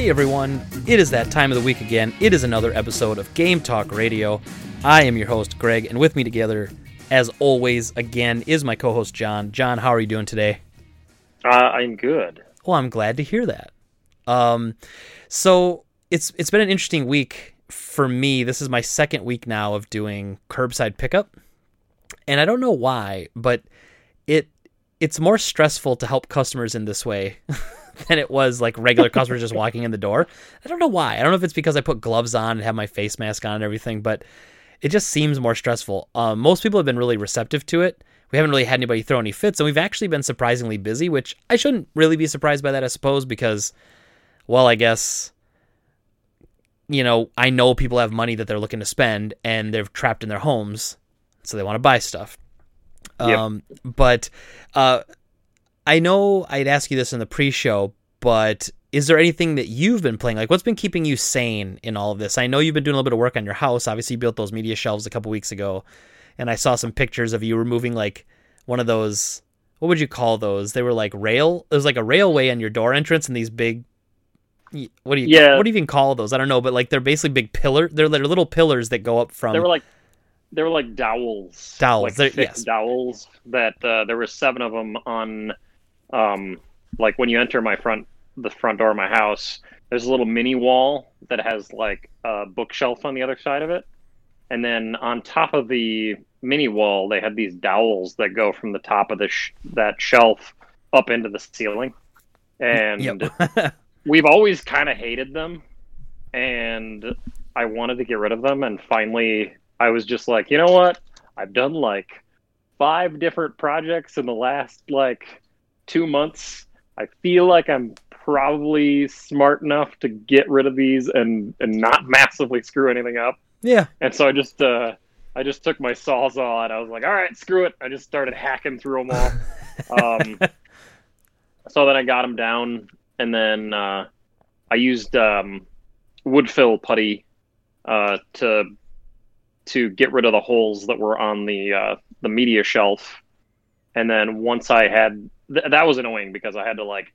Hey everyone, it is that time of the week again. It is another episode of Game Talk Radio. I am your host, Greg, and with me together, as always, again, is my co host, John. John, how are you doing today? Uh, I'm good. Well, I'm glad to hear that. Um, so it's it's been an interesting week for me. This is my second week now of doing curbside pickup, and I don't know why, but it it's more stressful to help customers in this way than it was like regular customers just walking in the door. I don't know why. I don't know if it's because I put gloves on and have my face mask on and everything, but it just seems more stressful. Um, most people have been really receptive to it. We haven't really had anybody throw any fits, and we've actually been surprisingly busy, which I shouldn't really be surprised by that, I suppose, because, well, I guess, you know, I know people have money that they're looking to spend and they're trapped in their homes, so they want to buy stuff. Yep. Um, but uh, I know I'd ask you this in the pre-show, but is there anything that you've been playing? Like, what's been keeping you sane in all of this? I know you've been doing a little bit of work on your house. Obviously, you built those media shelves a couple weeks ago, and I saw some pictures of you removing like one of those. What would you call those? They were like rail. It was like a railway on your door entrance, and these big. What do you? Yeah. What do you even call those? I don't know, but like they're basically big pillar. They're, they're little pillars that go up from. They were like they were like dowels. Dowels, Like yes. dowels that uh, there were seven of them on um like when you enter my front the front door of my house, there's a little mini wall that has like a bookshelf on the other side of it. And then on top of the mini wall, they had these dowels that go from the top of the sh- that shelf up into the ceiling. And Yep. we've always kind of hated them and i wanted to get rid of them and finally i was just like you know what i've done like five different projects in the last like two months i feel like i'm probably smart enough to get rid of these and and not massively screw anything up. Yeah. and so i just uh i just took my sawzall and i was like all right screw it. I just started hacking through them all. Um so then i got them down and then uh i used um wood fill putty uh to to get rid of the holes that were on the uh the media shelf. And then once i had th- that was annoying because i had to like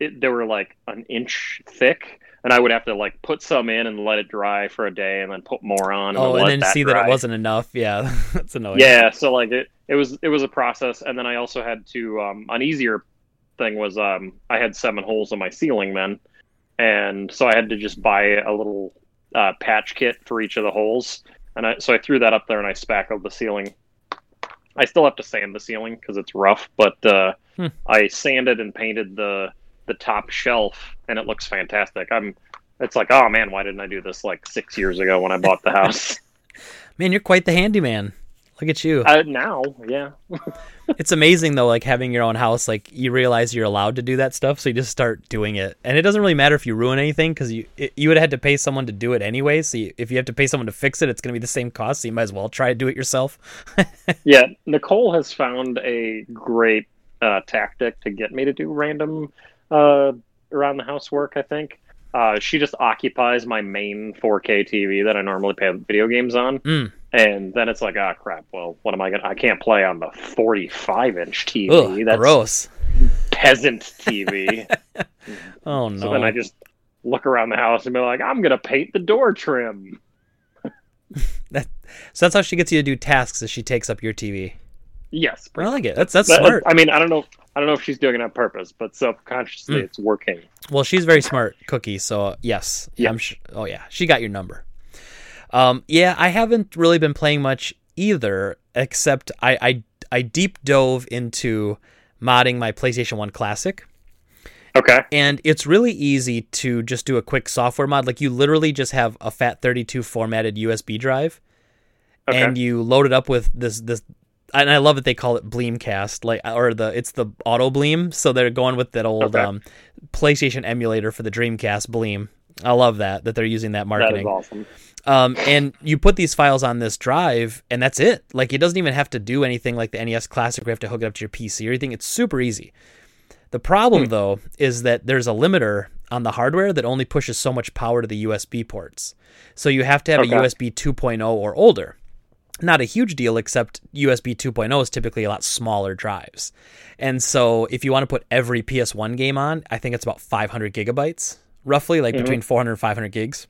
it, they were like an inch thick and i would have to like put some in and let it dry for a day and then put more on and Oh, and then that see that it wasn't enough. Yeah, that's annoying. Yeah, so like it, it was it was a process, and then I also had to um, an easier thing was um, I had seven holes in my ceiling then, and so I had to just buy a little uh, patch kit for each of the holes, and I so I threw that up there and I spackled the ceiling. I still have to sand the ceiling because it's rough, but uh, Hmm. I sanded and painted the the top shelf, and it looks fantastic. I'm it's like, oh man, why didn't I do this like six years ago when I bought the house? Man, you're quite the handyman. Look at you. uh, now, yeah. it's amazing though, like having your own house. Like you realize you're allowed to do that stuff, so you just start doing it, and it doesn't really matter if you ruin anything because you it, you would have had to pay someone to do it anyway. So you, if you have to pay someone to fix it, it's going to be the same cost. So you might as well try to do it yourself. Yeah, Nicole has found a great uh, tactic to get me to do random uh, around the house work. I think uh, she just occupies my main 4K TV that I normally play video games on, Mm. And then it's like, ah, crap. Well, what am I gonna? I can't play on the 45 inch TV. Ugh, That's gross. peasant TV. Oh no. So then I just look around the house and be like, I'm gonna paint the door trim. that, so that's how she gets you to do tasks. as she takes up your TV? Yes, I like it. That's that's But, smart. I mean, I don't know. I don't know if she's doing it on purpose, but subconsciously, Mm. it's working. Well, she's very smart, Cookie. So yes, Yeah. I'm sh- oh yeah, she got your number. Um, yeah, I haven't really been playing much either, except I I, I deep dove into modding my PlayStation One Classic, Okay. and it's really easy to just do a quick software mod. Like you literally just have a FAT32 formatted USB drive, Okay. and you load it up with this this and I love that they call it Bleemcast, like or the it's the Auto Bleem, so they're going with that old Okay. um, PlayStation emulator for the Dreamcast Bleem. I love that that they're using that marketing. that is awesome. Um, and you put these files on this drive, and that's it. Like it doesn't even have to do anything like the NES Classic. where You have to hook it up to your PC or anything. It's super easy. The problem though is that there's a limiter on the hardware that only pushes so much power to the USB ports. So you have to have Okay. a USB 2.0 or older. Not a huge deal, except USB 2.0 is typically a lot smaller drives. And so if you want to put every PS1 game on, I think it's about 500 gigabytes roughly, like mm-hmm. between 400 and 500 gigs.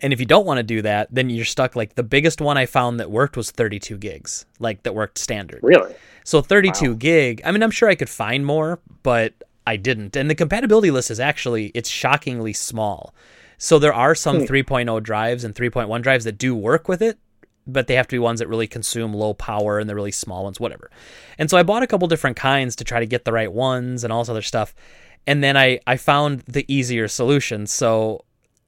And if you don't want to do that, then you're stuck. Like the biggest one I found that worked was 32 gigs, like that worked standard. Really? So 32 gig. I mean, I'm sure I could find more, but I didn't. And the compatibility list is actually it's shockingly small. So there are some hmm. 3.0 drives and 3.1 drives that do work with it, but they have to be ones that really consume low power and the really small ones, whatever. And so I bought a couple different kinds to try to get the right ones and all this other stuff. And then I I found the easier solution. So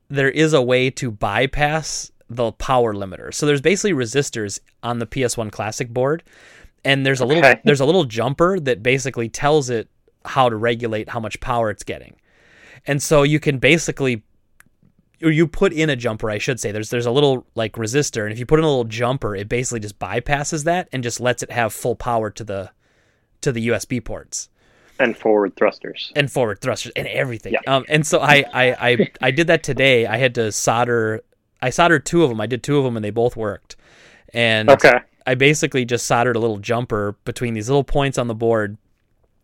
there is a way to bypass the power limiter. So there's basically resistors on the PS1 Classic board, and there's a little Okay. there's a little jumper that basically tells it how to regulate how much power it's getting. And so you can basically or you put in a jumper, I should say. There's there's a little like resistor, and if you put in a little jumper, it basically just bypasses that and just lets it have full power to the to the USB ports And forward thrusters. and forward thrusters and everything. Yeah. Um, and so I, I, I, I did that today. I had to solder. I soldered two of them. I did two of them, and they both worked. And Okay. I basically just soldered a little jumper between these little points on the board.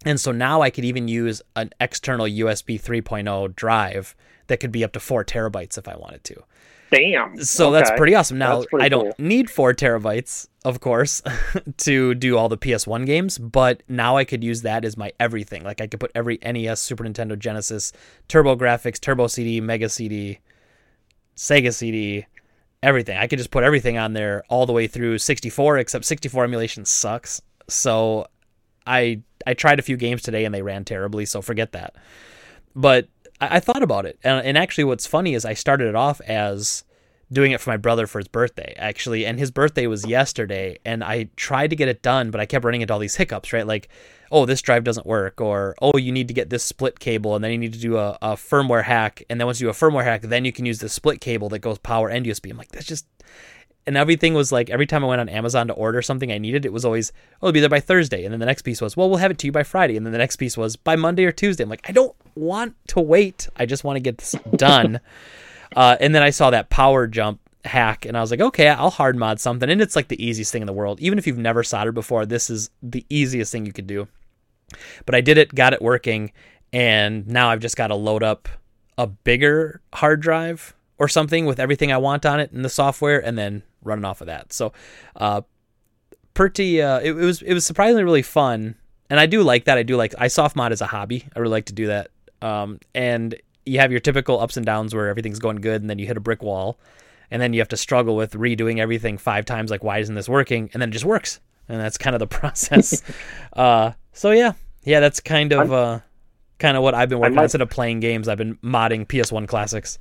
And so now I could even use an external USB 3.0 drive that could be up to four terabytes if I wanted to. Damn. So that's pretty awesome. Now pretty I don't cool. need four terabytes, of course, to do all the PS1 games, but now I could use that as my everything. Like I could put every NES, Super Nintendo, Genesis, TurboGrafx, Turbo CD, Mega CD, Sega CD, everything. I could just put everything on there all the way through 64, except 64 emulation sucks. So I I tried a few games today and they ran terribly, so forget that. But I, I thought about it, and, and actually, what's funny is I started it off as doing it for my brother for his birthday, actually, and his birthday was yesterday, and I tried to get it done, but I kept running into all these hiccups, right? Like, oh, this drive doesn't work, or oh, you need to get this split cable, and then you need to do a, a firmware hack, and then once you do a firmware hack, then you can use the split cable that goes power and USB. I'm like, that's just and everything was like every time I went on Amazon to order something I needed, it was always, oh, it'll be there by Thursday. And then the next piece was, well, we'll have it to you by Friday. And then the next piece was by Monday or Tuesday. I'm like, I don't want to wait. I just want to get this done. uh, and then I saw that power jump hack and I was like, okay, I'll hard mod something. And it's like the easiest thing in the world. Even if you've never soldered before, this is the easiest thing you could do. But I did it, got it working, and now I've just got to load up a bigger hard drive or something with everything I want on it in the software, and then running off of that. So, uh, pretty. Uh, it, it was it was surprisingly really fun, and I do like that. I do like I soft mod as a hobby. I really like to do that. Um, and you have your typical ups and downs where everything's going good, and then you hit a brick wall, and then you have to struggle with redoing everything five times. Like, why isn't this working? And then it just works, and that's kind of the process. uh, so yeah, yeah, that's kind of uh, kind of what I've been working on. Instead of playing games, I've been modding PS1 classics.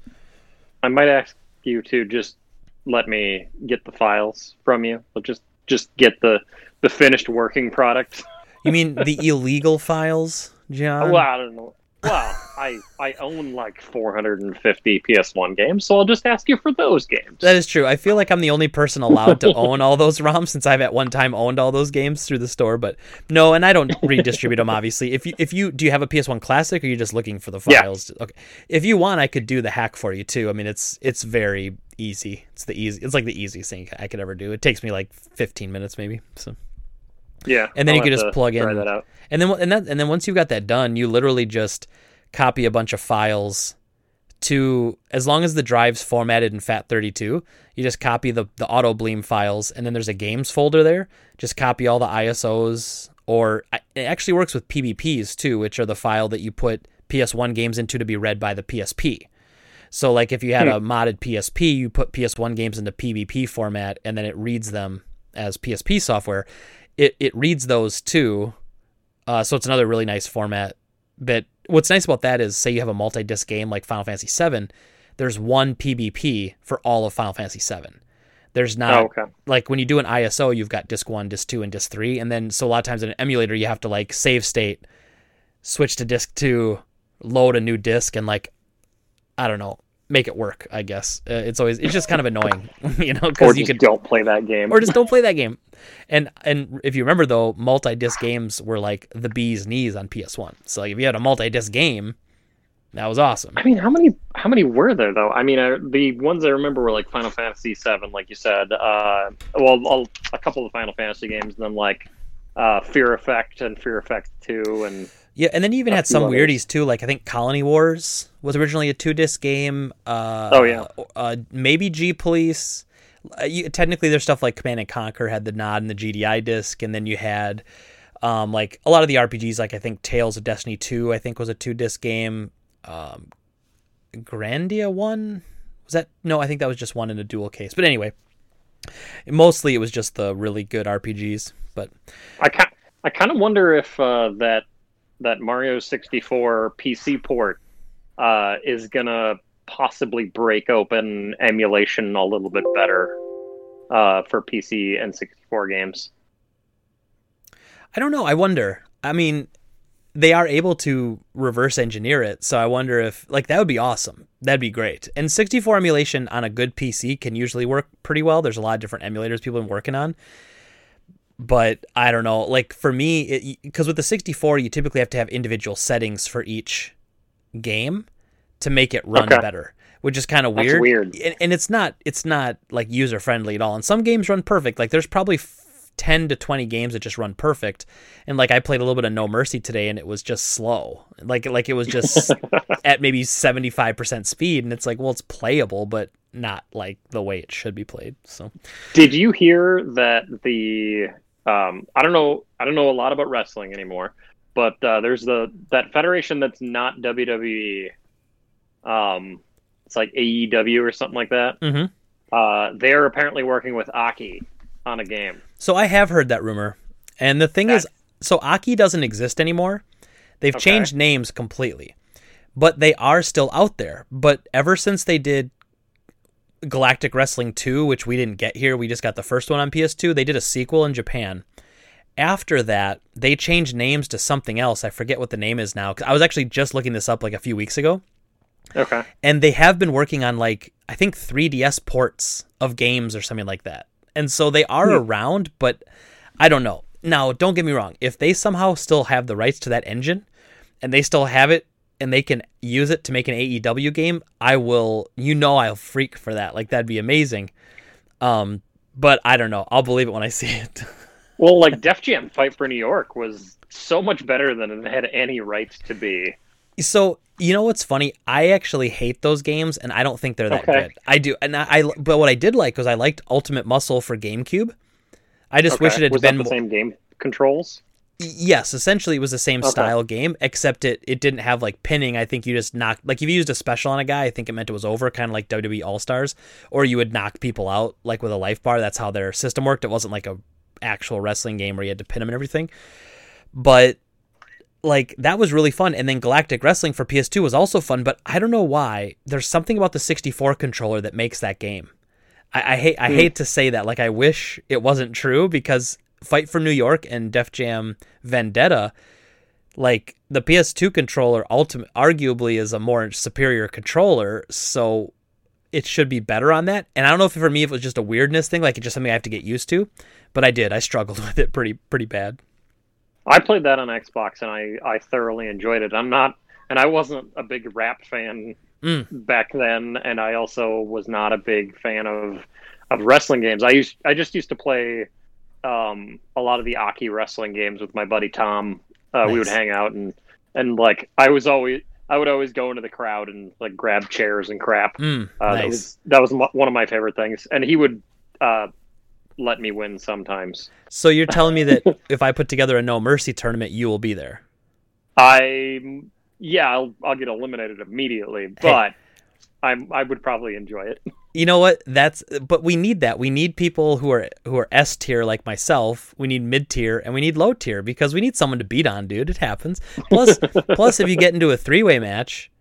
I might ask you to just let me get the files from you. I'll just just get the the finished working product. You mean the illegal files, John? well, I don't know. Well, I I own like 450 PS1 games, so I'll just ask you for those games. That is true. I feel like I'm the only person allowed to own all those ROMs since I've at one time owned all those games through the store. But no, and I don't redistribute them. Obviously, if you if you do you have a PS1 Classic, or are you just looking for the Yeah. files? Okay, if you want, I could do the hack for you too. I mean, it's it's very easy. It's the easy. It's like the easiest thing I could ever do. It takes me like 15 minutes maybe. So yeah, and then I'll you could just plug in- and then and that and then once you've got that done, you literally just copy a bunch of files to as long as the drive's formatted in FAT32, you just copy the the auto bleem files and then there's a games folder there. Just copy all the ISOs or it actually works with PBPs too, which are the file that you put PS1 games into to be read by the PSP. So like if you had a modded PSP, you put PS1 games into PBP format and then it reads them as PSP software. It it reads those too. Uh, so it's another really nice format. But what's nice about that is, say you have a multi-disc game like Final Fantasy VII, there's one PBP for all of Final Fantasy VII. There's not Oh, okay. like when you do an ISO, you've got disc one, disc two, and disc three, and then so a lot of times in an emulator, you have to like save state, switch to disc two, load a new disc, and like I don't know, make it work. I guess uh, it's always it's just kind of annoying, you know, because you just could don't play that game. or just don't play that game. And and if you remember though, multi-disc games were like the bee's knees on PS1. So like, if you had a multi-disc game, that was awesome. I mean, how many how many were there though? I mean, uh, the ones I remember were like Final Fantasy VII, like you said. Uh, well, all, a couple of Final Fantasy games, and then like uh, Fear Effect and Fear Effect Two, and Yeah, and then you even had some weirdies too. Like I think Colony Wars was originally a two disc game. Uh, Oh, yeah. uh, maybe G Police. Uh, you, technically, there's stuff like Command and Conquer had the nod and the GDI disc, and then you had um, like a lot of the RPGs. Like I think Tales of Destiny Two, I think was a two disc game. Um, Grandia one was that? No, I think that was just one in a dual case. But anyway, mostly it was just the really good RPGs. But I kind I kind of wonder if uh, that that Mario 64 PC port uh, is gonna possibly break open emulation a little bit better uh, for PC and 64 games. I don't know. I wonder. I mean, they are able to reverse engineer it, so I wonder if like that would be awesome. That'd be great. And 64 emulation on a good PC can usually work pretty well. There's a lot of different emulators people have been working on. But I don't know. Like for me, because with the 64, you typically have to have individual settings for each game to make it run Okay. better, which is kind of That's weird. weird. And, and it's not it's not like user friendly at all. And some games run perfect. Like there's probably f- 10 to 20 games that just run perfect. And like I played a little bit of No Mercy today and it was just slow. Like like it was just at maybe 75% speed and it's like, well, it's playable but not like the way it should be played. So Did you hear that the um, I don't know I don't know a lot about wrestling anymore, but uh, there's the that federation that's not WWE. Um, it's like AEW or something like that. Mm-hmm. Uh, they're apparently working with Aki on a game. So I have heard that rumor. And the thing is, so Aki doesn't exist anymore. They've Okay. changed names completely. But they are still out there. But ever since they did Galactic Wrestling 2, which we didn't get here, we just got the first one on PS2, they did a sequel in Japan. After that, they changed names to something else. I forget what the name is now. 'cause I was actually just looking this up like a few weeks ago Okay. and they have been working on like I think 3DS ports of games or something like that. And so they are hmm. around, but I don't know. Now, don't get me wrong. If they somehow still have the rights to that engine and they still have it and they can use it to make an AEW game, I will you know I'll freak for that. Like that'd be amazing. Um but I don't know. I'll believe it when I see it. Well, like Def Jam Fight for New York was so much better than it had any right to be. So you know what's funny? I actually hate those games, and I don't think they're that Okay. good. I do, and I, I- But what I did like was I liked Ultimate Muscle for GameCube. I just wish it had was been the same game controls? Yes. Essentially, it was the same Okay. style game, except it it didn't have like pinning. I think you just knocked like if you used a special on a guy, I think it meant it was over, kind of like WWE All Stars, or you would knock people out like with a life bar. That's how their system worked. It wasn't like a actual wrestling game where you had to pin them and everything. But like that was really fun and then galactic wrestling for ps2 was also fun but i don't know why there's something about the 64 controller that makes that game i, I hate i hmm. hate to say that like i wish it wasn't true because fight for new york and def jam vendetta like the ps2 controller ultimate arguably is a more superior controller so it should be better on that and i don't know if for me if it was just a weirdness thing like it's just something i have to get used to but i did i struggled with it pretty pretty bad I played that on Xbox and I, I thoroughly enjoyed it. I'm not, and I wasn't a big rap fan Mm. back then, and I also was not a big fan of of wrestling games. I used I just used to play um, a lot of the Aki wrestling games with my buddy Tom. Uh, We would hang out and and like I was always I would always go into the crowd and like grab chairs and crap. Mm, Uh, nice That was that was one of my favorite things, and he would uh, let me win sometimes. So you're telling me that if I put together a No Mercy tournament, you will be there? I yeah, I'll, I'll get eliminated immediately, but I'm I would probably enjoy it. You know what? That's but we need that. We need people who are who are S tier like myself. We need mid tier and we need low tier because we need someone to beat on, dude. It happens. Plus, plus, if you get into a three way match,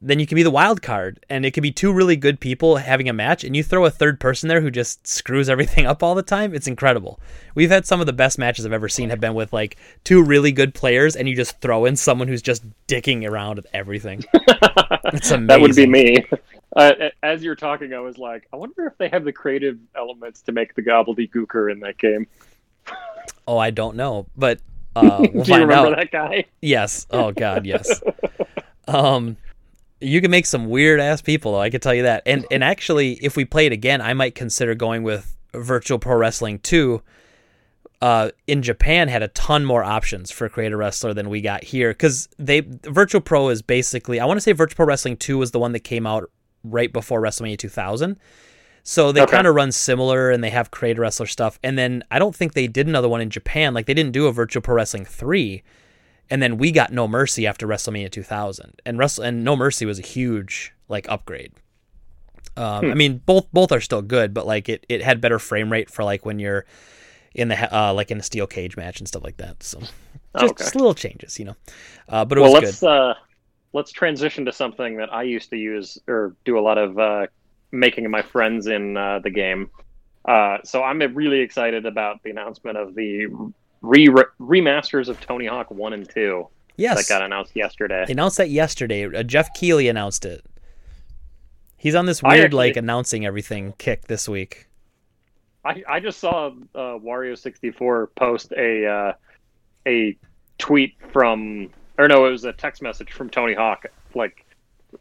then you can be the wild card, and it could be two really good people having a match, and you throw a third person there who just screws everything up all the time. It's incredible. We've had some of the best matches I've ever seen have been with like two really good players, and you just throw in someone who's just dicking around with everything. It's amazing. that would be me. Uh, as you're talking, I was like, I wonder if they have the creative elements to make the gobbledygooker in that game. Oh, I don't know, but uh, we'll Do you remember out. that guy? Yes. Oh God, yes. um, you can make some weird ass people though. I can tell you that. And and actually, if we play it again, I might consider going with Virtual Pro Wrestling 2. uh, in Japan had a ton more options for create a wrestler than we got here because they Virtual Pro is basically I want to say Virtual Pro Wrestling Two was the one that came out right before WrestleMania 2000. So they Okay. kind of run similar and they have create a wrestler stuff. And then I don't think they did another one in Japan. Like they didn't do a Virtual Pro Wrestling 3. And then we got No Mercy after WrestleMania 2000. And Wrestle and No Mercy was a huge like upgrade. Um, I mean, both both are still good, but like it, it had better frame rate for like when you're in the uh, like in a steel cage match and stuff like that. So just, Okay. just little changes, you know. Uh, but it well, was let's good. uh, let's transition to something that I used to use or do a lot of uh, making my friends in uh, the game. Uh, so I'm really excited about the announcement of the re remasters of Tony Hawk One and Two Yes, that got announced yesterday. They announced that yesterday. Uh, Geoff Keighley announced it. He's on this weird actually- like announcing everything kick this week. I, I just saw uh, Wario64 post a uh, a tweet from, or no, it was a text message from Tony Hawk, like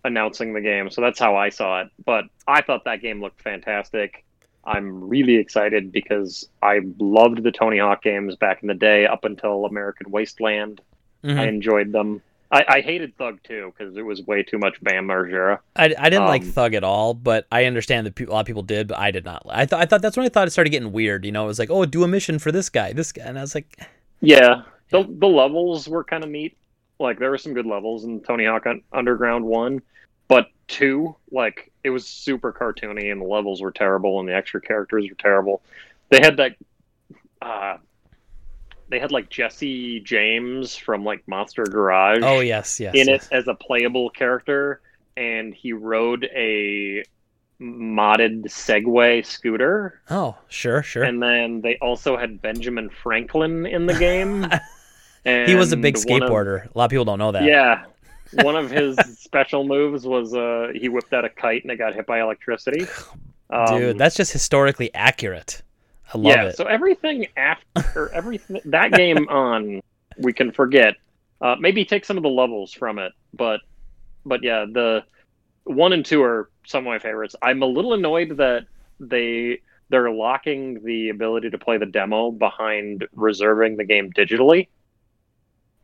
announcing the game. So that's how I saw it. But I thought that game looked fantastic. I'm really excited because I loved the Tony Hawk games back in the day, up until American Wasteland. Mhm. I enjoyed them. I, I hated Thug 2 because it was way too much Bam Margera. I, I didn't like Um, Thug at all, but I understand that people, a lot of people did, but I did not. I thought I thought that's when I thought it started getting weird. You know, it was like, oh, do a mission for this guy, this guy, and I was like, Yeah, the the levels were kind of neat. Like there were some good levels in Tony Hawk Underground one, but two, like it was super cartoony and the levels were terrible and the extra characters were terrible. They had that, uh, they had like Jesse James from like Monster Garage oh yes, yes, in yes. it as a playable character, and he rode a modded Segway scooter. Oh, sure, sure. And then they also had Benjamin Franklin in the game. he was a big And one of- skateboarder. a lot of people don't know that. yeah. One of his special moves was uh, he whipped out a kite and it got hit by electricity. Um, dude, that's just historically accurate. I love yeah, it. so everything after everything that game on, we can forget. Uh, maybe take some of the levels from it, but but yeah, the one and two are some of my favorites. I'm a little annoyed that they they're locking the ability to play the demo behind reserving the game digitally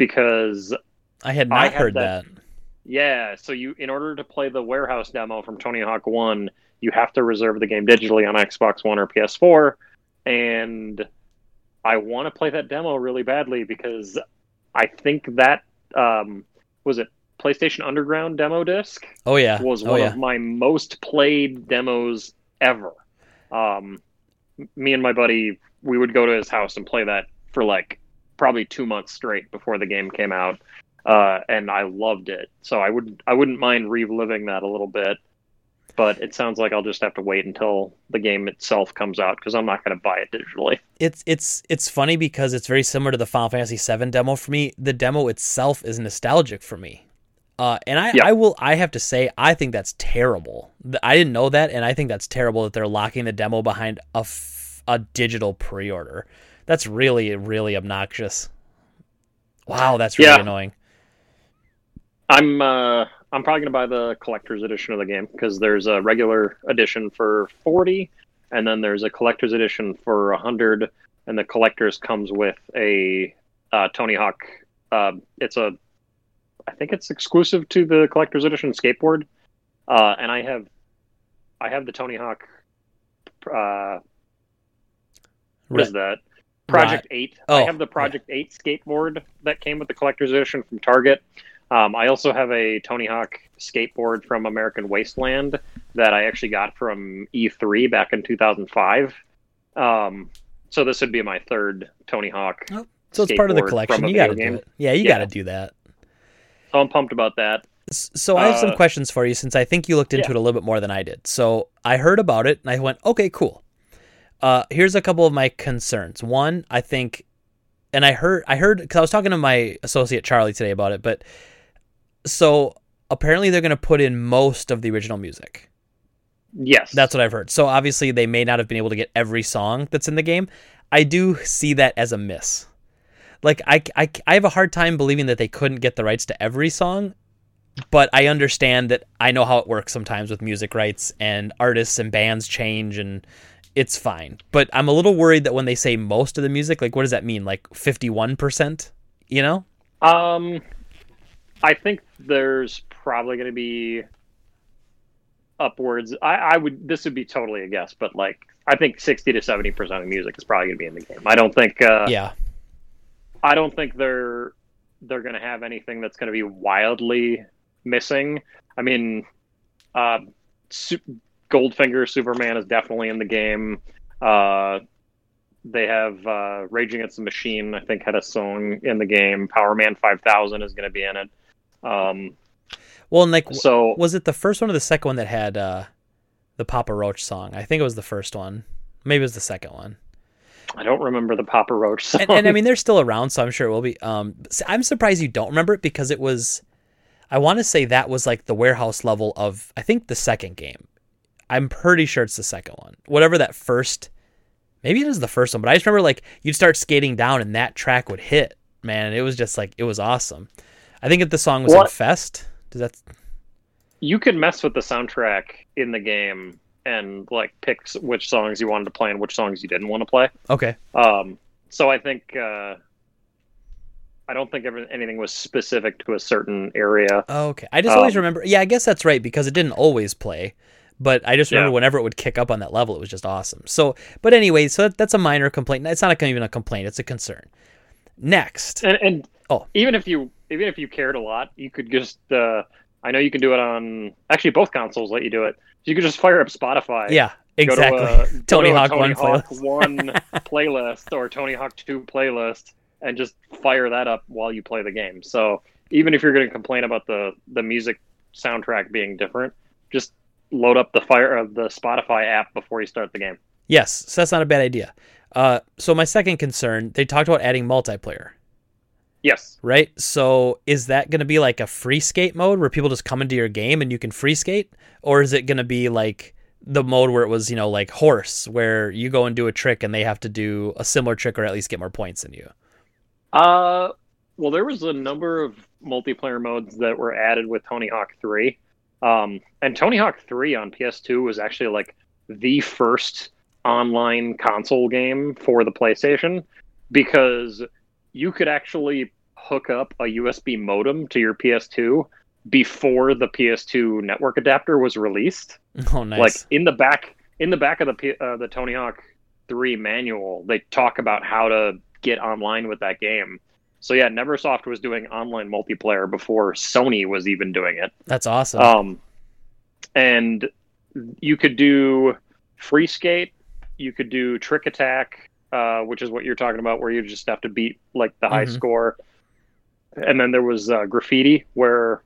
because I had I not had heard that- that. yeah, so you in order to play the warehouse demo from Tony Hawk 1, you have to reserve the game digitally on Xbox One or PS4 and I want to play that demo really badly because I think that um was it PlayStation Underground demo disc Oh yeah. was oh one yeah. of my most played demos ever. Um, me and my buddy, we would go to his house and play that for like probably two months straight before the game came out, uh, and I loved it. So I would I wouldn't mind reliving that a little bit, but it sounds like I'll just have to wait until the game itself comes out because I'm not going to buy it digitally. it's it's it's funny because it's very similar to the Final Fantasy VII demo for me. The demo itself is nostalgic for me, uh, and I, Yeah. I will I have to say I think that's terrible. I didn't know that, and I think that's terrible that they're locking the demo behind a f- a digital pre-order. That's really really obnoxious. Wow, that's really Yeah. annoying. I'm uh, I'm probably gonna buy the collector's edition of the game because there's a regular edition for forty, and then there's a collector's edition for hundred, and the collector's comes with a uh, Tony Hawk. Uh, it's a, I think it's exclusive to the collector's edition skateboard, uh, and I have, I have the Tony Hawk. Uh, what is that? Project Eight. I Oh, have the Project Eight skateboard that came with the collector's edition from Target. Um, I also have a Tony Hawk skateboard from American Wasteland that I actually got from E3 back in 2005. Um, so this would be my third Tony Hawk. So it's part of the collection. You got to do it. Yeah, you Yeah. got to do that. So I'm pumped about that. So I have some Uh, questions for you since I think you looked into yeah. it a little bit more than I did. So I heard about it and I went, okay, cool. Uh, here's a couple of my concerns. One, I think, and I heard, I heard because I was talking to my associate Charlie today about it, but so apparently they're going to put in most of the original music. Yes, That's what I've heard. So obviously they may not have been able to get every song that's in the game. I do see that as a miss. Like I, I, I have a hard time believing that they couldn't get the rights to every song, but I understand that I know how it works sometimes with music rights and artists and bands change and it's fine. But I'm a little worried that when they say most of the music, like what does that mean? Like 51%? You know? Um, I think there's probably going to be upwards. I, I would. This would be totally a guess, but like I think 60 to 70 percent of music is probably going to be in the game. I don't think. Uh, Yeah. I don't think they're they're going to have anything that's going to be wildly missing. I mean, uh, Goldfinger Superman is definitely in the game. Uh, they have uh, Rage Against the Machine. I think had a song in the game. Power Man 5000 is going to be in it. Um, Well, and like so was it the first one or the second one that had uh the Papa Roach song? I think it was the first one. Maybe it was the second one. I don't remember the Papa Roach song. and, and I mean they're still around, so I'm sure it will be. Um, I'm surprised you don't remember it because it was. I want to say that was like the warehouse level of I think the second game. I'm pretty sure it's the second one. Whatever that first, maybe it is the first one, but I just remember like you'd start skating down and that track would hit. Man, and it was just like it was awesome. I think if the song was What- Infest, does that? you could mess with the soundtrack in the game and like pick which songs you wanted to play and which songs you didn't want to play. Okay, Um, so I think uh, I don't think anything was specific to a certain area. okay. I just always Um, remember. Yeah, I guess that's right because it didn't always play. But I just remember Yeah. whenever it would kick up on that level, it was just awesome. So, but anyway, so that, that's a minor complaint. It's not even a complaint; it's a concern. Next, And, and Oh. even if you even if you cared a lot, you could just uh, I know you can do it on actually both consoles let you do it. You could just fire up Spotify. yeah, to, exactly. uh, go Tony to Hawk Tony One Hawk playlist. One playlist or Tony Hawk Two playlist, and just fire that up while you play the game. So even if you're going to complain about the the music soundtrack being different, just load up the fire uh, the Spotify app before you start the game. Yes, so that's not a bad idea. Uh, so my second concern, they talked about adding multiplayer, Yes. right? So is that going to be like a free skate mode where people just come into your game and you can free skate, or is it going to be like the mode where it was, you know, like horse, where you go and do a trick and they have to do a similar trick or at least get more points than you? Uh, well, there was a number of multiplayer modes that were added with Tony Hawk 3. Um, and Tony Hawk 3 on PS2 was actually like the first online console game for the PlayStation because you could actually hook up a USB modem to your PS2 before the PS2 network adapter was released Oh, nice. like in the back in the back of the P- uh, the Tony Hawk 3 manual they talk about how to get online with that game so yeah Neversoft was doing online multiplayer before Sony was even doing it that's awesome. um and you could do free skate you could do trick attack uh, which is what you're talking about where you just have to beat like the high Mhm. score and then there was uh, graffiti where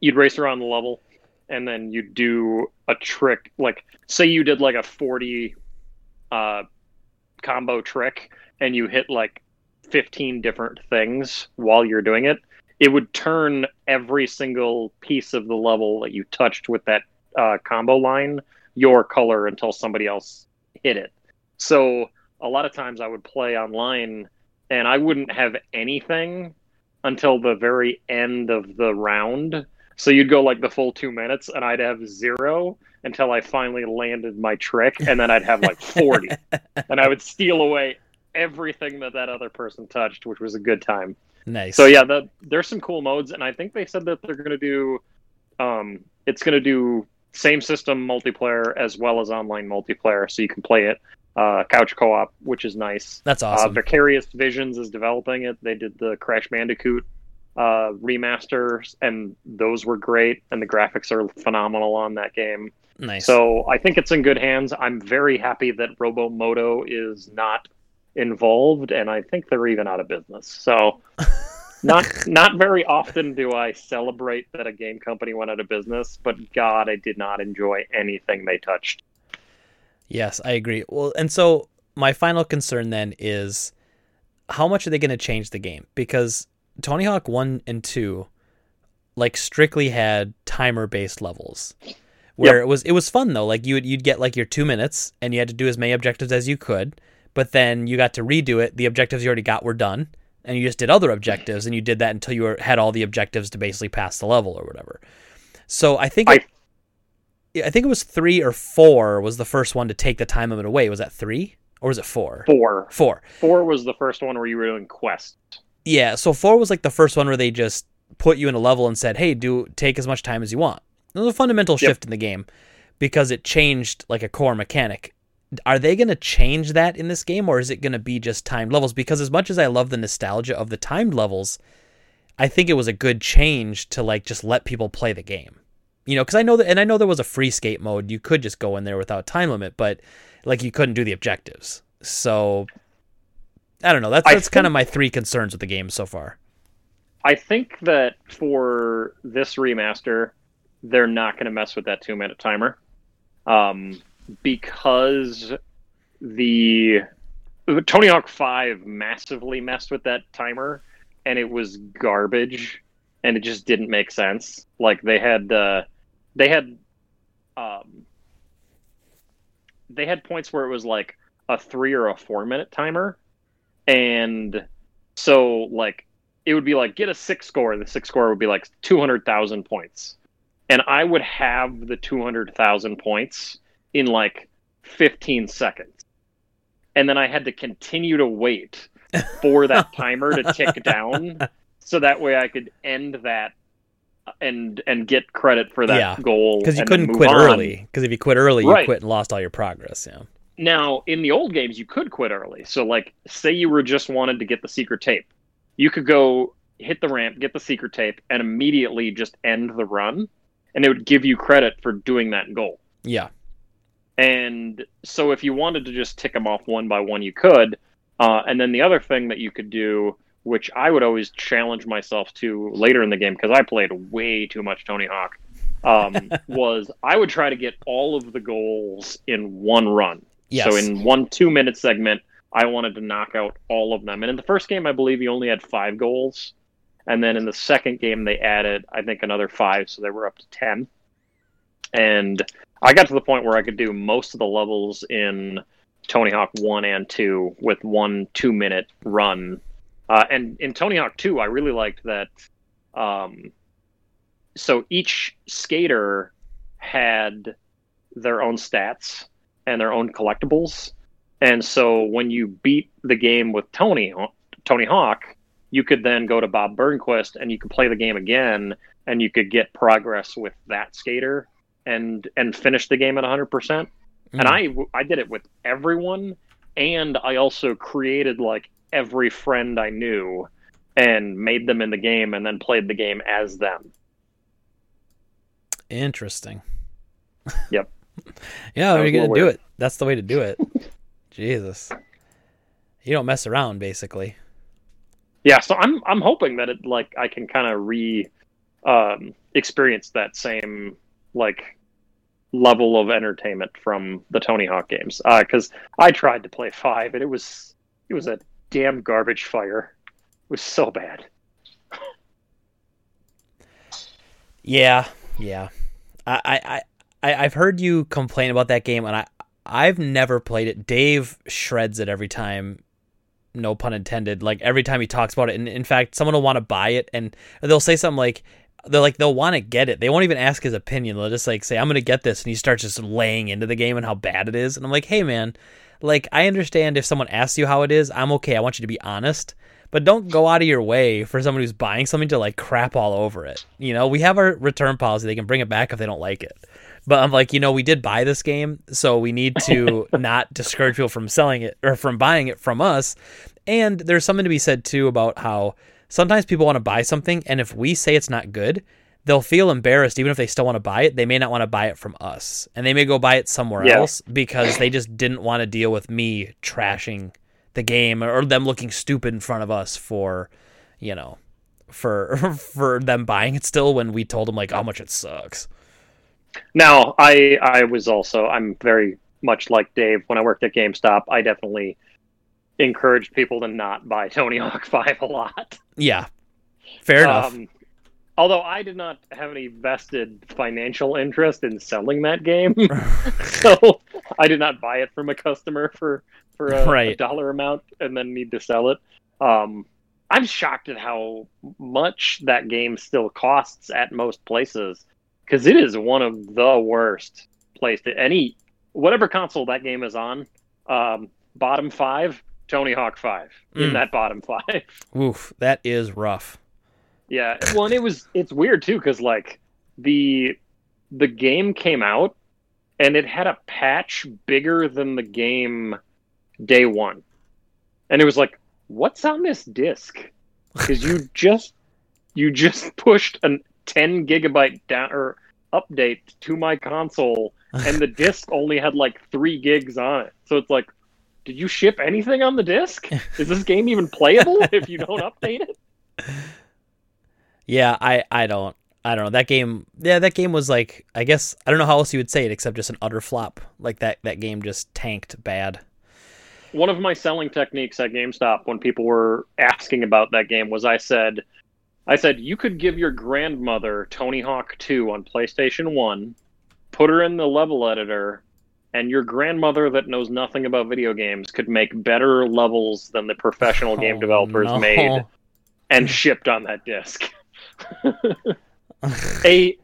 you'd race around the level and then you'd do a trick like say you did like a 40 uh, combo trick and you hit like 15 different things while you're doing it it would turn every single piece of the level that you touched with that uh, combo line your color until somebody else hit it so a lot of times i would play online and i wouldn't have anything until the very end of the round so you'd go like the full two minutes, and I'd have zero until I finally landed my trick, and then I'd have like 40. and I would steal away everything that that other person touched, which was a good time. nice. So yeah, the, there's some cool modes, and I think they said that they're going to do, um, it's going to do same system multiplayer as well as online multiplayer, so you can play it uh, couch co-op, which is nice. that's Uh, awesome. Vicarious Visions is developing it. They did the Crash Bandicoot uh, remasters, and those were great, and the graphics are phenomenal on that game. nice. So I think it's in good hands. I'm very happy that Robomodo is not involved, and I think they're even out of business. So not not very often do I celebrate that a game company went out of business, but God, I did not enjoy anything they touched. Yes, I agree. Well, and so my final concern then is how much are they going to change the game? Because Tony Hawk 1 and 2 like strictly had timer based levels. Where Yep. it was it was fun though. Like you would you'd get like your 2 minutes and you had to do as many objectives as you could, but then you got to redo it. The objectives you already got were done and you just did other objectives and you did that until you were, had all the objectives to basically pass the level or whatever. So I think I- it- I think it was three or four was the first one to take the time limit away. Was that three or was it four? Four. Four. Four was the first one where you were doing quests. Yeah, so four was like the first one where they just put you in a level and said, "Hey, do take as much time as you want." It was a fundamental Yep. shift in the game because it changed like a core mechanic. Are they going to change that in this game, or is it going to be just timed levels? Because as much as I love the nostalgia of the timed levels, I think it was a good change to like just let people play the game. You know, because I know that, and I know there was a free skate mode. You could just go in there without time limit, but like you couldn't do the objectives. So I don't know. That's that's kind of my three concerns with the game so far. I think that for this remaster, they're not going to mess with that two minute timer, um, because the Tony Hawk Five massively messed with that timer, and it was garbage, and it just didn't make sense. Like they had uh, they had um, they had points where it was like a three or a four minute timer, and so like it would be like get a six score. The six score would be like two hundred thousand points, and I would have the two hundred thousand points in like fifteen seconds, and then I had to continue to wait for that timer to tick down, so that way I could end that and and get credit for that Yeah, goal Because you couldn't quit on. early. Because if you quit early, you quit and lost all your progress. Yeah. Now, in the old games, you could quit early. So, like, say you were just wanted to get the secret tape, you could go hit the ramp, get the secret tape, and immediately just end the run, and it would give you credit for doing that goal. Yeah. And so, if you wanted to just tick them off one by one, you could. Uh, and then the other thing that you could do, which I would always challenge myself to later in the game, because I played way too much Tony Hawk, um, was I would try to get all of the goals in one run. Yes. So in one two minute segment, I wanted to knock out all of them. And in the first game, I believe you only had five goals. And then in the second game, they added, I think, another five. So they were up to 10. And I got to the point where I could do most of the levels in Tony Hawk 1 and 2 with one two minute run. Uh, and in Tony Hawk 2, I really liked that. Um, so each skater had their own stats and their own collectibles. And so when you beat the game with Tony Tony Hawk, you could then go to Bob Burnquist and you could play the game again and you could get progress with that skater and and finish the game at 100%. And Mm. I I did it with everyone and I also created like every friend I knew and made them in the game and then played the game as them. Interesting. Yep. yeah, you're gonna do it. That's the way to do it. Jesus. You don't mess around, basically. Yeah, so I'm I'm hoping that it like I can kind of re um, experience that same like level of entertainment from the Tony Hawk games uh, because I tried to play five and it was it was a damn garbage fire. It was so bad. Yeah, yeah. I, I, I, I've heard you complain about that game, and I, I've never played it. Dave shreds it every time. No pun intended. Like every time he talks about it, and in fact, someone will want to buy it, and they'll say something like, "They're like they'll want to get it. They won't even ask his opinion. They'll just like say, "I'm going to get this," and he starts just laying into the game and how bad it is. And I'm like, "Hey, man, like I understand if someone asks you how it is, I'm okay. I want you to be honest." But don't go out of your way for someone who's buying something to like crap all over it. You know, we have our return policy. They can bring it back if they don't like it. But I'm like, you know, we did buy this game, so we need to not discourage people from selling it or from buying it from us. And there's something to be said too about how sometimes people want to buy something, and if we say it's not good, they'll feel embarrassed even if they still want to buy it. They may not want to buy it from us, and they may go buy it somewhere Yeah. else because they just didn't want to deal with me trashing the game or them looking stupid in front of us for, you know, for for them buying it still when we told them like how much it sucks. Now, I I was also I'm very much like Dave when I worked at GameStop. I definitely encouraged people to not buy Tony Hawk Five a lot. Yeah, fair enough. Um, although I did not have any vested financial interest in selling that game, so I did not buy it from a customer for for a, a dollar amount and then need to sell it. Um, I'm shocked at how much that game still costs at most places. because it is one of the worst place placed any whatever console that game is on. Um, bottom five, Tony Hawk Five in Mm. that bottom five. Oof, that is rough. Yeah, well, and it was it's weird too because like the the game came out and it had a patch bigger than the game day one, and it was like, what's on this disc? Because you just you just pushed a 10 gigabyte down or update to my console, and the disc only had like three gigs on it. So it's like, did you ship anything on the disc? Is this game even playable if you don't update it? Yeah, I I don't I don't know that game. Yeah, that game was like I guess I don't know how else you would say it except just an utter flop. Like that that game just tanked bad. one of my selling techniques at GameStop when people were asking about that game was I said I said you could give your grandmother Tony Hawk 2 on PlayStation 1, put her in the level editor, and your grandmother that knows nothing about video games could make better levels than the professional game Oh, developers no. made and shipped on that disc. a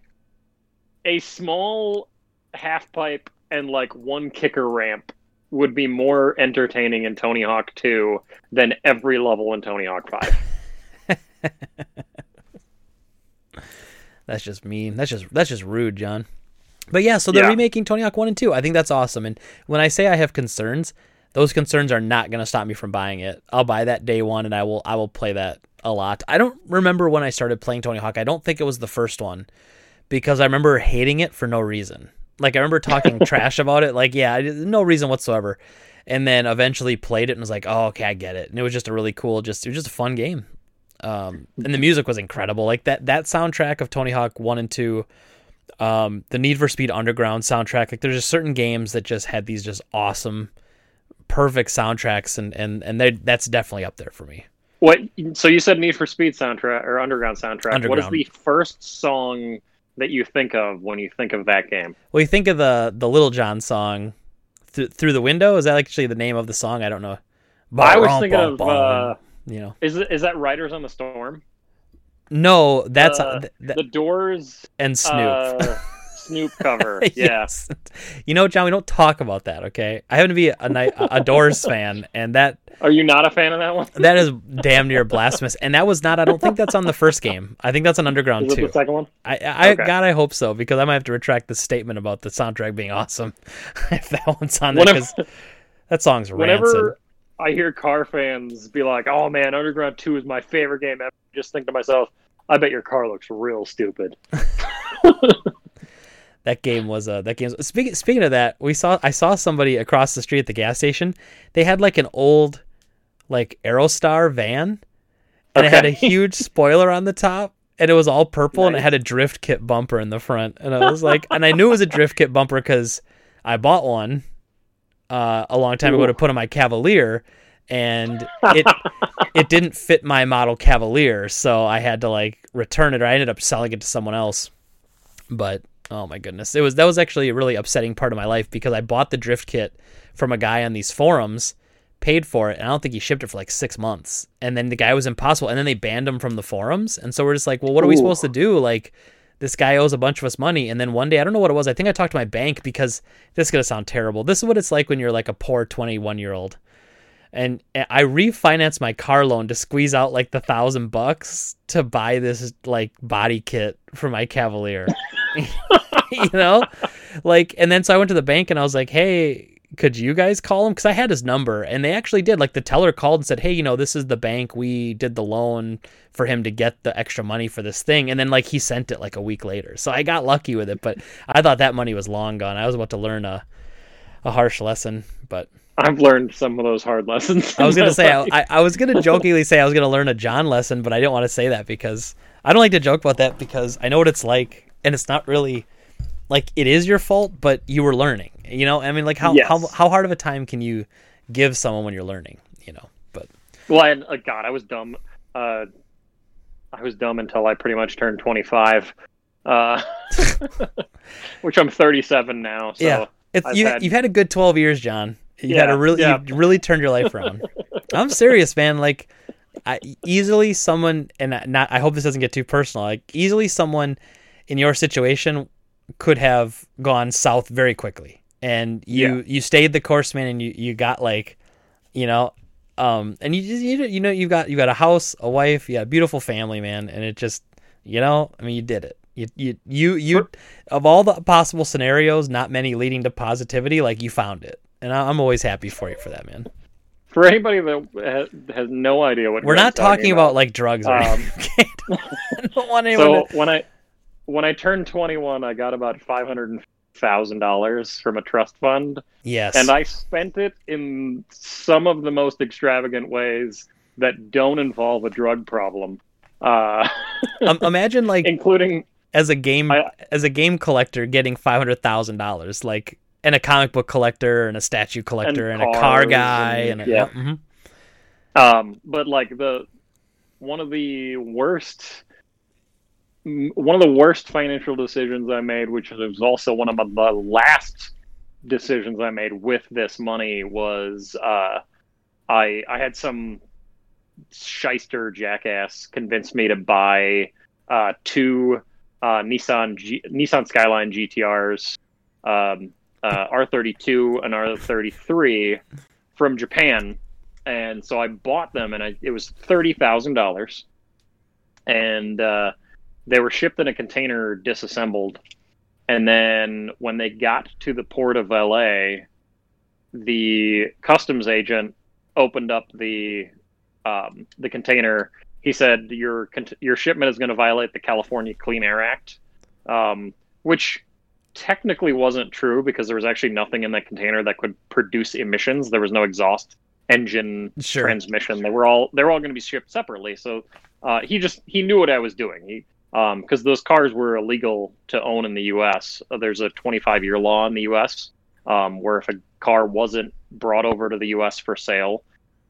a small half pipe and like one kicker ramp would be more entertaining in Tony Hawk 2 than every level in Tony Hawk 5. That's just mean. That's just that's just rude, John. But yeah, so they're Yeah. remaking Tony Hawk 1 and 2. I think that's awesome. And when I say I have concerns, those concerns are not going to stop me from buying it. I'll buy that day one and I will I will play that a lot. I don't remember when I started playing Tony Hawk. I don't think it was the first one because I remember hating it for no reason. Like I remember talking trash about it like yeah, no reason whatsoever. And then eventually played it and was like, "Oh, okay, I get it." And it was just a really cool just it was just a fun game. Um, and the music was incredible. Like that that soundtrack of Tony Hawk 1 and 2 um, the Need for Speed Underground soundtrack. Like there's just certain games that just had these just awesome, perfect soundtracks, and and and they that's definitely up there for me. What so you said Need for Speed soundtrack or Underground soundtrack. What is the first song that you think of when you think of that game? Well, you think of the the Lil Jon song, Th- "Through the Window." Is that actually the name of the song? I don't know. I was thinking of uh, you know, is is that Riders on the Storm? No, that's Uh, th- th- the Doors and Snoop. uh, Snoop cover. Yeah. yes. You know, John, we don't talk about that. Okay, I happen to be a, ni- a Doors fan, and that Are you not a fan of that one? that is damn near blasphemous. And that was not. I don't think that's on the first game. I think that's on Underground Is it too. the second one? I, I Okay. God, I hope so because I might have to retract the statement about the soundtrack being awesome if that one's on there because that song's rancid. Whenever I hear car fans be like, "Oh man, Underground Two is my favorite game," ever, I just think to myself, "I bet your car looks real stupid." That game was uh, that game. Speaking speaking of that, we saw I saw somebody across the street at the gas station. They had like an old like Aerostar van, and it had a huge spoiler on the top. And it was all purple, and it had a drift kit bumper in the front. And I was like, and I knew it was a drift kit bumper because I bought one uh, a long time ago to put on my Cavalier, and it it didn't fit my model Cavalier, so I had to like return it, or I ended up selling it to someone else. But oh my goodness, it was that was actually a really upsetting part of my life because I bought the drift kit from a guy on these forums, paid for it, and I don't think he shipped it for like six months. And then the guy was impossible, and then they banned him from the forums, and so we're just like, well, what are we Ooh. supposed to do? Like. This guy owes a bunch of us money, and then one day I don't know what it was. I think I talked to my bank because this is gonna sound terrible. This is what it's like when you're like a poor 21 year old and I refinanced my car loan to squeeze out like the thousand bucks to buy this like body kit for my Cavalier. you know, like, and then so I went to the bank and I was like, "Hey, could you guys call him?" Because I had his number, and they actually did. Like, the teller called and said, "Hey, you know, this is the bank. We did the loan for him to get the extra money for this thing," and then like he sent it like a week later. So I got lucky with it, but I thought that money was long gone. I was about to learn a a harsh lesson, but. I've learned some of those hard lessons. I was gonna say I. I, was gonna jokingly say I was gonna learn a John lesson, but I didn't want to say that because I don't like to joke about that because I know what it's like, and it's not really like it is your fault, but you were learning. You know, I mean, like how Yes. how how hard of a time can you give someone when you're learning? You know, but Well, I, uh, God, I was dumb. Uh, I was dumb until I pretty much turned 25, uh, which I'm 37 now. So yeah, you had- you've had a good twelve years, John. You had a really yeah. you really turned your life around. I'm serious, man. Like, I, easily someone, and not. I hope this doesn't get too personal. Like, easily someone in your situation could have gone south very quickly. And you yeah. you stayed the course, man, and you you got like, you know, um, and you you you know you got you got a house, a wife, you got a beautiful family, man, and it just you know, I mean, you did it. You you you you of all the possible scenarios, not many leading to positivity, like you found it, and I'm always happy for you for that, man. For anybody that has no idea what we're not talking, talking about, about, like drugs or um, don't want anyone. So to... when I when I turned 21, I got about five hundred thousand dollars from a trust fund. Yes, and I spent it in some of the most extravagant ways that don't involve a drug problem. Uh, um, imagine like including as a game I, as a game collector getting five hundred thousand dollars, like and a comic book collector and a statue collector and, and a car guy and, and a, yeah. Mm-hmm. Um, but like the one of the worst one of the worst financial decisions I made, which was also one of the last decisions I made with this money, was uh, I I had some shyster jackass convince me to buy uh, two uh, Nissan G- Nissan Skyline GTRs, um, uh, R32 and R33 from Japan, and so I bought them, and I, it was thirty thousand dollars, and uh, they were shipped in a container disassembled, and then when they got to the port of LA, the customs agent opened up the um, the container he said your your shipment is going to violate the California Clean Air Act, um, which technically wasn't true because there was actually nothing in that container that could produce emissions. There was no exhaust engine sure. transmission. They were all they were all going to be shipped separately. So uh, he just he knew what I was doing. He because um, those cars were illegal to own in the U.S. There's a 25 year law in the U.S. Um, where if a car wasn't brought over to the U.S. for sale,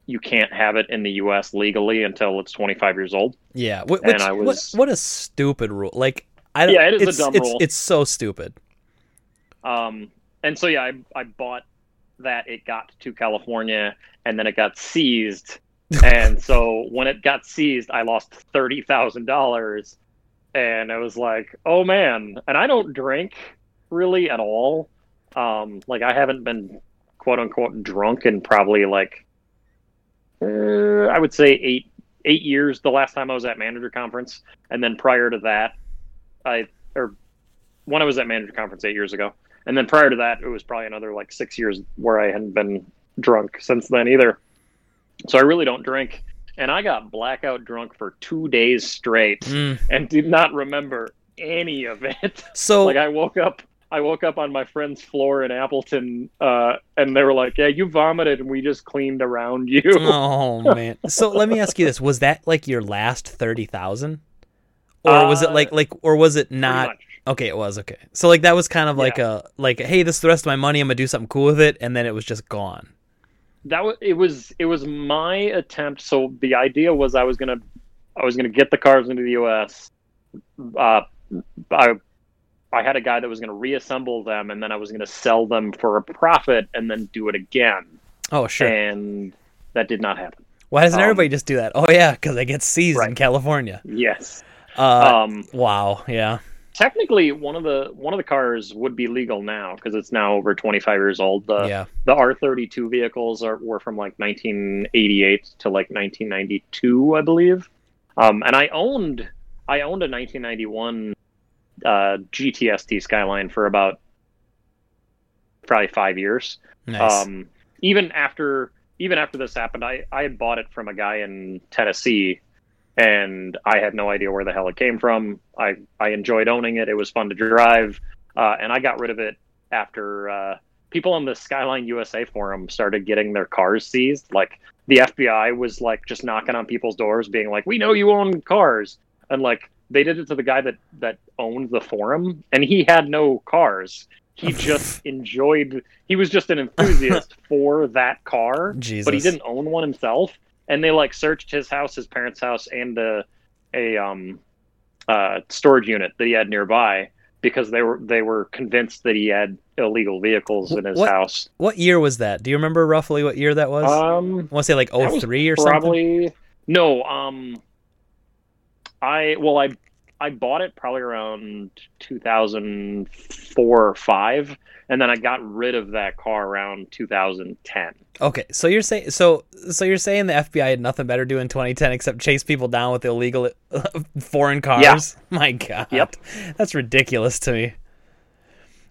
you can't have it in the U.S. legally until it's 25 years old. Yeah, which, and I was what, what, a stupid rule. Like, I don't, yeah, it is it's, a dumb it's, rule. It's so stupid. Um, and so yeah, I I bought that. It got to California, and then it got seized. and so when it got seized, I lost thirty thousand dollars, and I was like, oh man. And I don't drink really at all. Um, like I haven't been quote unquote drunk in probably like uh, I would say eight eight years. The last time I was at manager conference, and then prior to that, I or when I was at manager conference eight years ago, and then prior to that, it was probably another like six years where I hadn't been drunk since then either. So I really don't drink, and I got blackout drunk for two days straight mm. and did not remember any of it. So like I woke up I woke up on my friend's floor in Appleton, uh, and they were like, "Yeah, you vomited, and we just cleaned around you." Oh man! So let me ask you this: Was that like your last thirty thousand, or uh, was it like like, or was it not? Okay, it was okay. So like that was kind of yeah. like a like, hey, this is the rest of my money. I'm gonna do something cool with it, and then it was just gone. That was it. Was it was my attempt? So the idea was I was gonna I was gonna get the cars into the U.S. Uh, I I had a guy that was going to reassemble them and then I was going to sell them for a profit and then do it again. Oh, sure. And that did not happen. Why doesn't um, everybody just do that? Oh, yeah, because they get seized right. in California. Yes. Uh, um, wow. Yeah. Technically, one of the one of the cars would be legal now because it's now over 25 years old. The yeah. the R32 vehicles are were from like 1988 to like 1992, I believe. Um, and I owned I owned a 1991 uh, GTST Skyline for about probably five years. Nice. Um, even after even after this happened, I I had bought it from a guy in Tennessee, and I had no idea where the hell it came from. I I enjoyed owning it. It was fun to drive, uh, and I got rid of it after uh, people on the Skyline USA forum started getting their cars seized. Like the FBI was like just knocking on people's doors, being like, "We know you own cars," and like they did it to the guy that that owned the forum, and he had no cars. He just enjoyed. He was just an enthusiast for that car, Jesus. but he didn't own one himself. And they like searched his house, his parents' house, and a a um uh storage unit that he had nearby because they were they were convinced that he had illegal vehicles in his what, house. What year was that? Do you remember roughly what year that was? Um, I want to say like 03 or probably, something. No, um, I well, I I bought it probably around 2004 or five, and then I got rid of that car around 2010. Okay, so you're saying so so you're saying the FBI had nothing better to do in 2010 except chase people down with illegal foreign cars? Yeah. My God, Yep. that's ridiculous to me.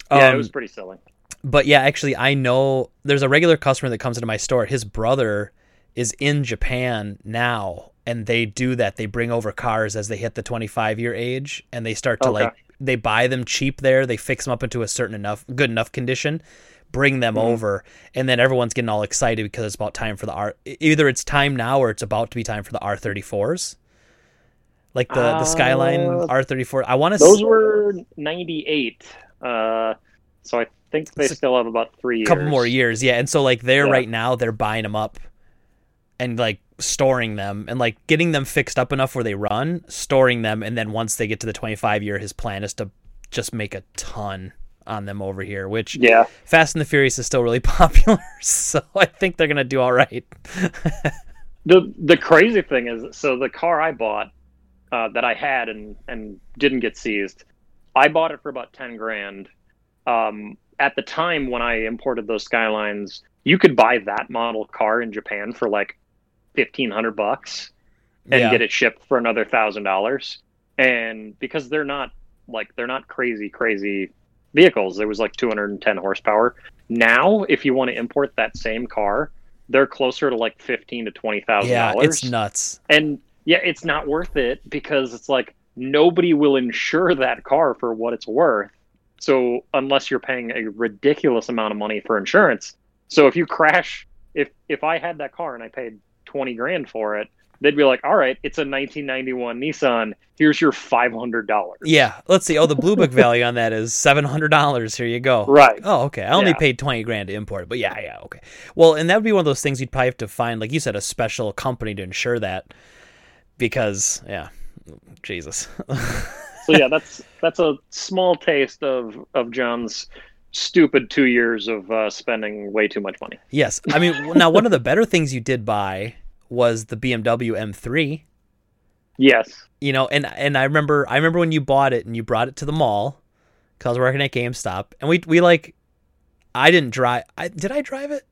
Yeah, Um, it was pretty silly. but yeah, actually, I know there's a regular customer that comes into my store. His brother is in Japan now, and they do that. They bring over cars as they hit the 25 year age, and they start to Okay. like they buy them cheap there. They fix them up into a certain enough good enough condition, bring them Mhm. over, and then everyone's getting all excited because it's about time for the R. Either it's time now or it's about to be time for the R34s. Like the the Skyline Uh, R34. I want to. Those were 98. Uh, so I think they a still have about three years. A couple more years yeah and so like they're Yeah. right now they're buying them up and like storing them and like getting them fixed up enough where they run storing them and then once they get to the 25 year his plan is to just make a ton on them over here which Yeah. fast and the furious is still really popular so i think they're gonna do all right The the crazy thing is, so the car I bought uh, that I had and and didn't get seized, I bought it for about ten grand. Um, at the time when I imported those Skylines, you could buy that model car in Japan for like fifteen hundred bucks and Yeah. get it shipped for another thousand dollars. And because they're not like they're not crazy crazy vehicles, it was like two hundred and ten horsepower. Now, if you want to import that same car, they're closer to like fifteen to twenty thousand yeah dollars. it's nuts and yeah, it's not worth it because it's like nobody will insure that car for what it's worth. So unless you're paying a ridiculous amount of money for insurance, so if you crash, if if I had that car and I paid twenty grand for it, they'd be like, "All right, it's a 1991 Nissan. Here's your five hundred dollars." yeah let's see oh the blue book value on that is $700 here you go Right. Oh, okay. I only Yeah. paid twenty grand to import it, but yeah, yeah, okay. Well, and that would be one of those things you'd probably have to find, like you said, a special company to insure that, because yeah, Jesus. So yeah, that's that's a small taste of of John's stupid two years of uh, spending way too much money. yes, I mean, now one of the better things you did buy was the BMW M3. Yes. You know, and and I remember I remember when you bought it and you brought it to the mall because I was working at GameStop, and we we like, I didn't drive. I did I drive it?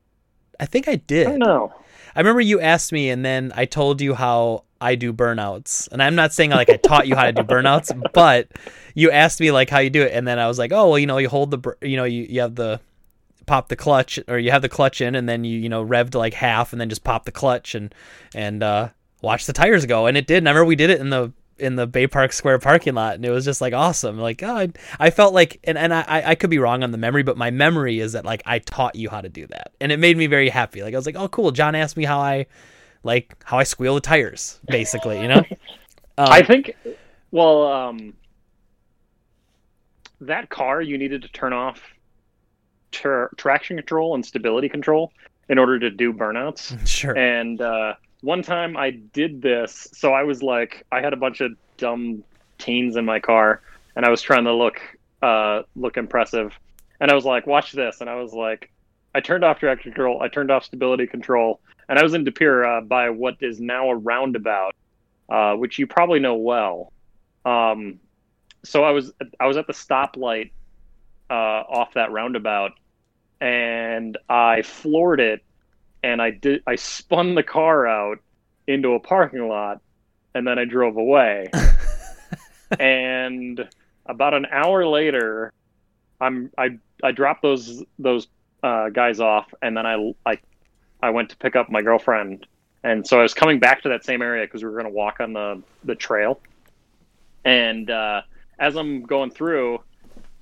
I think I did. I don't know. I remember you asked me, and then I told you how I do burnouts. And I'm not saying like I taught you how to do burnouts, but you asked me like how you do it, and then I was like, oh well, you know, you hold the, you know, you, you have the pop the clutch, or you have the clutch in, and then you you know rev to like half, and then just pop the clutch and and uh, watch the tires go, and it did. And I remember we did it in the in the Bay Park Square parking lot, and it was just like awesome. Like oh, I, I felt like, and and I I could be wrong on the memory, but my memory is that like I taught you how to do that, and it made me very happy. Like I was like, oh cool, John asked me how I like how I squeal the tires, basically, you know. Um, I think, well, um, that car you needed to turn off tra- traction control and stability control in order to do burnouts. sure. And uh, one time I did this, so I was like, I had a bunch of dumb teens in my car, and I was trying to look uh, look impressive, and I was like, watch this, and I was like, I turned off traction control, I turned off stability control, and I was in De Pere uh, by what is now a roundabout, uh, which you probably know well. Um, so I was I was at the stoplight uh, off that roundabout, and I floored it and I did I spun the car out into a parking lot and then I drove away. and about an hour later I'm I I dropped those those uh, guys off and then I I I went to pick up my girlfriend. And so I was coming back to that same area because we were going to walk on the the trail. And uh, as I'm going through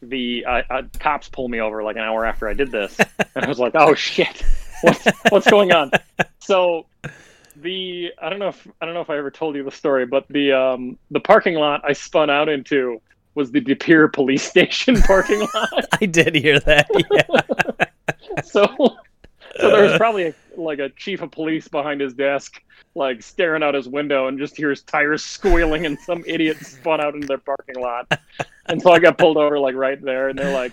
the uh, uh, cops pull me over like an hour after I did this. And I was like oh shit what's, what's going on so the i don't know if i don't know if i ever told you the story but the um the parking lot i spun out into was the De Pere police station parking lot I did hear that. Yeah. so so there was probably a, like a chief of police behind his desk like staring out his window and just hears tires squealing and some idiot spun out into their parking lot and so i got pulled over like right there and they're like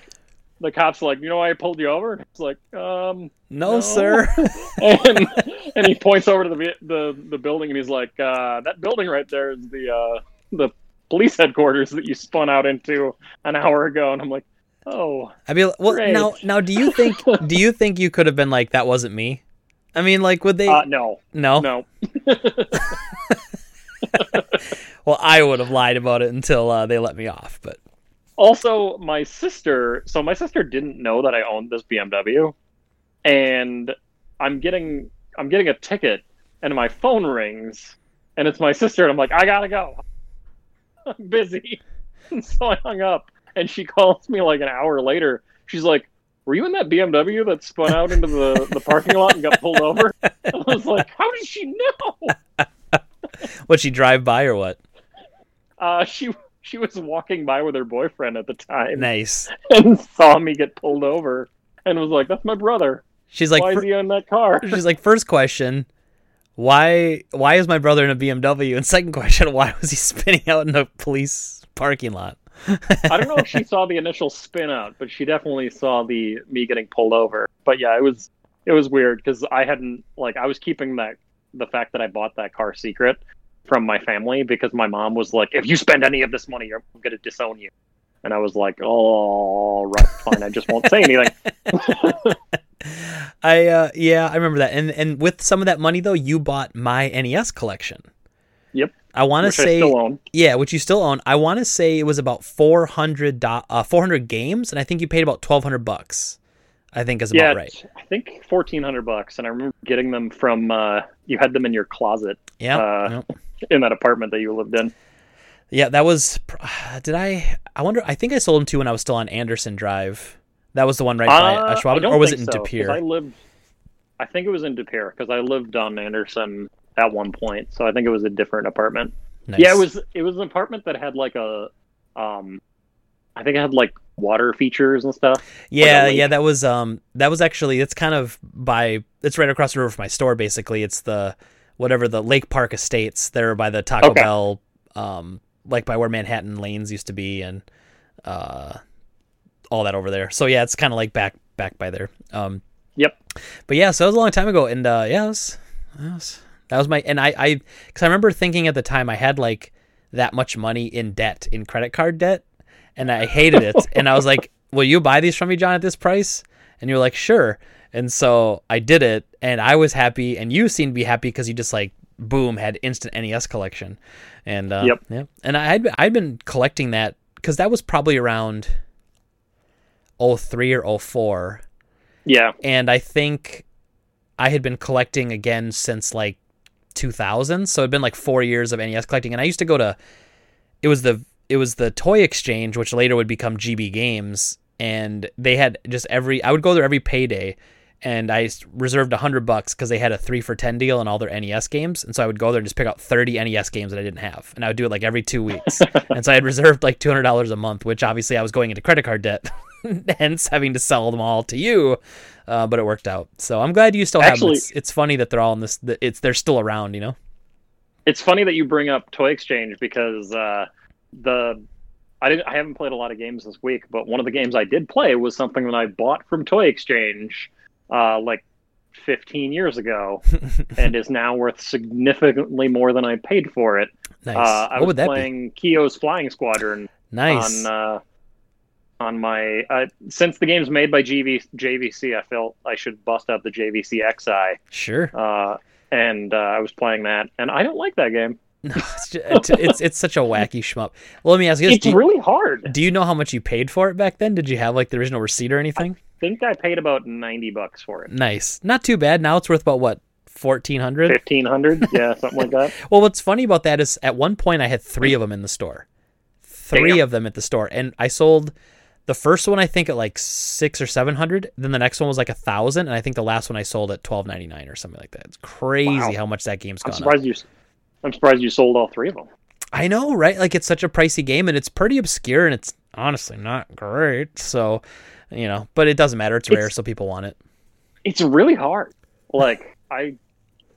the cops are like you know why i pulled you over and it's like um No, No. sir. and and he points over to the the the building and he's like, uh, "That building right there is the uh, the police headquarters that you spun out into an hour ago." And I'm like, "Oh, I mean, well, Great. now, now, do you think, do you think you could have been like, that wasn't me? I mean, like, would they? uh, no, no. no." Well, I would have lied about it until uh, they let me off. But Also, my sister. So my sister didn't know that I owned this BMW, and I'm getting I'm getting a ticket, and my phone rings, and it's my sister, and I'm like, I gotta go. I'm busy, and so I hung up, and she calls me like an hour later. She's like, "Were you in that BMW that spun out into the the parking lot and got pulled over?" I was like, "How did she know?" would she drive by or what? Uh, she she was walking by with her boyfriend at the time. Nice. and saw me get pulled over and was like, "That's my brother. She's like, Why is he in that car?" she's like, first question, why, why is my brother in a BMW? And second question, why was he spinning out in a police parking lot? I don't know if she saw the initial spin out, but she definitely saw the me getting pulled over. But yeah, it was it was weird because I hadn't like I was keeping that the fact that I bought that car secret from my family because my mom was like, "If you spend any of this money, I'm gonna disown you." And I was like, "Oh, right, fine. I just won't say anything." I uh yeah, I remember that. And and with some of that money though, you bought my NES collection. Yep. I want to say yeah, which you still own. I want to say it was about 400 do- uh 400 games and I think you paid about 1200 bucks. I think is about Yeah, right. I think fourteen hundred bucks, and I remember getting them from. Uh, you had them in your closet Yeah. uh, yeah. In that apartment that you lived in. Yeah, that was did I I wonder I think I sold them to when I was still on Anderson Drive. That was the one right by Uh, I don't or was it in so, De Pere? I lived. I think it was in De Pere because I lived on Anderson at one point, so I think it was a different apartment. Nice. Yeah, it was. It was an apartment that had like a, um, I think it had like water features and stuff. Yeah, lake. yeah, that was um that was actually it's kind of by it's right across the river from my store basically. It's the whatever the Lake Park Estates there by the Taco Okay. Bell um like by where Manhattan Lanes used to be and uh all that over there. So yeah, it's kind of like back back by there. Um Yep. but yeah, so it was a long time ago and uh yeah, it was, that was that was my and I I cuz I remember thinking at the time I had like that much money in debt in credit card debt and I hated it. and I was like, "Will you buy these from me, John, at this price?" And you're like, "Sure." And so I did it, and I was happy, and you seemed to be happy because you just like boom had instant NES collection, and uh, Yep. yeah, and I had I'd been collecting that because that was probably around 03 or 04 Yeah, and I think I had been collecting again since like 2000. So it'd been like four years of NES collecting, and I used to go to it was the it was the Toy Exchange, which later would become GB Games, and they had just every I would go there every payday. And I reserved a hundred bucks because they had a three for ten deal on all their NES games, and so I would go there and just pick out thirty NES games that I didn't have, and I would do it like every two weeks. and so I had reserved like two hundred dollars a month, which obviously I was going into credit card debt, hence having to sell them all to you uh, but it worked out. So I'm glad you still have Actually- them. It's, it's funny that they're all in this. It's they're still around, you know. it's funny that you bring up Toy Exchange because uh, the I didn't I haven't played a lot of games this week, but one of the games I did play was something that I bought from Toy Exchange uh, like 15 years ago, and is now worth significantly more than I paid for it. Nice. Uh, I what was playing Keio's Flying Squadron? Nice. on uh, on my uh, since the game's made by GV, JVC, I felt I should bust out the JVC X'Eye, sure. uh, and uh, I was playing that, and I don't like that game. No, it's, ju- it's, it's such a wacky shmup. Well, let me ask you this: It's do really hard. do you know how much you paid for it back then? Did you have like the original receipt or anything? I think I paid about ninety bucks for it. Nice. Not too bad. Now it's worth about what fourteen hundred. Fifteen hundred, yeah, something like that. Well, what's funny about that is at one point I had three of them in the store, three Damn. of them at the store, and I sold the first one I think at like six or seven hundred. Then the next one was like a thousand, and I think the last one I sold at twelve ninety nine or something like that. It's crazy Wow. how much that game's I'm gone up. surprised you. I'm surprised you sold all three of them. I know, right? Like it's such a pricey game, and it's pretty obscure, and it's honestly not great. So, you know, but it doesn't matter. It's rare, It's- so people want it. It's really hard. Like I,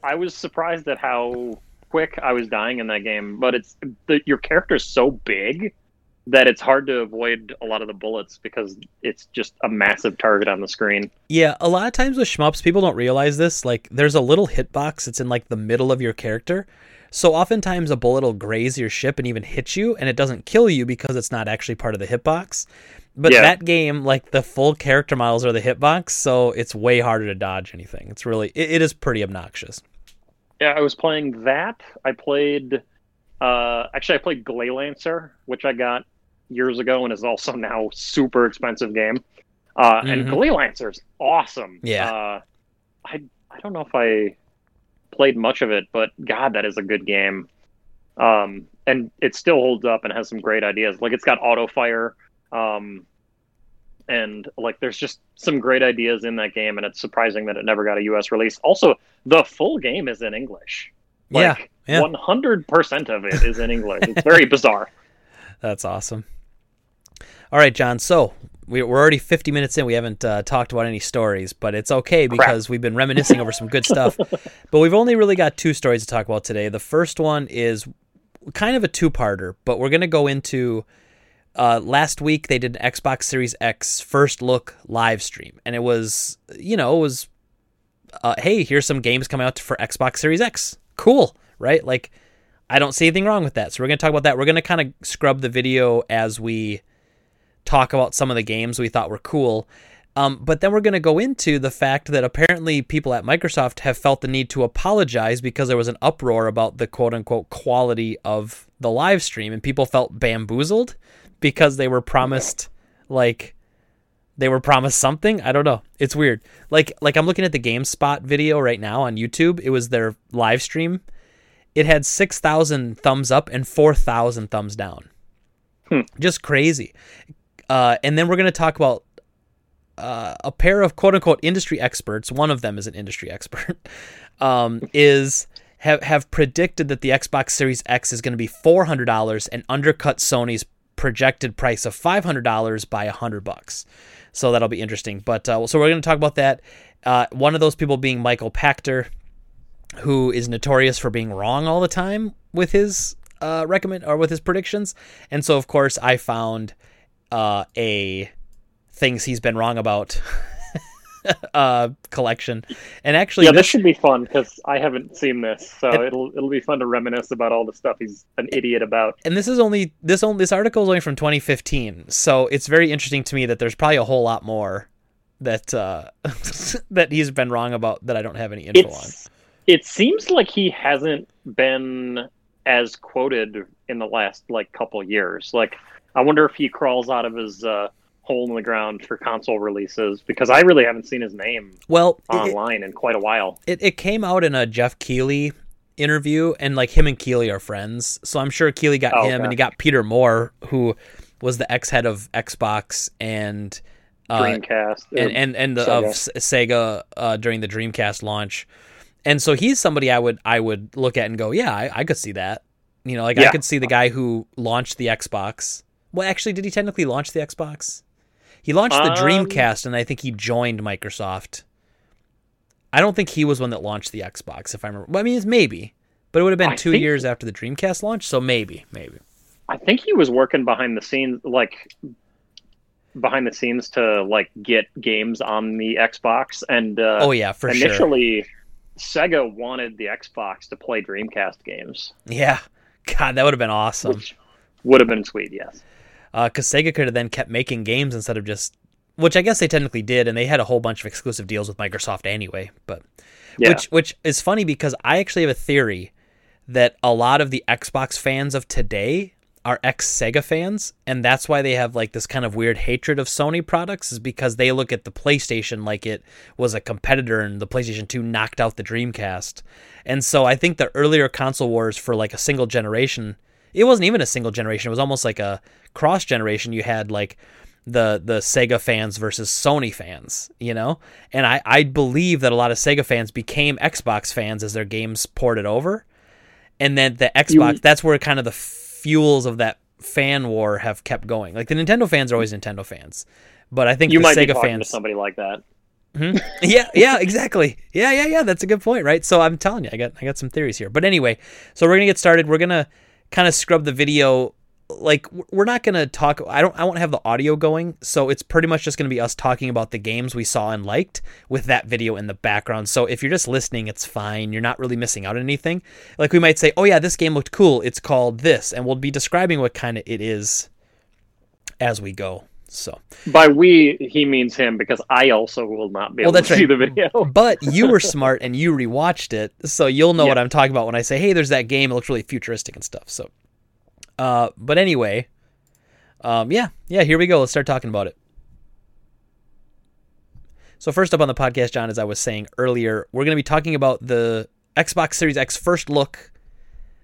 I was surprised at how quick I was dying in that game. But it's the, your character's so big that it's hard to avoid a lot of the bullets because it's just a massive target on the screen. Yeah, a lot of times with shmups, people don't realize this. Like, there's a little hitbox that's in like the middle of your character. So oftentimes a bullet will graze your ship and even hit you, and it doesn't kill you because it's not actually part of the hitbox. But Yeah. that game, like the full character models are the hitbox, so it's way harder to dodge anything. It's really, it, it is pretty obnoxious. Yeah, I was playing that. I played, uh, actually, I played Gley Lancer, which I got years ago and is also now super expensive game. Uh, And Mhm. Gley Lancer is awesome. Yeah. Uh, I I don't know if I played much of it, but God, that is a good game. Um, and it still holds up and has some great ideas. Like it's got auto fire. Um, and like there's just some great ideas in that game, and it's surprising that it never got a U.S. release. Also, the full game is in English. Like, yeah. One hundred percent of it is in English. It's very bizarre. That's awesome. All right, John. So we- we're already 50 minutes in. We haven't uh, talked about any stories, but it's okay because we've been reminiscing over some good stuff. But we've only really got two stories to talk about today. The first one is kind of a two-parter, but we're going to go into uh, last week they did an Xbox Series X first look live stream, and it was you know it was uh, hey here's some games coming out for Xbox Series X, cool, right? Like I don't see anything wrong with that. So we're going to talk about that. We're going to kind of scrub the video as we talk about some of the games we thought were cool. Um, but then we're going to go into the fact that apparently people at Microsoft have felt the need to apologize because there was an uproar about the quote unquote quality of the live stream, and people felt bamboozled because they were promised like they were promised something. I don't know. It's weird. Like like I'm looking at the GameSpot video right now on YouTube. It was their live stream. It had six thousand thumbs up and four thousand thumbs down. Hmm. Just crazy. Uh, and then we're going to talk about uh, a pair of quote unquote industry experts. One of them is an industry expert. Um, is have have predicted that the Xbox Series X is going to be four hundred dollars and undercut Sony's projected price of five hundred dollars by hundred bucks. So that'll be interesting. But uh, so we're going to talk about that. Uh, one of those people being Michael Pachter, who is notorious for being wrong all the time with his uh, recommend or with his predictions. And so, of course, I found uh, a things he's been wrong about uh, collection. And actually, yeah, this this, should be fun because I haven't seen this, so it'll it'll be fun to reminisce about all the stuff he's an idiot about. and this is only this only this article is only from 2015. So it's very interesting to me that there's probably a whole lot more that uh, that he's been wrong about that I don't have any info on. It seems like he hasn't been as quoted in the last like couple years. Like, I wonder if he crawls out of his uh, hole in the ground for console releases because I really haven't seen his name Well, it, online in quite a while. it, it came out in a Geoff Keighley interview, and like him and Keighley are friends. So I'm sure Keeley got Oh, him, okay. and he got Peter Moore, who was the ex head of Xbox and uh, Dreamcast and and and the, Sega. of Sega uh, during the Dreamcast launch. And so he's somebody I would I would look at and go, yeah, I, I could see that. You know, like I could see the guy who launched the Xbox. Well, actually, did he technically launch the Xbox? He launched the Um, Dreamcast, and I think he joined Microsoft. I don't think he was one that launched the Xbox, if I remember. Well, I mean, it's maybe, but it would have been I two years after the Dreamcast launch, so maybe, maybe. I think he was working behind the scenes, like behind the scenes to like get games on the Xbox. And uh, oh yeah, for sure. initially, Sega wanted the Xbox to play Dreamcast games, Yeah, God, that would have been awesome. which would have been sweet. Yes. Because Uh, Sega could have then kept making games instead of just, which I guess they technically did, and they had a whole bunch of exclusive deals with Microsoft anyway. But Yeah. which which is funny because I actually have a theory that a lot of the Xbox fans of today are ex Sega fans, and that's why they have like this kind of weird hatred of Sony products, is because they look at the PlayStation like it was a competitor, and the PlayStation Two knocked out the Dreamcast, and so I think the earlier console wars for like a single generation it wasn't even a single generation. It was almost like a cross generation. You had like the the Sega fans versus Sony fans, you know? And I, I believe that a lot of Sega fans became Xbox fans as their games ported over. And then the Xbox You- that's where kind of the fuels of that fan war have kept going. Like the Nintendo fans are always Nintendo fans. But I think You the might be Sega talking to somebody like that. Hmm? yeah, yeah, exactly. Yeah, yeah, yeah. That's a good point, right? So I'm telling you, I got I got some theories here. But anyway, so we're gonna get started. We're gonna kind of scrub the video like we're not gonna talk. I don't. I won't have the audio going, so it's pretty much just gonna be us talking about the games we saw and liked with that video in the background. So if you're just listening, it's fine. You're not really missing out on anything. Like we might say, "Oh yeah, this game looked cool. It's called this," and we'll be describing what kind of it is as we go. So by we, he means him because I also will not be able well, that's to right. see the video. but you were smart and you rewatched it, so you'll know yeah. what I'm talking about when I say, "Hey, there's that game. It looks really futuristic and stuff." So, uh, but anyway, um, yeah, yeah. Here we go. Let's start talking about it. So first up on the podcast, John, as I was saying earlier, we're going to be talking about the Xbox Series X first look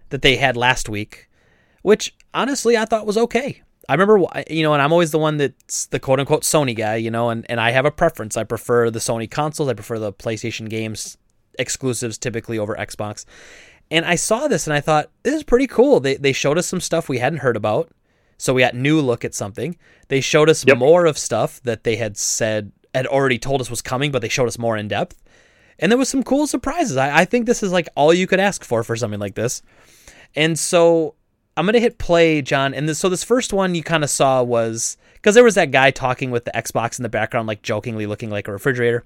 that they had last week, which honestly I thought was okay. I remember, you know, and I'm always the one that's the quote unquote Sony guy, you know, and, and I have a preference. I prefer the Sony consoles. I prefer the PlayStation games exclusives typically over Xbox. And I saw this and I thought, this is pretty cool. They, they showed us some stuff we hadn't heard about. So we got new look at something. They showed us yep. more of stuff that they had said, had already told us was coming, but they showed us more in depth. And there was some cool surprises. I, I think this is like all you could ask for for something like this. And so I'm gonna hit play, John. And this, so this first one you kind of saw was because there was that guy talking with the Xbox in the background, like jokingly looking like a refrigerator,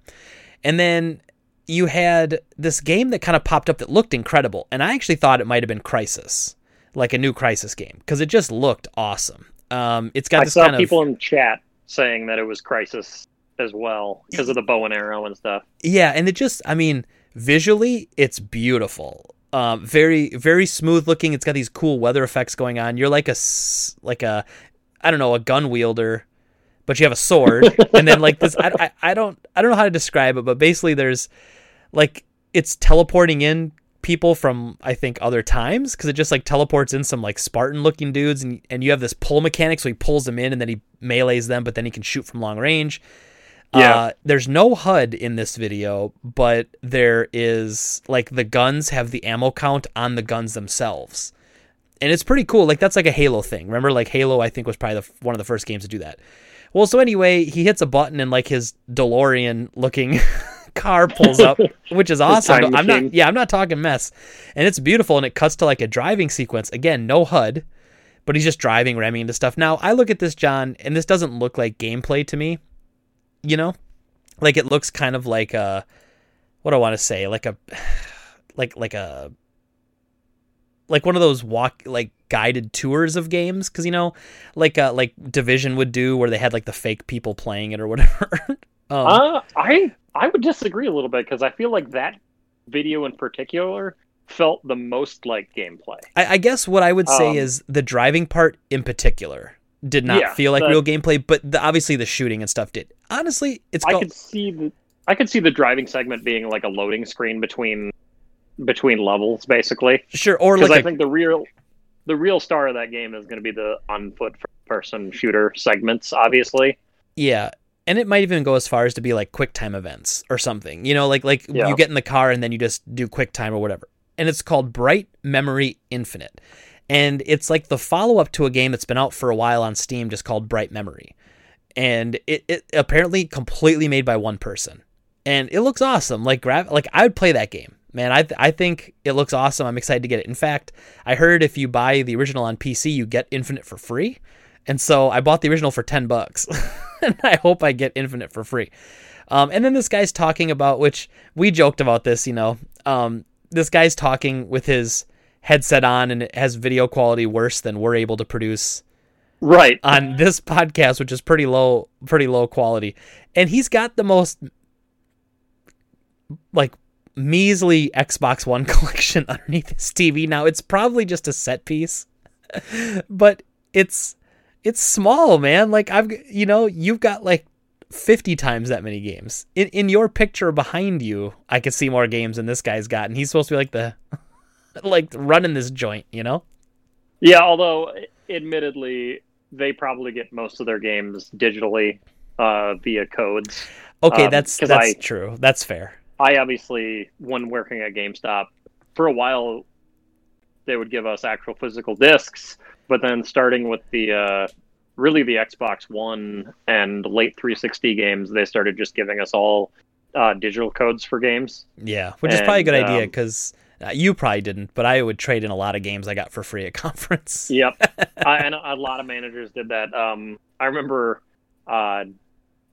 and then you had this game that kind of popped up that looked incredible, and I actually thought it might have been Crysis, like a new Crysis game, because it just looked awesome. Um, it's got I saw kind people in chat saying that it was Crysis as well because of the bow and arrow and stuff. Yeah, and it just, I mean, visually, it's beautiful. Um, very very smooth looking. It's got these cool weather effects going on. You're like a like a I don't know a gun wielder, but you have a sword, and then like this. I, I, I don't I don't know how to describe it, but basically there's like it's teleporting in people from I think other times because it just like teleports in some like Spartan looking dudes, and and you have this pull mechanic, so he pulls them in and then he melees them, but then he can shoot from long range. Yeah. Uh, there's no HUD in this video, but there is like the guns have the ammo count on the guns themselves. And it's pretty cool. Like that's like a Halo thing. Remember like Halo I think was probably the, one of the first games to do that. Well, so anyway, he hits a button and like his DeLorean looking car pulls up, which is awesome. I'm not yeah, I'm not talking mess. And it's beautiful and it cuts to like a driving sequence. Again, no HUD, but he's just driving, ramming into stuff. Now, I look at this John and this doesn't look like gameplay to me you know? Like it looks kind of like a what do I want to say? Like a like like a like one of those walk like guided tours of games because you know like uh like division would do where they had like the fake people playing it or whatever. Um, uh i i would disagree a little bit because i feel like that video in particular felt the most like gameplay. I, I guess what i would say um, is the driving part in particular did not yeah, feel like the, real gameplay, but the, obviously the shooting and stuff did. Honestly, it's. I could see the I could see the driving segment being like a loading screen between between levels, basically. Sure, or like I a... think the real the real star of that game is going to be the on foot person shooter segments, obviously. Yeah, and it might even go as far as to be like quick time events or something. You know, like like yeah. you get in the car and then you just do quick time or whatever. And it's called Bright Memory Infinite and it's like the follow up to a game that's been out for a while on Steam, just called Bright Memory, and it, it apparently completely made by one person, and it looks awesome. Like grab, like I would play that game, man. I th- I think it looks awesome. I'm excited to get it. In fact, I heard if you buy the original on PC, you get Infinite for free, and so I bought the original for ten bucks, and I hope I get Infinite for free. Um, and then this guy's talking about, which we joked about this, you know, um, this guy's talking with his headset on and it has video quality worse than we're able to produce right. on this podcast which is pretty low pretty low quality. And he's got the most like measly Xbox One collection underneath his TV now it's probably just a set piece but it's it's small man. Like I've you know you've got like 50 times that many games. In in your picture behind you I could see more games than this guy's got and he's supposed to be like the like running this joint, you know? Yeah, although admittedly they probably get most of their games digitally uh, via codes. Okay, um, that's that's I, true. That's fair. I obviously, when working at GameStop, for a while, they would give us actual physical discs, but then starting with the uh, really the Xbox One and late 360 games, they started just giving us all uh, digital codes for games. Yeah, which and, is probably a good idea because Uh, you probably didn't, but I would trade in a lot of games I got for free at conference. Yep, I, and a lot of managers did that. Um, I remember uh,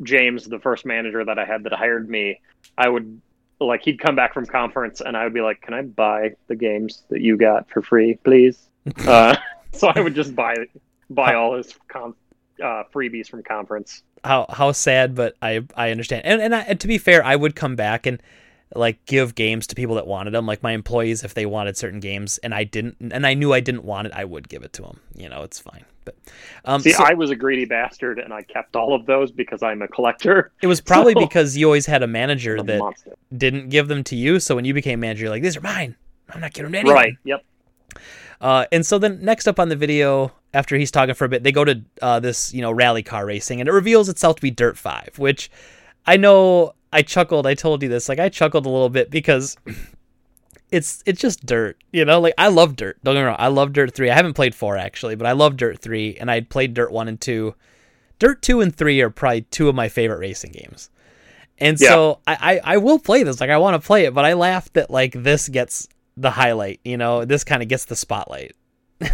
James, the first manager that I had that hired me. I would like he'd come back from conference, and I would be like, "Can I buy the games that you got for free, please?" uh, so I would just buy buy all his con- uh, freebies from conference. How how sad, but I I understand. And and, I, and to be fair, I would come back and like give games to people that wanted them like my employees if they wanted certain games and i didn't and i knew i didn't want it i would give it to them you know it's fine. But um see so, i was a greedy bastard and i kept all of those because i'm a collector. It was probably so, because you always had a manager a that monster. didn't give them to you. So when you became manager you're like these are mine. I'm not giving them to anyone. Right. Yep. Uh, and so then next up on the video after he's talking for a bit they go to uh, this you know rally car racing and it reveals itself to be dirt 5 which i know I chuckled. I told you this. Like I chuckled a little bit because it's it's just dirt, you know. Like I love dirt. Don't get me wrong. I love Dirt Three. I haven't played four actually, but I love Dirt Three, and I played Dirt One and Two. Dirt Two and Three are probably two of my favorite racing games. And yeah. so I, I, I will play this. Like I want to play it, but I laugh that like this gets the highlight. You know, this kind of gets the spotlight.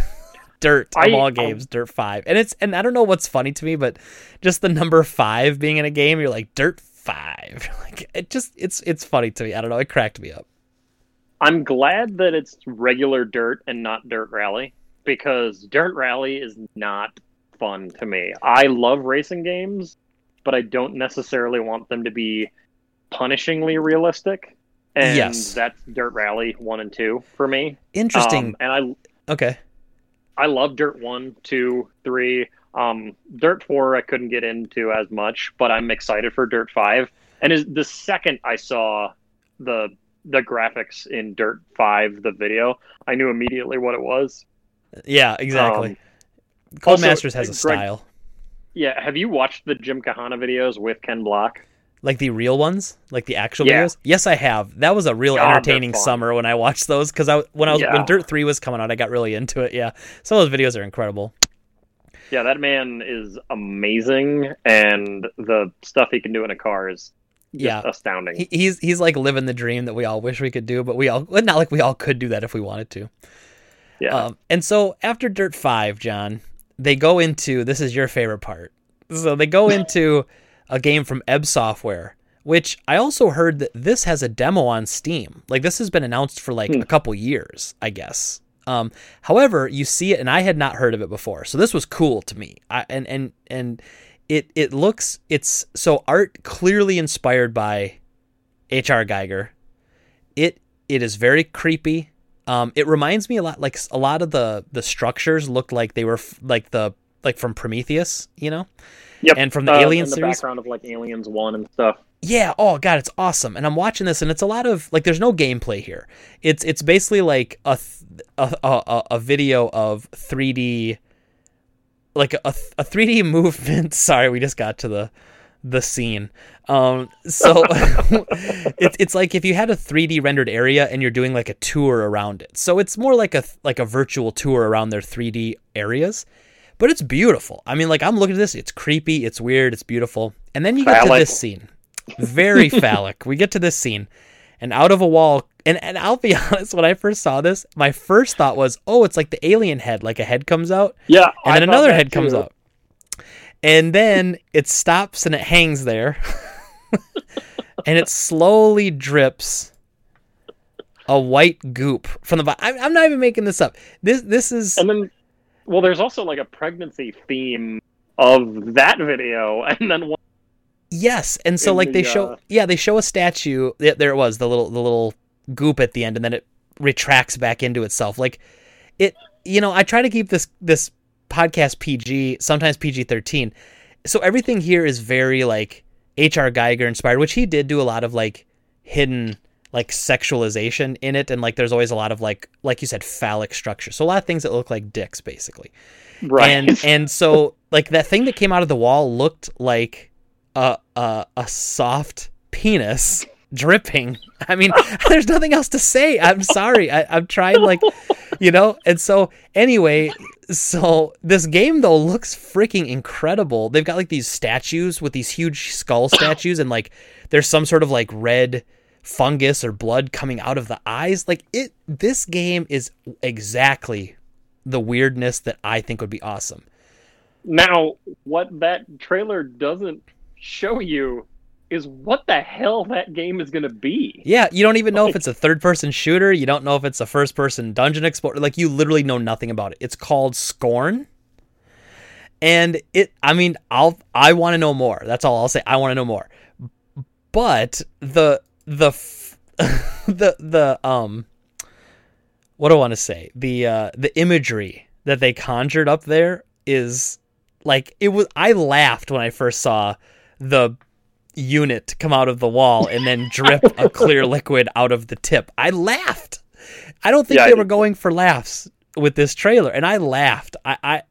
dirt of I, all games, um, Dirt Five, and it's and I don't know what's funny to me, but just the number five being in a game, you're like Dirt five. like it just it's it's funny to me. I don't know. It cracked me up. I'm glad that it's regular dirt and not dirt rally because dirt rally is not fun to me. I love racing games, but I don't necessarily want them to be punishingly realistic. And yes. that's Dirt Rally 1 and 2 for me. Interesting. Um, and I Okay. I love Dirt 1, 2, 3. Um, Dirt 4, I couldn't get into as much, but I'm excited for Dirt 5. And is the second I saw the the graphics in Dirt 5, the video, I knew immediately what it was. Yeah, exactly. Um, Codemasters has a Greg, style. Yeah, have you watched the Gymkhana videos with Ken Block? Like the real ones, like the actual yeah. videos. Yes, I have. That was a real God, entertaining summer when I watched those because I when I was yeah. when Dirt Three was coming out, I got really into it. Yeah, some of those videos are incredible. Yeah, that man is amazing, and the stuff he can do in a car is yeah astounding. He, he's he's like living the dream that we all wish we could do, but we all not like we all could do that if we wanted to. Yeah. Um, and so after Dirt Five, John, they go into this is your favorite part. So they go into a game from Ebb Software, which I also heard that this has a demo on Steam. Like this has been announced for like hmm. a couple years, I guess. Um, however, you see it, and I had not heard of it before, so this was cool to me. I, and and and it it looks it's so art clearly inspired by H.R. Giger. It it is very creepy. Um, it reminds me a lot like a lot of the the structures looked like they were f- like the like from Prometheus, you know. Yep. And from the uh, Alien the series, background of like Aliens One and stuff. Yeah. Oh god, it's awesome. And I'm watching this, and it's a lot of like. There's no gameplay here. It's it's basically like a a a, a video of 3D, like a a 3D movement. Sorry, we just got to the the scene. Um, so it's it's like if you had a 3D rendered area and you're doing like a tour around it. So it's more like a like a virtual tour around their 3D areas. But it's beautiful. I mean, like I'm looking at this, it's creepy, it's weird, it's beautiful. And then you get to this scene very phallic. We get to this scene, and out of a wall, and, and I'll be honest, when I first saw this, my first thought was, oh, it's like the alien head, like a head comes out. Yeah. And then another head too. comes out. And then it stops and it hangs there. and it slowly drips a white goop from the bottom. I'm, I'm not even making this up. This this is And then well there's also like a pregnancy theme of that video and then one Yes, and so like the, they show, uh... yeah, they show a statue. There it was, the little the little goop at the end, and then it retracts back into itself. Like it, you know, I try to keep this this podcast PG, sometimes PG thirteen. So everything here is very like H.R. Giger inspired, which he did do a lot of like hidden like sexualization in it, and like there's always a lot of like like you said phallic structure. So a lot of things that look like dicks, basically. Right. And and so like that thing that came out of the wall looked like a a, a soft penis dripping. I mean, there's nothing else to say. I'm sorry. I, I'm trying like, you know. And so anyway, so this game though looks freaking incredible. They've got like these statues with these huge skull statues, and like there's some sort of like red fungus or blood coming out of the eyes. Like it this game is exactly the weirdness that I think would be awesome. Now, what that trailer doesn't show you is what the hell that game is going to be. Yeah, you don't even know if it's a third person shooter, you don't know if it's a first person dungeon explorer. Like you literally know nothing about it. It's called Scorn. And it I mean, I'll I want to know more. That's all I'll say. I want to know more. But the the f- the the um what do I want to say? The uh the imagery that they conjured up there is like it was I laughed when I first saw the unit come out of the wall and then drip a clear liquid out of the tip. I laughed. I don't think Yeah, they did were going for laughs with this trailer and I laughed. I I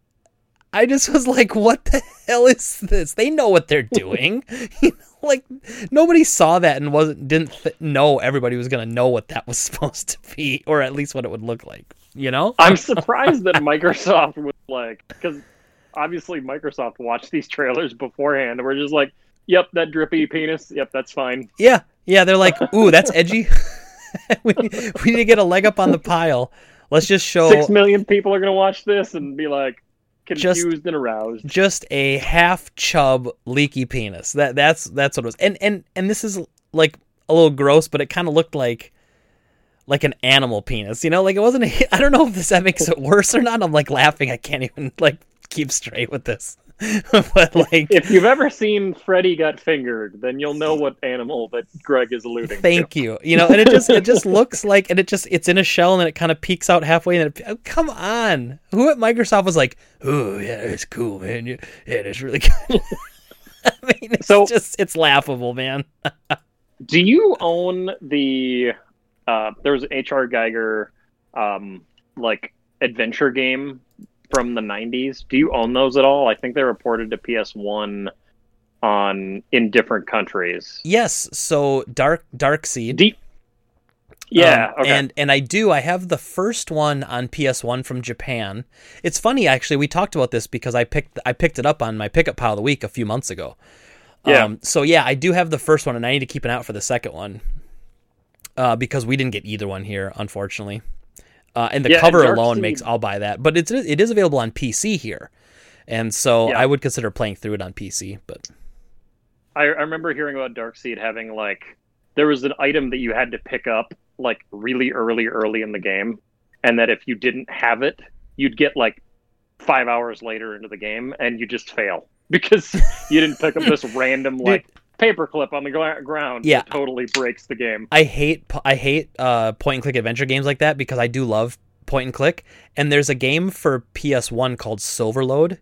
I just was like, what the hell is this? They know what they're doing. you know, like nobody saw that and wasn't didn't th- know everybody was going to know what that was supposed to be or at least what it would look like, you know? I'm surprised that Microsoft was like, because obviously Microsoft watched these trailers beforehand and we're just like, yep, that drippy penis, yep, that's fine. Yeah, yeah. They're like, ooh, that's edgy. we, we need to get a leg up on the pile. Let's just show Six million people are going to watch this and be like Just- confused and aroused. just a half chub leaky penis. That that's that's what it was. And and and this is like a little gross, but it kind of looked like like an animal penis. You know, like it wasn't. A, I don't know if this that makes it worse or not. I'm like laughing. I can't even like keep straight with this. but like, If you've ever seen Freddy got fingered, then you'll know what animal that Greg is alluding Thank to. you. You know, and it just it just looks like and it just it's in a shell and then it kind of peeks out halfway and it, oh, come on. Who at Microsoft was like, "Oh, yeah, it's cool, man. Yeah, yeah it's really good." I mean, it's So- just it's laughable, man. Do you own the? Uh, there was an H.R. Giger, um, like adventure game from the '90s. Do you own those at all? I think they were ported to PS1 on in different countries. Yes, so Dark Dark Seed. Yeah. Um, okay. And and I do. I have the first one on PS1 from Japan. It's funny actually. We talked about this because I picked I picked it up on my pickup pile of the week a few months ago. Yeah. Um, so yeah, I do have the first one, and I need to keep an eye out for the second one. Uh, because we didn't get either one here, unfortunately. Uh, and the Yeah, cover Dark alone Seed- makes I'll buy that, but it's it is available on PC here, and so Yeah. I would consider playing through it on PC. But I, I remember hearing about Dark Seed having like there was an item that you had to pick up like really early, early in the game, and that if you didn't have it, you'd get like five hours later into the game and you just fail because you didn't pick up this random like paperclip on the gla- ground. Yeah. totally breaks the game. I hate I hate uh, point and click adventure games like that because I do love point and click. And there's a game for PS1 called Silverload,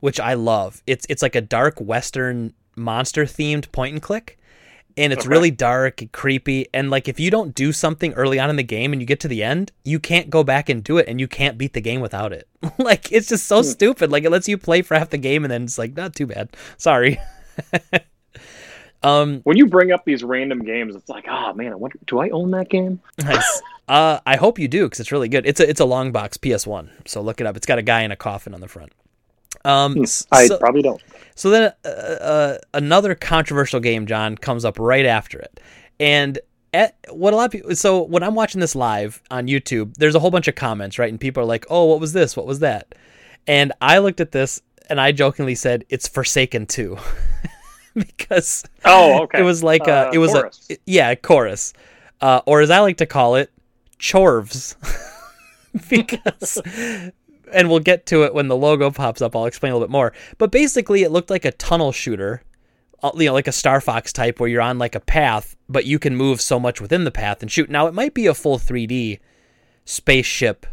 which I love. It's it's like a dark western monster themed point and click. And it's Okay. really dark and creepy. And like if you don't do something early on in the game and you get to the end, you can't go back and do it and you can't beat the game without it. like it's just so Hmm. stupid. Like it lets you play for half the game and then it's like, not too bad. Sorry. um When you bring up these random games, it's like, oh man, I wonder, do I own that game? Nice. Uh, I hope you do because it's really good. It's a it's a long box PS1, so look it up. It's got a guy in a coffin on the front. Um, s- I so, probably don't. so then uh, uh, another controversial game, John, comes up right after it, and at, what a lot of people. So when I'm watching this live on YouTube, there's a whole bunch of comments, right? And people are like, "Oh, what was this? What was that?" And I looked at this and I jokingly said, "It's Forsaken 2. because Oh, okay. it was like a, Uh, it was Chorus. a yeah chorus, uh, or as I like to call it, chorves, because. And we'll get to it when the logo pops up. I'll explain a little bit more. But basically, it looked like a tunnel shooter, uh, you know, like a Star Fox type, where you're on like a path, but you can move so much within the path and shoot. Now, it might be a full 3D spaceship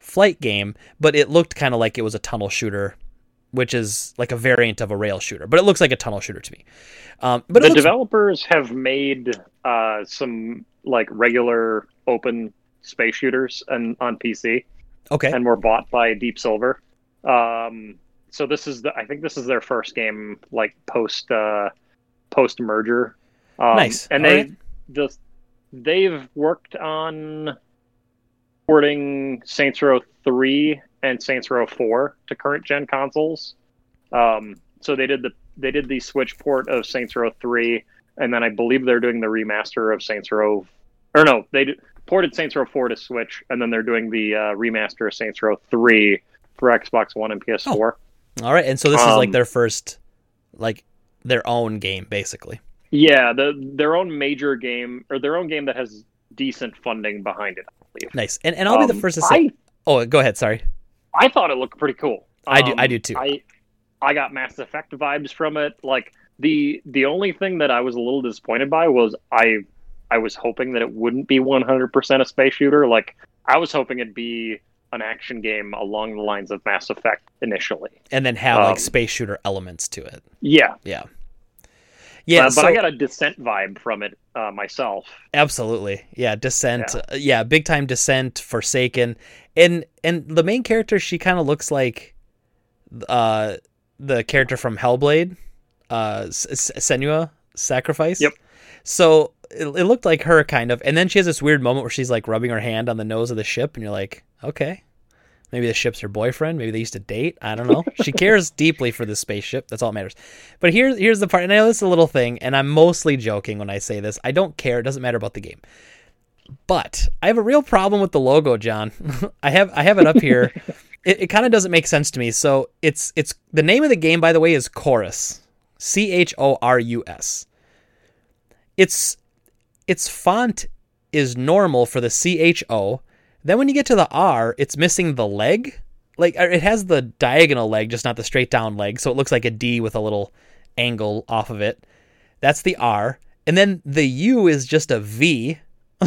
flight game, but it looked kind of like it was a tunnel shooter, which is like a variant of a rail shooter. But it looks like a tunnel shooter to me. Um, but the looks, developers have made uh, some like regular open space shooters and on PC. okay. and were bought by Deep Silver. Um, so this is the I think this is their first game like post uh, post merger. Um, Nice. And All they right. the they've worked on porting Saints Row three and Saints Row four to current gen consoles. Um, so they did the they did the Switch port of Saints Row three. and then I believe they're doing the remaster of Saints Row, or no, they d- ported Saints Row 4 to Switch, and then they're doing the uh, remaster of Saints Row 3 for Xbox One and PS4. All right, and so this is like Um, their first, like their own game, basically. Yeah, the their own major game or their own game that has decent funding behind it. I believe. Nice, and and I'll be the Um, first to say. I oh, go ahead. Sorry. I thought it looked pretty cool. I do- Um, I do too. I I got Mass Effect vibes from it. Like the the only thing that I was a little disappointed by was I I was hoping that it wouldn't be 100% a space shooter. Like I was hoping it'd be an action game along the lines of Mass Effect initially. And then have like Um, space shooter elements to it. Yeah, Yeah. Yeah, Uh, but so, I got a Descent vibe from it uh, myself. absolutely. Yeah, Descent. Yeah. yeah, big time Descent, Forsaken, and and the main character she kind of looks like, uh, the character from Hellblade, uh, Senua Sacrifice. Yep. So it, it looked like her kind of, and then she has this weird moment where she's like rubbing her hand on the nose of the ship, and you're like, okay, maybe the ship's her boyfriend, maybe they used to date. I don't know. she cares deeply for this spaceship. That's all that matters. But here's here's the part, and I know this is a little thing, and I'm mostly joking when I say this. I don't care. It doesn't matter about the game. But I have a real problem with the logo, John. I have I have it up here. it it kind of doesn't make sense to me. So it's it's the name of the game, by the way, is Chorus. C H O R U S. Its its font is normal for the C H O. Then when you get to the R, it's missing the leg. Like uh, it has the diagonal leg, just not the straight down leg. So it looks like a D with a little angle off of it. That's the R. And then the U is just a V.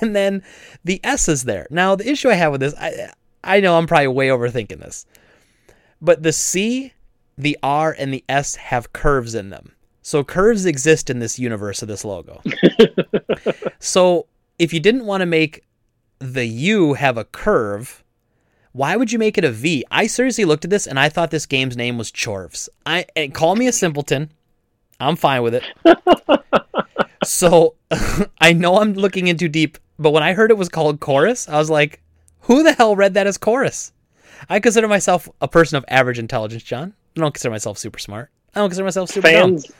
and then the S is there. Now the issue I have with this, I I know I'm probably way overthinking this. But the C, the R, and the S have curves in them. So curves exist in this universe of this logo. so if you didn't want to make the U have a curve, why would you make it a V? I seriously looked at this and I thought this game's name was Chorves. I and call me a simpleton. I'm fine with it. so I know I'm looking in too deep, but when I heard it was called Chorus, I was like, who the hell read that as chorus? I consider myself a person of average intelligence, John. I don't consider myself super smart. I don't consider myself super Fans dumb.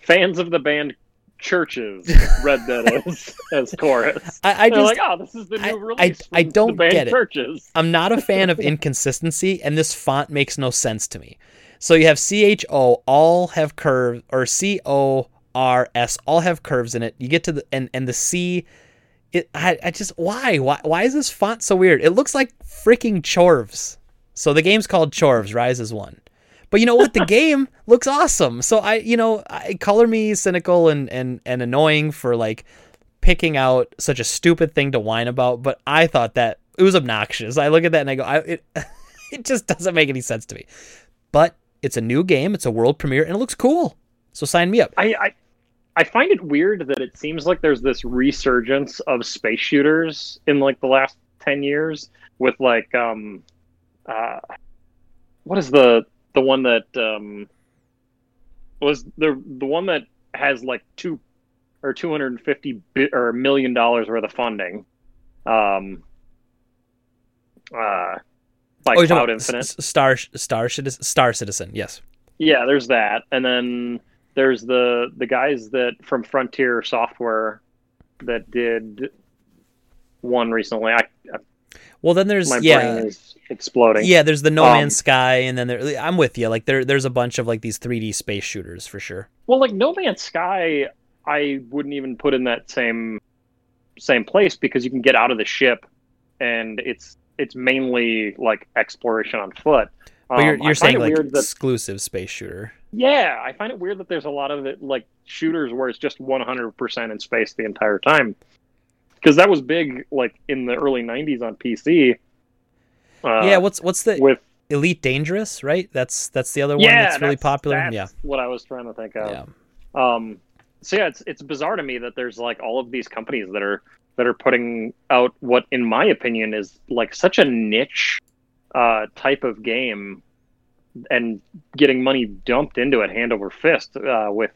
fans of the band CHVRCHES read that as as chorus. I, I They're just like, oh, this is the new I- release. I from don't get it. CHVRCHES. I'm not a fan of inconsistency, and this font makes no sense to me. So you have C H O all have curves, or C O R S all have curves in it. You get to the and and the C, it I, I just why why why is this font so weird? It looks like freaking Chorves. So the game's called Chorves. Rise as one. But you know what? The game looks awesome. So I, you know, I color me cynical and and and annoying for like picking out such a stupid thing to whine about. But I thought that it was obnoxious. I look at that and I go, I, it it just doesn't make any sense to me. But it's a new game. It's a world premiere and it looks cool. So sign me up. I, I I find it weird that it seems like there's this resurgence of space shooters in like the last ten years with like um uh what is the the one that um was the the one that has like two or 250 bi- or a million dollars worth of funding um uh by oh, Cloud Infinite. S- Star Star Citizen, Star Citizen. Yes. Yeah, there's that, and then there's the the guys that from Frontier Software that did one recently. I Well, then there's my yeah. brain is exploding. Yeah, there's the No Um, Man's Sky, and then there. I'm with you. Like there, there's a bunch of like these 3D space shooters for sure. Well, like No Man's Sky, I wouldn't even put in that same same place because you can get out of the ship, and it's it's mainly like exploration on foot. But you're Um, you're saying like that exclusive space shooter. Yeah, I find it weird that there's a lot of it like shooters where it's just 100% in space the entire time. Because that was big like in the early 90s on PC. Uh, yeah, what's what's the with Elite Dangerous? Right. That's that's the other one yeah, that's really popular. That's yeah. what I was trying to think of. Yeah. Um, so yeah, it's it's bizarre to me that there's like all of these companies that are that are putting out what, in my opinion, is like such a niche uh, type of game, and getting money dumped into it hand over fist uh, with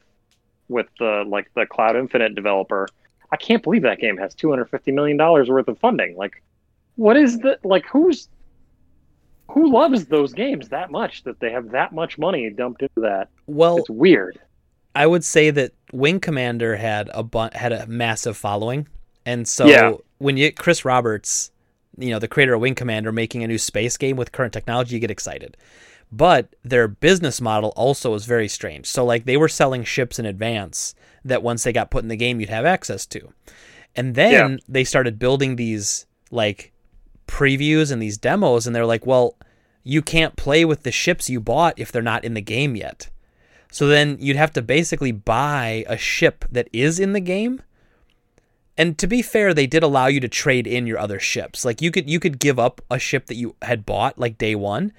with the like the Cloud Infinite developer. I can't believe that game has two hundred fifty million dollars worth of funding. Like, what is the like? Who's who loves those games that much that they have that much money dumped into that? Well, It's weird. I would say that Wing Commander had a bu- had a massive following, and so Yeah. when you get Chris Roberts, you know the creator of Wing Commander, making a new space game with current technology, you get excited. But their business model also is very strange. So like they were selling ships in advance that once they got put in the game, you'd have access to, and then Yeah. they started building these like previews and these demos, and they're like, well, you can't play with the ships you bought if they're not in the game yet. So then you'd have to basically buy a ship that is in the game. And to be fair, they did allow you to trade in your other ships. Like you could you could give up a ship that you had bought like day 1,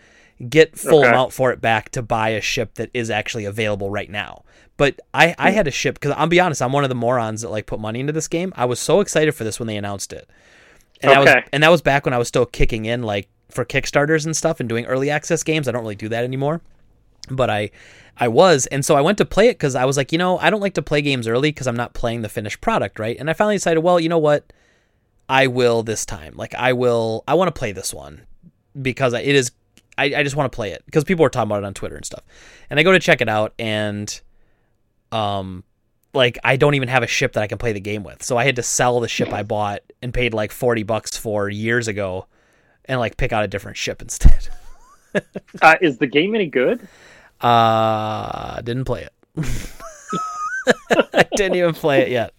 get full Okay. amount for it back to buy a ship that is actually available right now. But I I had a ship cuz I'll be honest, I'm one of the morons that like put money into this game. I was so excited for this when they announced it. And that was and that was back when I was still kicking in like for Kickstarters and stuff and doing early access games. I don't really do that anymore but I I was and so I went to play it cuz I was like, you know, I don't like to play games early cuz I'm not playing the finished product, right? And I finally decided, well, you know what? I will this time. Like I will I want to play this one because it is I, I just want to play it because people were talking about it on Twitter and stuff. And I go to check it out and um like I don't even have a ship that I can play the game with. So I had to sell the ship I bought and paid like 40 bucks for years ago and like pick out a different ship instead. Uh, is the game any good? Uh, didn't play it. I didn't even play it yet.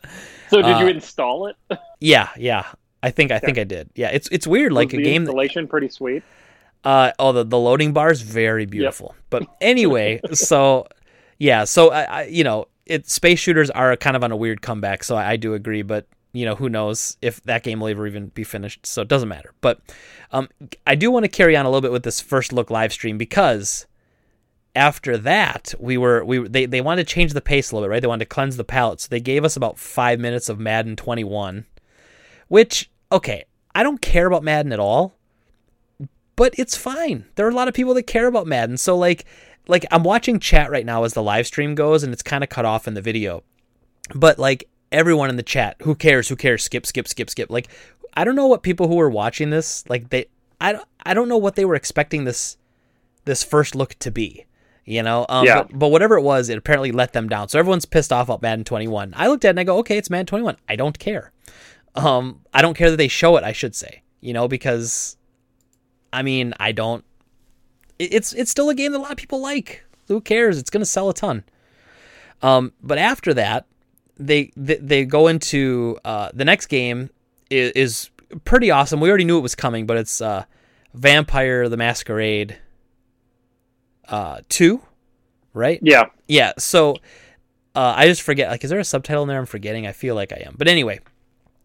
So did you Uh, install it? Yeah, yeah. I think I think I did. Yeah, it's it's weird. Like Was a game. That, installation pretty sweet. Uh, oh, the the loading bar is very beautiful. But anyway, so yeah, so I, I you know, it space shooters are kind of on a weird comeback. So I, I do agree, but you know, who knows if that game will ever even be finished? So it doesn't matter. But um, I do want to carry on a little bit with this first look live stream because after that we were we they they wanted to change the pace a little bit, right? They wanted to cleanse the palate, so they gave us about five minutes of Madden 21, which okay, I don't care about Madden at all, but it's fine. There are a lot of people that care about Madden, so like like I'm watching chat right now as the live stream goes, and it's kind of cut off in the video, but like everyone in the chat, who cares? Who cares? Skip, skip, skip, skip. Like I don't know what people who were watching this like they I don't I don't know what they were expecting this this first look to be. You know, um, Yeah. but, but whatever it was, it apparently let them down. So everyone's pissed off about Madden 21. I looked at it and I go, okay, it's Madden 21. I don't care. Um, I don't care that they show it. I should say, you know, because I mean, I don't. It's it's still a game that a lot of people like. Who cares? It's gonna sell a ton. Um, but after that, they they, they go into uh, the next game is, is pretty awesome. We already knew it was coming, but it's uh, Vampire the Masquerade uh, two, right? Yeah. Yeah. So uh, I just forget. Like, is there a subtitle in there? I'm forgetting. I feel like I am. But anyway,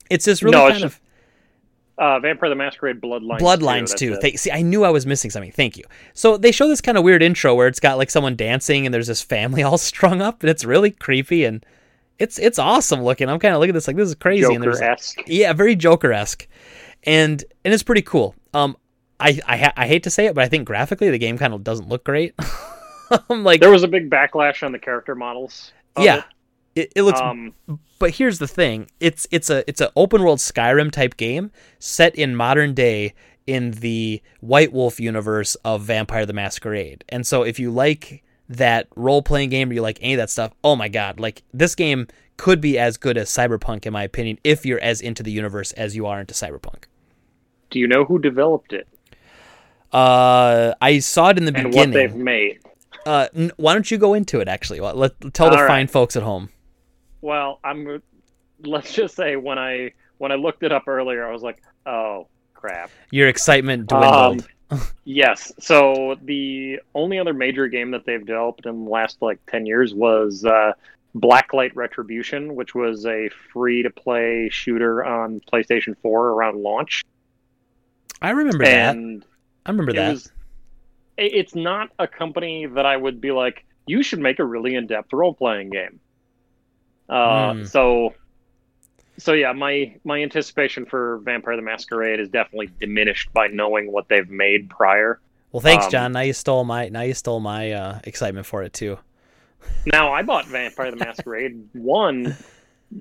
it's this really No, it's kind of Uh, Vampire the Masquerade Bloodlines. Bloodlines that's too. They, see, I knew I was missing something. Thank you. So they show this kind of weird intro where it's got like someone dancing and there's this family all strung up and it's really creepy and it's it's awesome looking. I'm kind of looking at this like this is crazy Joker esque. yeah, very Joker esque, and and it's pretty cool. Um, I I, ha- I hate to say it, but I think graphically the game kind of doesn't look great. I'm like, There was a big backlash on the character models. yeah, it. It, it looks Um, but here's the thing. It's it's a it's an open world skyrim type game set in modern day in the white wolf universe of vampire the masquerade. And so if you like that role playing game or you like any of that stuff oh my god like this game could be as good as cyberpunk in my opinion if you're as into the universe as you are into cyberpunk. Do you know who developed it? Uh i saw it in the and what they've beginning. made? uh n- why don't you go into it actually? Let, let tell the All right. fine folks at home Well, I'm. Let's just say when I when I looked it up earlier, I was like, oh crap. your excitement Um, dwindled yes. So the only other major game that they've developed in the last like ten years was uh, Blacklight Retribution, which was a free to play shooter on PlayStation 4 around launch. i remember that i remember it that was. It's not a company that I would be like, you should make a really in depth role playing game. Uh, Hmm. So, so yeah, my my anticipation for Vampire the Masquerade is definitely diminished by knowing what they've made prior. Well, thanks, Um, John. Now you stole my now you stole my uh, excitement for it too. Now, I bought Vampire the Masquerade one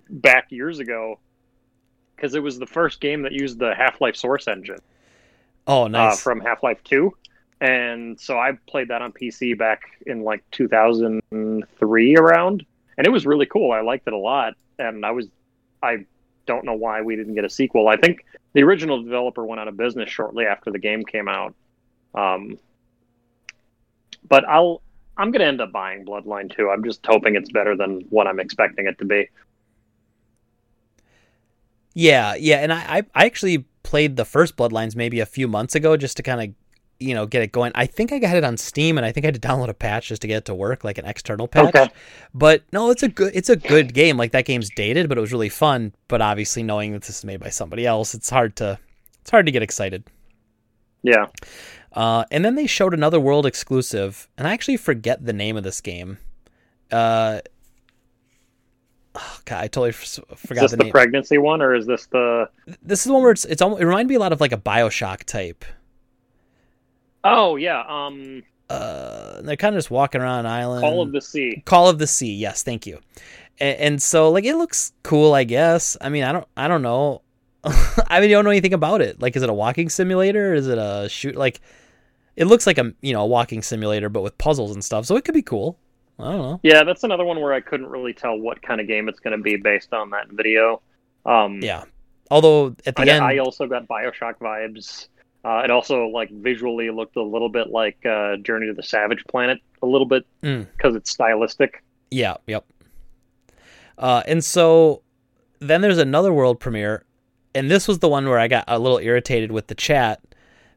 back years ago because it was the first game that used the Half Life Source engine. Oh, uh, nice. from Half Life 2. And so I played that on PC back in like 2003 around. And it was really cool. I liked it a lot, and I was I don't know why we didn't get a sequel. I think the original developer went out of business shortly after the game came out. Um, but I'll I'm gonna end up buying Bloodline 2. I'm just hoping it's better than what I'm expecting it to be. Yeah, yeah, and I, I actually played the first Bloodlines maybe a few months ago just to kind of you know get it going. I think I got it on Steam, and I think I had to download a patch just to get it to work, like an external patch. Okay. But no, it's a good it's a good game. Like that game's dated, but it was really fun. But obviously, knowing that this is made by somebody else, it's hard to it's hard to get excited. Yeah. Uh, and then they showed another world exclusive, and I actually forget the name of this game. Uh, oh, God, I totally f- forgot Is this the the, name. pregnancy one, or is this the? this is the one where it's it's almost, it reminded me a lot of like a Bioshock type. Oh yeah, um, Uh, they're kind of just walking around an island. Call of the Sea. Call of the Sea. Yes, thank you. And, and so like it looks cool, I guess. I mean, I don't I don't know. I mean, you don't know anything about it. Like, is it a walking simulator? Is it a shoot? Like, it looks like a you know a walking simulator, but with puzzles and stuff. So it could be cool. I don't know. Yeah, that's another one where I couldn't really tell what kind of game it's going to be based on that video. Um, Yeah. Although at the I, end, I also got Bioshock vibes. Uh, it also like visually looked a little bit like uh, Journey to the Savage Planet, a little bit Mm. because it's stylistic. Yeah, yep. Uh, and so then there's another world premiere, and this was the one where I got a little irritated with the chat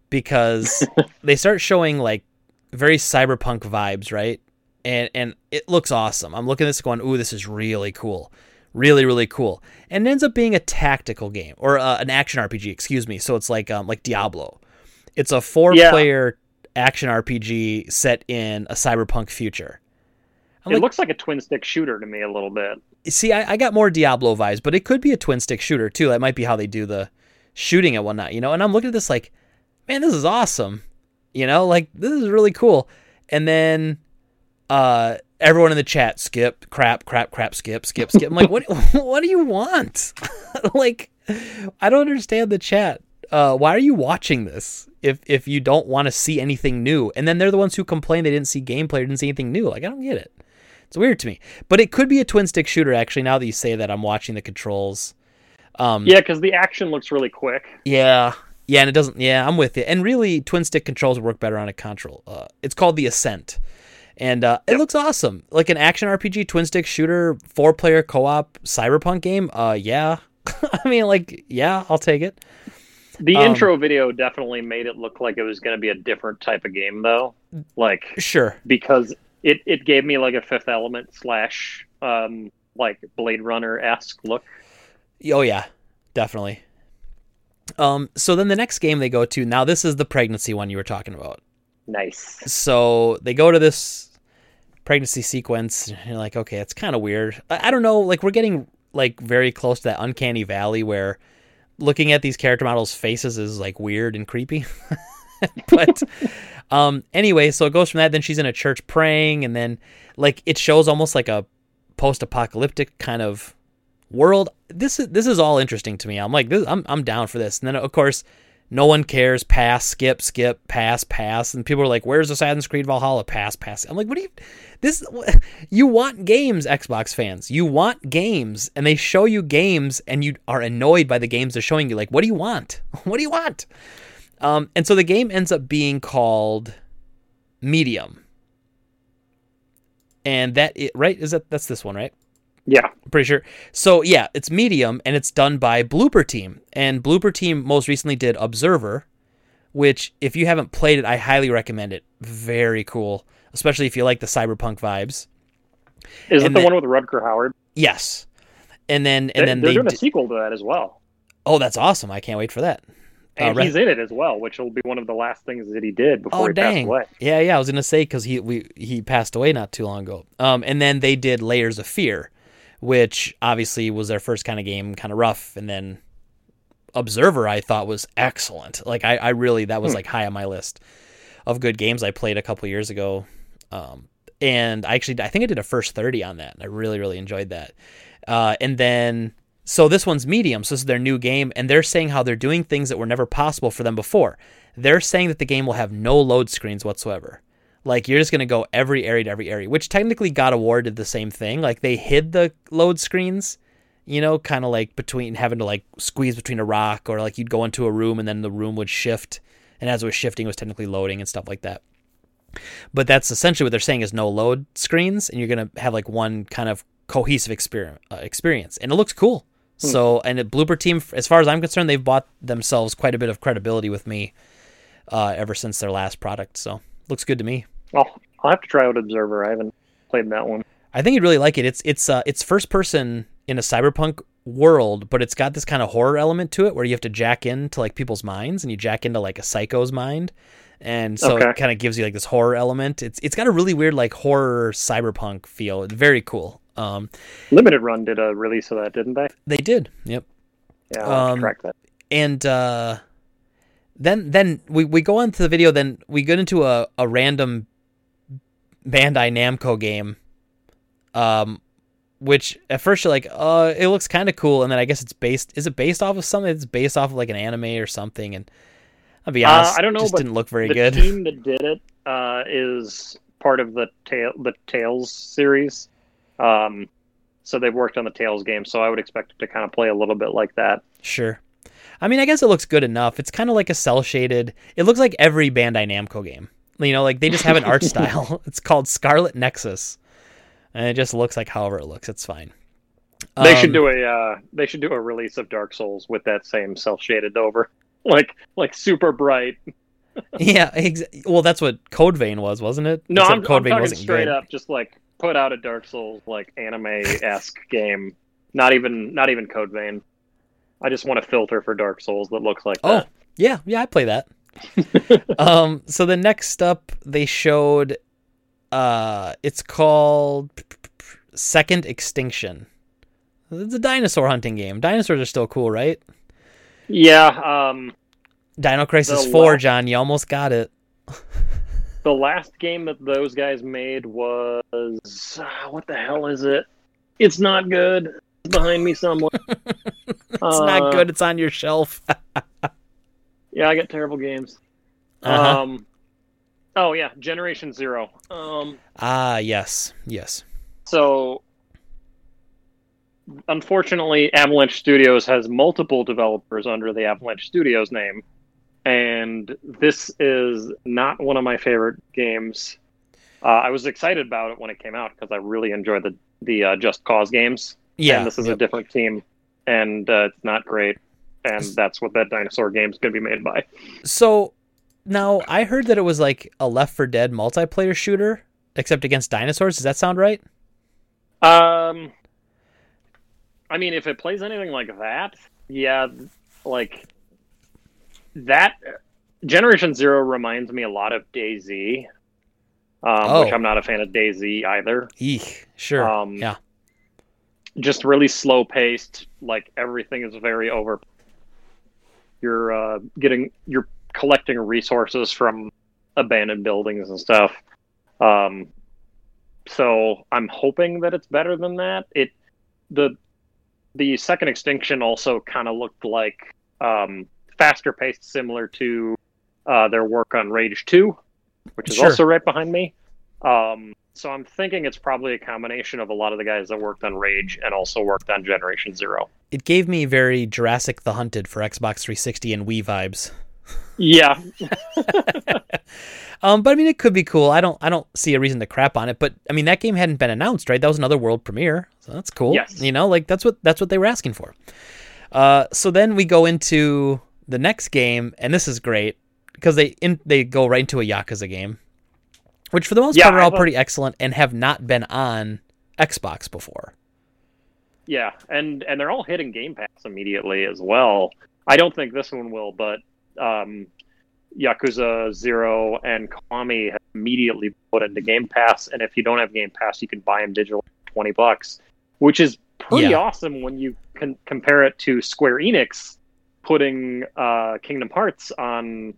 because they start showing like very cyberpunk vibes, right? And and it looks awesome. I'm looking at this going, ooh, this is really cool, really really cool. And it ends up being a tactical game or uh, an action RPG, excuse me. So it's like um, like Diablo. It's a four player action RPG set in a cyberpunk future. I'm it like- looks like a twin stick shooter to me a little bit. see, I, I got more Diablo vibes, but it could be a twin stick shooter too. That might be how they do the shooting and whatnot, you know. And I'm looking at this like, man, this is awesome, you know, like this is really cool. And then, uh, everyone in the chat, skip, crap, crap, crap, skip, skip, skip. I'm like, what, what do you want? like, I don't understand the chat. Uh, why are you watching this if if you don't want to see anything new? And then they're the ones who complain they didn't see gameplay or didn't see anything new. Like, I don't get it. It's weird to me. But it could be a twin stick shooter actually now that you say that I'm watching the controls. Um Yeah, because the action looks really quick. yeah. Yeah, and it doesn't yeah, I'm with you. And really twin stick controls work better on a control. Uh, it's called the Ascent. And uh, it Yep. looks awesome. Like an action RPG twin stick shooter, four player co-op cyberpunk game. Uh yeah. I mean like yeah, I'll take it. The Um, intro video definitely made it look like it was going to be a different type of game, though. Like Sure. because it it gave me like a Fifth Element slash um like Blade Runner esque look. Oh yeah, definitely. Um so then the next game they go to, now this is the pregnancy one you were talking about. Nice. so they go to this pregnancy sequence and you're like okay it's kind of weird. I, I don't know like we're getting like very close to that uncanny valley where looking at these character models faces is like weird and creepy. But um anyway so it goes from that then she's in a church praying and then like it shows almost like a post-apocalyptic kind of world. This is this is all interesting to me. I'm like this i'm, I'm down for this. And then of course no one cares. Pass, skip, skip, pass, pass. And people are like, "Where's Assassin's Creed Valhalla?" Pass, pass. I'm like, "What do you? This? You want games, Xbox fans? You want games, and they show you games, and you are annoyed by the games they're showing you. Like, what do you want? What do you want?" Um, and so the game ends up being called Medium, and that it, right is that that's this one, right? Yeah. I'm pretty sure. So yeah, it's medium and it's done by Bloober Team. And Bloober Team most recently did Observer, which if you haven't played it, I highly recommend it. Very cool, especially if you like the cyberpunk vibes. Is it the then- one with Rutger Hauer? Yes. And then and They- then they're they doing a d- sequel to that as well, Oh, that's awesome. I can't wait for that. Uh, and he's in it as well, which will be one of the last things that he did before Oh he passed away. Yeah, yeah. I was gonna say because he we he passed away not too long ago. Um, and then they did Layers of Fear, which obviously was their first kind of game, kind of rough. And then Observer, I thought was excellent. Like I, I really that was Hmm. like high on my list of good games I played a couple years ago. Um, and I actually I think I did a first thirty on that, and I really really enjoyed that. Uh, and then so this one's medium, so this is their new game, and they're saying how they're doing things that were never possible for them before. They're saying that the game will have no load screens whatsoever. Like you're just gonna go every area to every area, which technically God of War did the same thing. Like they hid the load screens, you know, kind of like between having to like squeeze between a rock or like you'd go into a room and then the room would shift, and as it was shifting, it was technically loading and stuff like that. But that's essentially what they're saying is no load screens, and you're gonna have like one kind of cohesive experience, uh, experience, and it looks cool. Hmm. So, and the Bloober Team, as far as I'm concerned, they've bought themselves quite a bit of credibility with me uh, ever since their last product. So, looks good to me. Well, I'll have to try out Observer. I haven't played that one. I think you'd really like it. It's it's uh, it's first person in a cyberpunk world, but it's got this kind of horror element to it where you have to jack into like people's minds and you jack into like a psycho's mind. And so okay. it kind of gives you like this horror element. It's it's got a really weird like horror cyberpunk feel. Very cool. Um, Limited Run did a release of that, didn't they? They did. Yep. Yeah, I'll um, that. And uh, then then we, we go on to the video. Then we get into a, a random Bandai Namco game, um, which at first you're like, uh, it looks kind of cool, and then I guess it's based. Is it based off of something? It's based off of like an anime or something. And I'll be honest, uh, I don't know. Just didn't look very the good. The team that did it uh, is part of the tail the Tales series. Um, so they've worked on the Tales game, so I would expect it to kind of play a little bit like that. Sure. I mean, I guess it looks good enough. It's kind of like a cel shaded. It looks like every Bandai Namco game. You know, like they just have an art style. It's called Scarlet Nexus, and it just looks like however it looks. It's fine. They um, should do a uh, they should do a release of Dark Souls with that same cel shaded over, like like super bright. yeah, ex- well, that's what Code Vein was, wasn't it? No, Except I'm, Code I'm Vein talking straight good. up, just like put out a Dark Souls like anime esque game. Not even not even Code Vein. I just want a filter for Dark Souls that looks like oh, that. yeah, yeah, I play that. um, so the next up they showed, uh, it's called Second Extinction. It's a dinosaur hunting game. Dinosaurs are still cool, right? Yeah. Um, Dino Crisis Four, last, John. You almost got it. the last game that those guys made was uh, what the hell is it? It's not good. Behind me somewhere. it's uh, not good. It's on your shelf. yeah, I get terrible games. Uh-huh. Um, oh yeah, Generation Zero. Um, ah, yes, yes. So, unfortunately, Avalanche Studios has multiple developers under the Avalanche Studios name and this is not one of my favorite games. Uh, I was excited about it when it came out because I really enjoyed the the uh, Just Cause games. Yeah, and this is yep. a different team, and uh, it's not great. And that's what that dinosaur game is going to be made by. So now I heard that it was like a Left for Dead multiplayer shooter, except against dinosaurs. Does that sound right? Um, I mean, if it plays anything like that, yeah, like that Generation Zero reminds me a lot of DayZ, um, oh. which I'm not a fan of DayZ either. Eek, sure. Um, yeah. Just really slow paced. Like everything is very over. You're uh, getting you're collecting resources from abandoned buildings and stuff. Um, so I'm hoping that it's better than that. It the the second extinction also kind of looked like um, faster paced, similar to uh, their work on Rage 2, which is sure. also right behind me. Um, so I'm thinking it's probably a combination of a lot of the guys that worked on Rage and also worked on Generation Zero. It gave me very Jurassic the Hunted for Xbox 360 and Wii vibes. Yeah. um, but I mean, it could be cool. I don't, I don't see a reason to crap on it. But I mean, that game hadn't been announced, right? That was another world premiere, so that's cool. Yes. You know, like that's what that's what they were asking for. Uh, so then we go into the next game, and this is great because they in, they go right into a Yakuza game, which for the most yeah, part are all pretty excellent and have not been on Xbox before. Yeah, and and they're all hitting Game Pass immediately as well. I don't think this one will, but um, Yakuza Zero and Kiwami have immediately put into Game Pass, and if you don't have Game Pass, you can buy them digital twenty bucks, which is pretty yeah. awesome when you can compare it to Square Enix putting uh, Kingdom Hearts on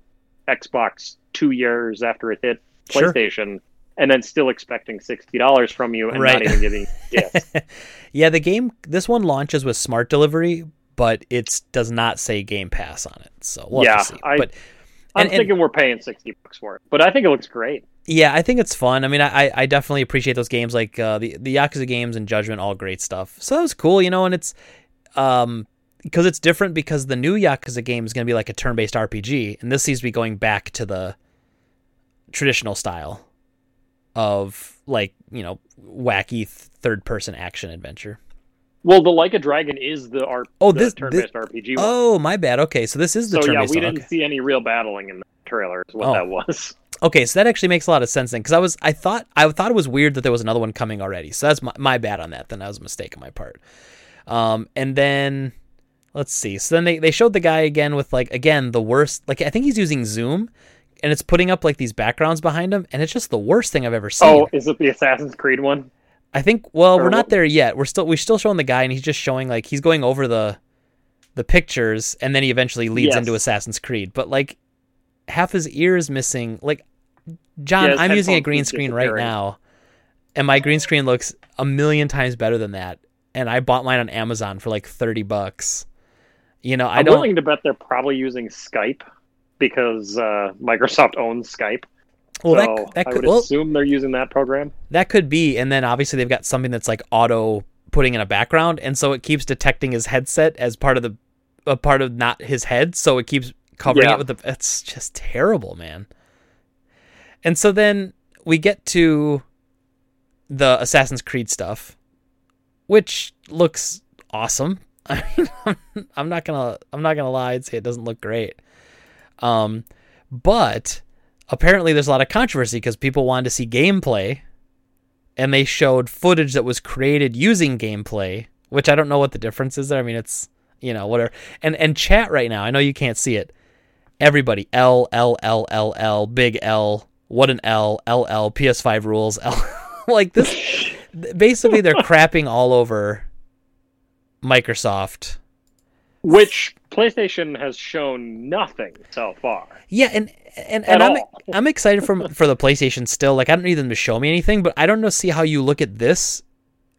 Xbox two years after it hit PlayStation. Sure. And then still expecting sixty dollars from you, and right. not even giving gifts. yeah, the game. This one launches with smart delivery, but it does not say Game Pass on it. So we'll yeah, I, but I'm and, thinking and, we're paying sixty bucks for it, but I think it looks great. Yeah, I think it's fun. I mean, I I definitely appreciate those games like uh, the the Yakuza games and Judgment, all great stuff. So that was cool, you know, and it's um because it's different because the new Yakuza game is going to be like a turn-based RPG, and this seems to be going back to the traditional style of like you know wacky third-person action adventure. Well, the Like a Dragon is the art. Oh, the this- turn-based RPG. one. Oh, my bad. Okay, so this is the so yeah, we didn't Okay. see any real battling in the trailer. Is what Oh. that was. Okay, so that actually makes a lot of sense then, because I was I thought I thought it was weird that there was another one coming already. So that's my, my bad on that. Then that was a mistake on my part. Um, and then let's see. So then they they showed the guy again with like again the worst. Like I think he's using Zoom, and it's putting up like these backgrounds behind him, and it's just the worst thing I've ever seen. Oh, is it the Assassin's Creed one? I think well Or we're not there yet. We're still we're still showing the guy, and he's just showing like he's going over the the pictures, and then he eventually leads Yes. into Assassin's Creed. But like half his ear is missing. Like John, Yeah, I'm using a green screen right now, and my green screen looks a million times better than that. And I bought mine on Amazon for like thirty bucks. You know, I I'm don't. willing to bet they're probably using Skype because uh, Microsoft owns Skype. well, so that that I could would well, assume they're using that program. that could be, and then obviously they've got something that's like auto putting in a background, and so it keeps detecting his headset as part of the a part of not his head, so it keeps covering Yeah. it with the. It's just terrible, man. And so then we get to the Assassin's Creed stuff, which looks awesome. I mean, I'm, I'm not gonna I'm not gonna lie and say it doesn't look great. Um, but apparently there's a lot of controversy because people wanted to see gameplay, and they showed footage that was created using gameplay, which I don't know what the difference is there. I mean, it's you know whatever. And and chat right now, I know you can't see it. Everybody L L L L L big L what an L L L PS5 rules L like this. Basically, they're crapping all over Microsoft. Which PlayStation has shown nothing so far. Yeah, and and, and I'm all. I'm excited for for the PlayStation still. Like I don't need them to show me anything, but I don't know see how you look at this.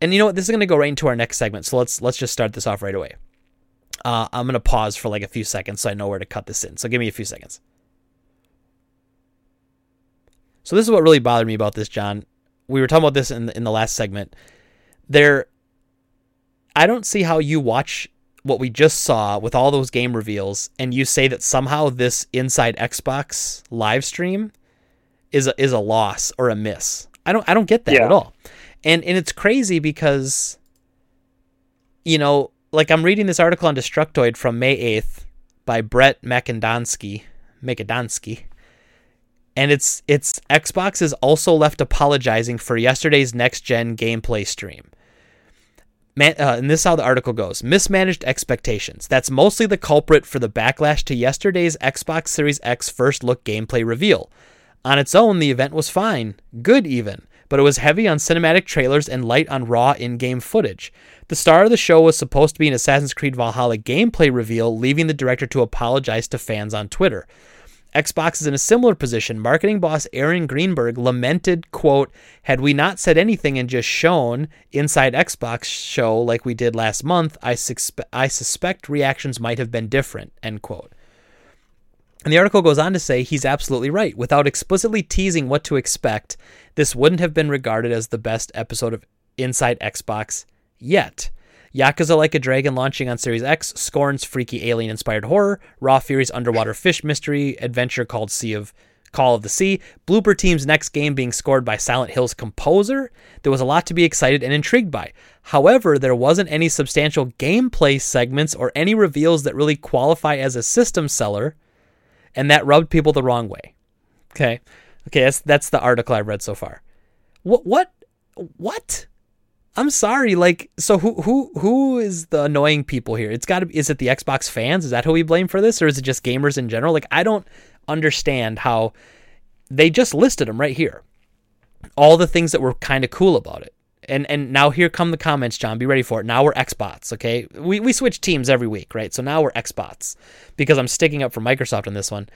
And you know what? This is going to go right into our next segment. So let's let's just start this off right away. Uh, I'm going to pause for like a few seconds so I know where to cut this in. So give me a few seconds. So this is what really bothered me about this, John. We were talking about this in the, in the last segment. There, I don't see how you watch what we just saw with all those game reveals, and you say that somehow this Inside Xbox live stream is a, is a loss or a miss. I don't I don't get that Yeah. at all. And and it's crazy because you know, like I'm reading this article on Destructoid from May 8th by Brett Makedonski, Makedonski. And it's it's Xbox is also left apologizing for yesterday's next gen gameplay stream. Man, uh, and this is how the article goes mismanaged expectations. That's mostly the culprit for the backlash to yesterday's Xbox Series X first look gameplay reveal. On its own, the event was fine, good even, but it was heavy on cinematic trailers and light on raw in game footage. The star of the show was supposed to be an Assassin's Creed Valhalla gameplay reveal, leaving the director to apologize to fans on Twitter. Xbox is in a similar position. Marketing boss Aaron Greenberg lamented, quote, had we not said anything and just shown inside Xbox show like we did last month, I, suspe- I suspect reactions might have been different, end quote. And the article goes on to say he's absolutely right. Without explicitly teasing what to expect, this wouldn't have been regarded as the best episode of Inside Xbox yet. Yakuza Like a Dragon launching on Series X, Scorn's freaky alien inspired horror, Raw Fury's underwater fish mystery adventure called Sea of Call of the Sea, Bloober Team's next game being scored by Silent Hill's composer. There was a lot to be excited and intrigued by. However, there wasn't any substantial gameplay segments or any reveals that really qualify as a system seller, and that rubbed people the wrong way. Okay. Okay, that's that's the article I've read so far. What what what? I'm sorry. Like, so who who who is the annoying people here? It's got to. Is it the Xbox fans? Is that who we blame for this, or is it just gamers in general? Like, I don't understand how they just listed them right here. All the things that were kind of cool about it. And and now here come the comments, John. Be ready for it. Now we're Xbots, okay? We we switch teams every week, right? So now we're Xbots because I'm sticking up for Microsoft on this one.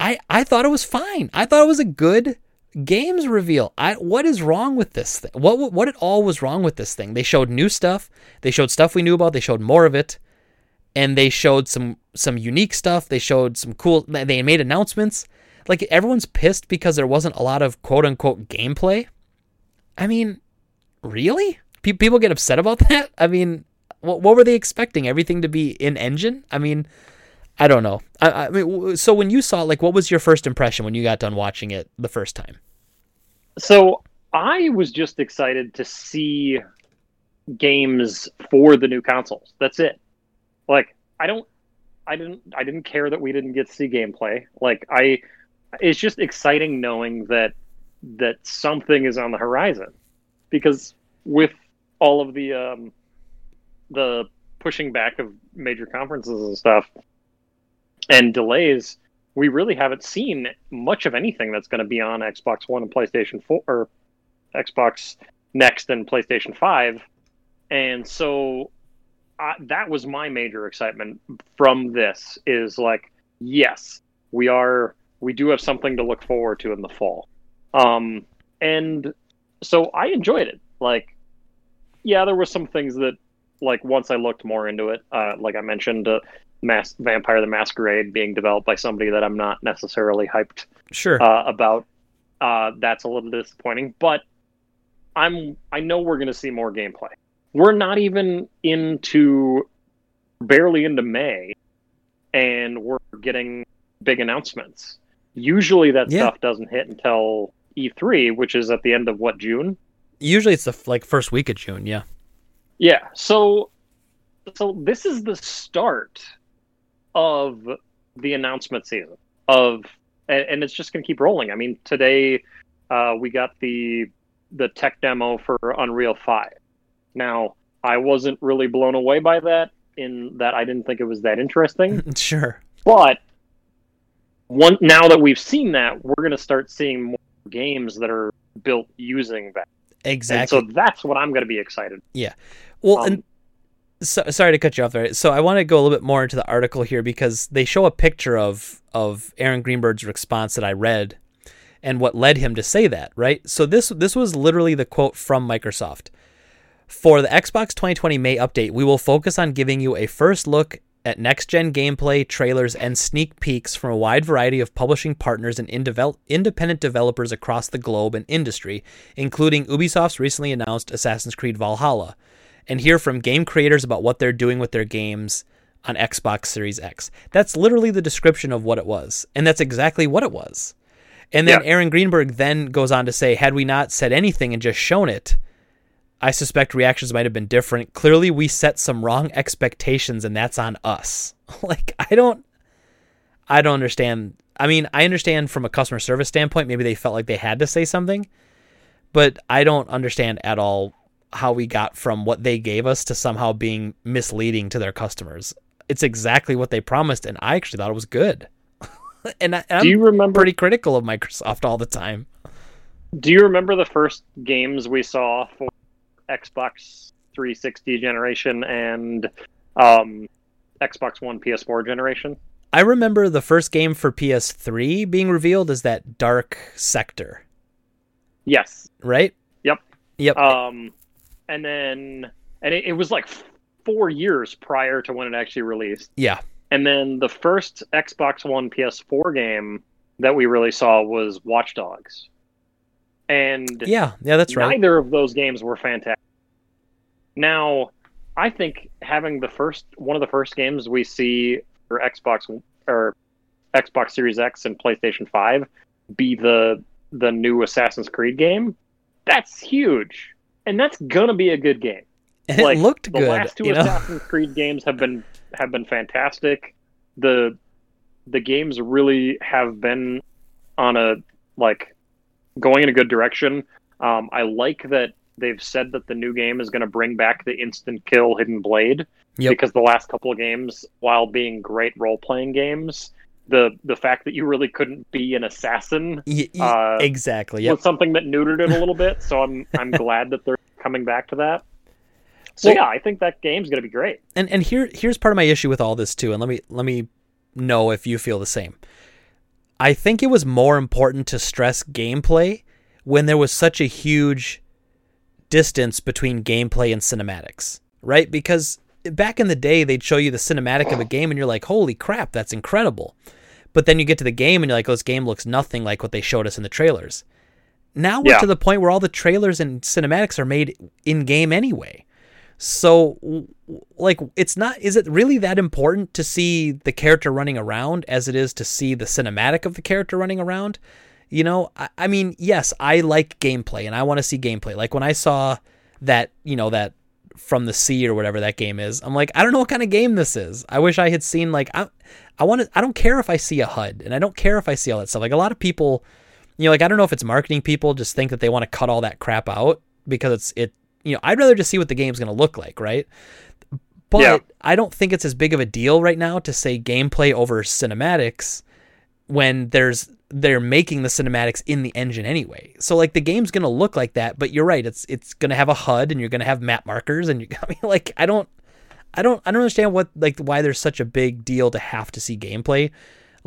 I I thought it was fine. I thought it was a good games reveal. I what is wrong with this thing? What what, at all was wrong with this thing? They showed new stuff. They showed stuff we knew about. They showed more of it, and they showed some some unique stuff. They showed some cool. They made announcements. like everyone's pissed because there wasn't a lot of quote unquote gameplay. I mean, really? Pe- people get upset about that? I mean, what, what were they expecting? Everything to be in engine? I mean, I don't know. I, I mean, so when you saw, like, what was your first impression when you got done watching it the first time? So I was just excited to see games for the new consoles. That's it. Like, I don't, I didn't, I didn't care that we didn't get to see gameplay. Like, I, it's just exciting knowing that that something is on the horizon, because with all of the um, the pushing back of major conferences and stuff and delays, we really haven't seen much of anything that's going to be on Xbox One and PlayStation 4 or Xbox Next and PlayStation 5. And so I, that was my major excitement from this is like, yes, we are, we do have something to look forward to in the fall. Um, and so I enjoyed it. Like, yeah, there were some things that, like, once I looked more into it, uh, like I mentioned, uh, Mass Vampire the Masquerade being developed by somebody that I'm not necessarily hyped Sure. uh, about. Uh, that's a little disappointing, but I'm I know we're going to see more gameplay. We're not even into barely into May, and we're getting big announcements. Usually, that Yeah. stuff doesn't hit until E3, which is at the end of what June. Usually it's the like first week of June. Yeah. Yeah. So so this is the start of the announcement season of and, and it's just going to keep rolling. I mean, today uh, we got the the tech demo for Unreal 5. Now, I wasn't really blown away by that in that I didn't think it was that interesting, sure. but one now that we've seen that, we're going to start seeing more games that are built using that. Exactly. And so that's what I'm going to be excited. Yeah. Well, um, and so, sorry to cut you off there. So I want to go a little bit more into the article here because they show a picture of of Aaron Greenberg's response that I read and what led him to say that, right? So this this was literally the quote from Microsoft. For the Xbox 2020 May update, we will focus on giving you a first look at next gen gameplay, trailers, and sneak peeks from a wide variety of publishing partners and independent developers across the globe and industry, including Ubisoft's recently announced Assassin's Creed Valhalla, and hear from game creators about what they're doing with their games on Xbox Series X. That's literally the description of what it was, and that's exactly what it was. And then Yeah. Aaron Greenberg then goes on to say, had we not said anything and just shown it, I suspect reactions might have been different. Clearly, we set some wrong expectations, and that's on us. like, I don't, I don't understand. I mean, I understand from a customer service standpoint, maybe they felt like they had to say something, but I don't understand at all how we got from what they gave us to somehow being misleading to their customers. It's exactly what they promised, and I actually thought it was good. and, I, and Do you I'm remember pretty critical of Microsoft all the time. Do you remember the first games we saw for Xbox 360 generation and um, Xbox One PS4 generation? I remember the first game for PS3 being revealed as that Dark Sector, Yes. right? Yep. Yep. Um, and then and it, it was like four years prior to when it actually released. yeah. And then the first Xbox One PS4 game that we really saw was Watch Dogs. And Yeah. Yeah, that's right. Neither of those games were fantastic. Now, I think having the first one of the first games we see for Xbox or Xbox Series X and PlayStation 5 be the the new Assassin's Creed game, that's huge. And that's gonna be a good game. And like, it looked the good. The last two you know? Assassin's Creed games have been have been fantastic. The the games really have been on a like going in a good direction. Um, I like that they've said that the new game is going to bring back the instant kill hidden blade Yep. because the last couple of games, while being great role playing games, the the fact that you really couldn't be an assassin Y- y- uh, exactly. Yep. was something that neutered it a little bit. So I'm I'm glad that they're coming back to that. So Well- yeah, I think that game's going to be great. and and here here's part of my issue with all this too and let me let me know if you feel the same i think it was more important to stress gameplay when there was such a huge distance between gameplay and cinematics right because back in the day they'd show you the cinematic of a game and you're like holy crap that's incredible But then you get to the game and you're like, oh, this game looks nothing like what they showed us in the trailers. Now we're Yeah. to the point where all the trailers and cinematics are made in game anyway. So, like, it's not, is it really that important to see the character running around as it is to see the cinematic of the character running around? You know, I, I mean, yes, I like gameplay and I want to see gameplay. Like when I saw that, you know, that from the sea or whatever that game is, I'm like, I don't know what kind of game this is. I wish I had seen, like, I, I want to, I don't care if I see a HUD and I don't care if I see all that stuff. Like, a lot of people, you know, like, I don't know if it's marketing people just think that they want to cut all that crap out because it's, it, you know, I'd rather just see what the game's going to look like, right? But Yeah. I don't think it's as big of a deal right now to say gameplay over cinematics when there's they're making the cinematics in the engine anyway. So like the game's gonna look like that, but you're right, it's it's gonna have a HUD and you're gonna have map markers and you I mean like I don't I don't I don't understand what like why there's such a big deal to have to see gameplay.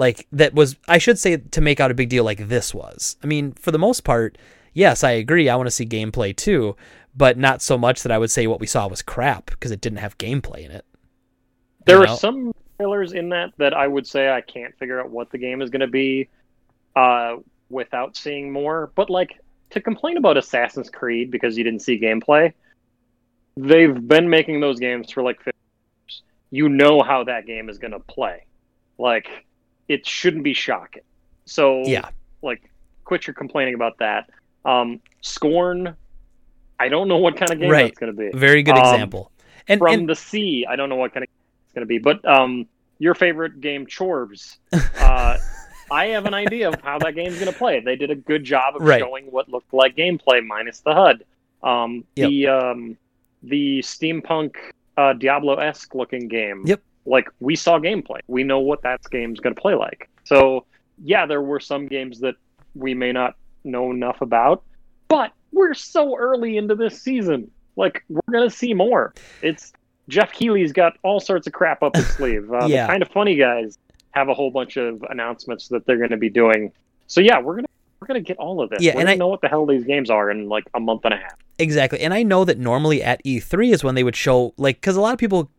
Like that was I should say to make out a big deal like this was. I mean, for the most part, yes, I agree. I want to see gameplay too, but not so much that I would say what we saw was crap because it didn't have gameplay in it. There You are some trailers in that that I would say I can't figure out what the game is going to be uh, without seeing more. But like to complain about Assassin's Creed because you didn't see gameplay, they've been making those games for like 50 years. You know how that game is going to play. Like it shouldn't be shocking. So Yeah. like quit your complaining about that. Um, Scorn, I don't know what kind of game Right. that's going to be Very good Um, example. And, from and the sea. I don't know what kind of it's going to be, but um, your favorite game, Chorus. Uh, I have an idea of how that game's going to play. They did a good job of Right. showing what looked like gameplay minus the HUD. Um, Yep. The um, the steampunk uh, Diablo esque looking game. Yep. Like we saw gameplay. We know what that game's going to play like. So yeah, there were some games that we may not know enough about, but we're so early into this season. Like we're gonna see more. It's Geoff Keighley's got all sorts of crap up his sleeve. Uh, Yeah. The kind of funny guys have a whole bunch of announcements that they're going to be doing. So yeah, we're gonna we're gonna get all of this. Yeah, we're and I- know what the hell these games are in like a month and a half. Exactly. And I know that normally at E3 is when they would show, like, because a lot of people,